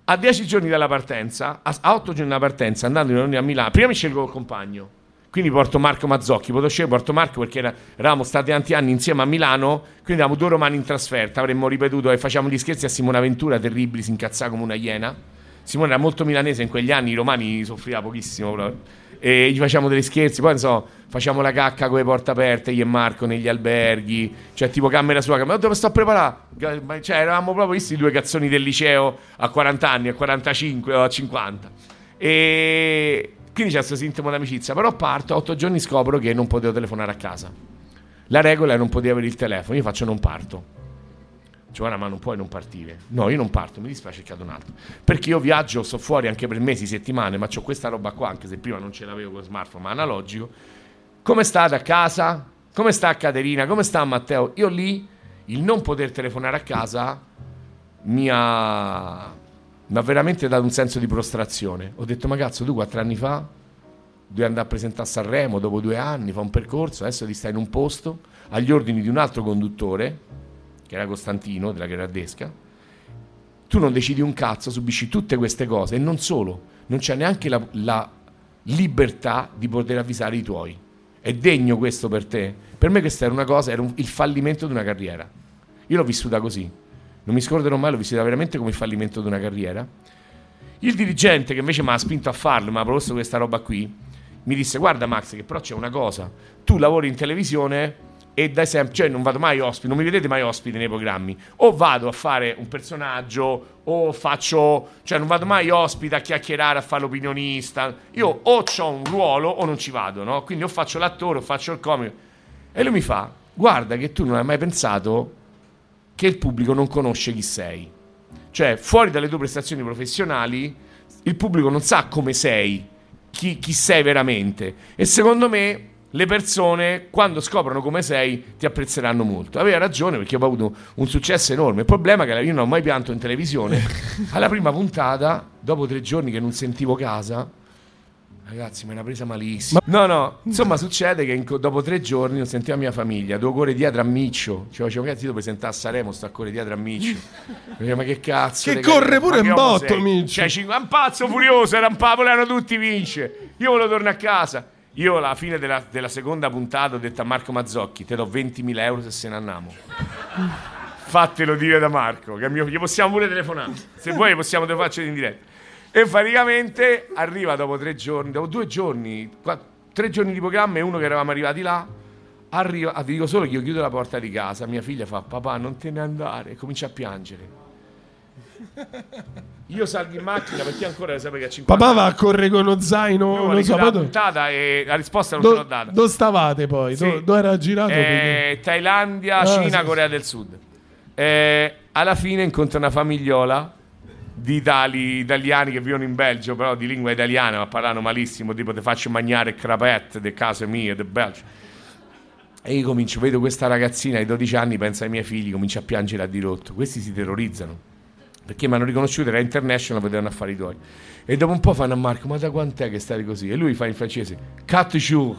A dieci giorni dalla partenza, a, otto giorni dalla partenza, andando in riunione a Milano, prima mi scelgo il compagno. Quindi porto Marco Mazzocchi, potevo scegliere, porto Marco perché era- eravamo stati tanti anni insieme a Milano, quindi avevamo due romani in trasferta, avremmo ripetuto e facciamo gli scherzi a Simona Ventura, terribili, si incazzava come una iena. Simone era molto milanese, in quegli anni i romani soffriva pochissimo proprio. E gli facciamo degli scherzi, poi so, facciamo la cacca con le porte aperte, io e Marco negli alberghi, cioè tipo camera sua, camera, dove sto a preparare? Cioè eravamo proprio visti due cazzoni del liceo a 40 anni, a 45 o a 50. E quindi c'è questo sintomo d'amicizia, però parto, a otto giorni scopro che non potevo telefonare a casa. La regola è non potevo avere il telefono, io faccio non parto. Giovanna, ma non puoi non partire. No, io non parto, mi dispiace, cercato un altro. Perché io viaggio, sto fuori anche per mesi, settimane, ma ho questa roba qua, anche se prima non ce l'avevo con smartphone, ma analogico. Come state a casa? Come sta Caterina? Come sta Matteo? Io lì, il non poter telefonare a casa mi ha, mi ha veramente dato un senso di prostrazione. Ho detto, ma cazzo, tu quattro anni fa devi andare a presentare a Sanremo dopo due anni, fa un percorso, adesso ti stai in un posto agli ordini di un altro conduttore, che era Costantino della Gherardesca, tu non decidi un cazzo, subisci tutte queste cose e non solo, non c'è neanche la, la libertà di poter avvisare i tuoi. È degno questo per te? Per me questa era una cosa, era un- il fallimento di una carriera. Io l'ho vissuta così. Non mi scorderò mai, l'ho vissuta veramente come il fallimento di una carriera. Il dirigente che invece mi ha spinto a farlo, mi ha proposto questa roba qui, mi disse guarda Max che però c'è una cosa, tu lavori in televisione e dai sempre, cioè non vado mai ospite, non mi vedete mai ospite nei programmi, o vado a fare un personaggio o faccio, cioè non vado mai ospite a chiacchierare, a fare l'opinionista, io o ho un ruolo o non ci vado, no? Quindi o faccio l'attore o faccio il comico. E lui mi fa, guarda che tu non hai mai pensato che il pubblico non conosce chi sei. Cioè, fuori dalle tue prestazioni professionali, il pubblico non sa come sei, chi, chi sei veramente. E secondo me le persone, quando scoprono come sei, ti apprezzeranno molto. Aveva ragione perché ho avuto un successo enorme. Il problema è che io non ho mai pianto in televisione. Alla prima puntata, dopo tre giorni che non sentivo casa, Ragazzi, me l'ha presa malissimo. No, no, insomma, succede che in- dopo tre giorni non sentivo la mia famiglia, devo correre dietro a Miccio. Cioè, cazzo, io devo presentare a Saremo, sto a correre dietro a Miccio. Dicevo, ma che cazzo? Che corre pure in botto, sei? Miccio. Cioè, un pazzo furioso, era un papolo, erano tutti vince. Io volevo tornare a casa. Io alla fine della, della seconda puntata ho detto a Marco Mazzocchi, te do 20.000 euro se se ne andiamo. Fatelo dire da Marco, che mio, gli possiamo pure telefonare. Se vuoi possiamo te lo faccio in diretta. E praticamente arriva dopo tre giorni, dopo due giorni, qua- tre giorni di programma e uno che eravamo arrivati là, arriva, ah, vi dico solo che io chiudo la porta di casa, mia figlia fa papà non te ne andare e comincia a piangere. Io salgo in macchina perché ancora sapete che a 50 Papà va a correre con uno zaino, Io non so, la puntata e la risposta non te l'ho do- data. dove stavate poi? Sì. Do- dove era girato? Eh, Thailandia, Ah, Cina, sì, sì. Corea del Sud. Eh, alla fine incontra una famigliola di tali italiani che vivono in Belgio, però di lingua italiana, ma parlano malissimo, tipo ti faccio mangiare crapette de case mie, del Belgio. E io comincio, vedo questa ragazzina di 12 anni, pensa ai miei figli, comincia a piangere a dirotto. Questi si terrorizzano. Perché mi hanno riconosciuto, era international, vedevano affari tuoi. E dopo un po' fanno a Marco, ma da quant'è che stai così? E lui fa in francese, cat jour.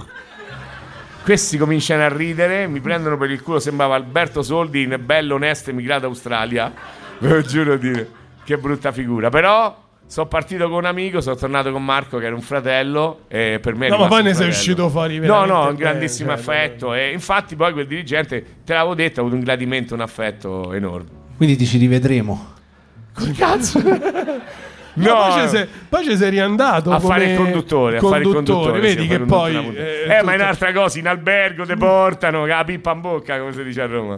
Questi cominciano a ridere, mi prendono per il culo, sembrava Alberto Soldi in bello, onesto, emigrato Australia. Ve lo giuro di dire, che brutta figura. Però sono partito con un amico, sono tornato con Marco che era un fratello e per me No, ma poi ne sei uscito fuori No, no, un bene, grandissimo cioè, affetto e infatti poi quel dirigente, te l'avevo detto, ha avuto un gradimento, un affetto enorme. Quindi ti ci rivedremo. Cazzo. No, poi ci sei, poi ci sei riandato a fare il conduttore, a fare il conduttore. Vedi sì, a che poi conduttore. eh, Eh, ma è un'altra cosa, in albergo te portano, la pippa in bocca, come si dice a Roma.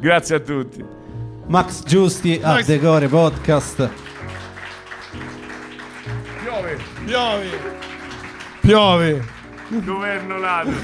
Grazie a tutti. Max Giusti a Max- Decore Podcast. Piove, piove. Piove. governo ladro.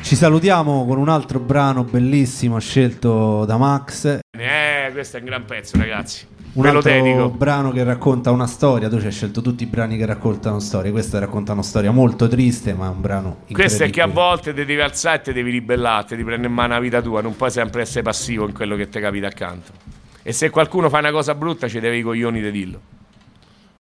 Ci salutiamo con un altro brano bellissimo scelto da Max. Eh, questo è un gran pezzo, ragazzi. Un lo altro brano che racconta una storia. Tu ci hai scelto tutti i brani che raccontano storie. Questo racconta una storia molto triste, ma è un brano Questo è che a incredibile. volte ti devi alzare e ti devi ribellare, ti prendere in mano la vita tua, non puoi sempre essere passivo in quello che ti capita accanto. E se qualcuno fa una cosa brutta, ci devi i coglioni di dillo.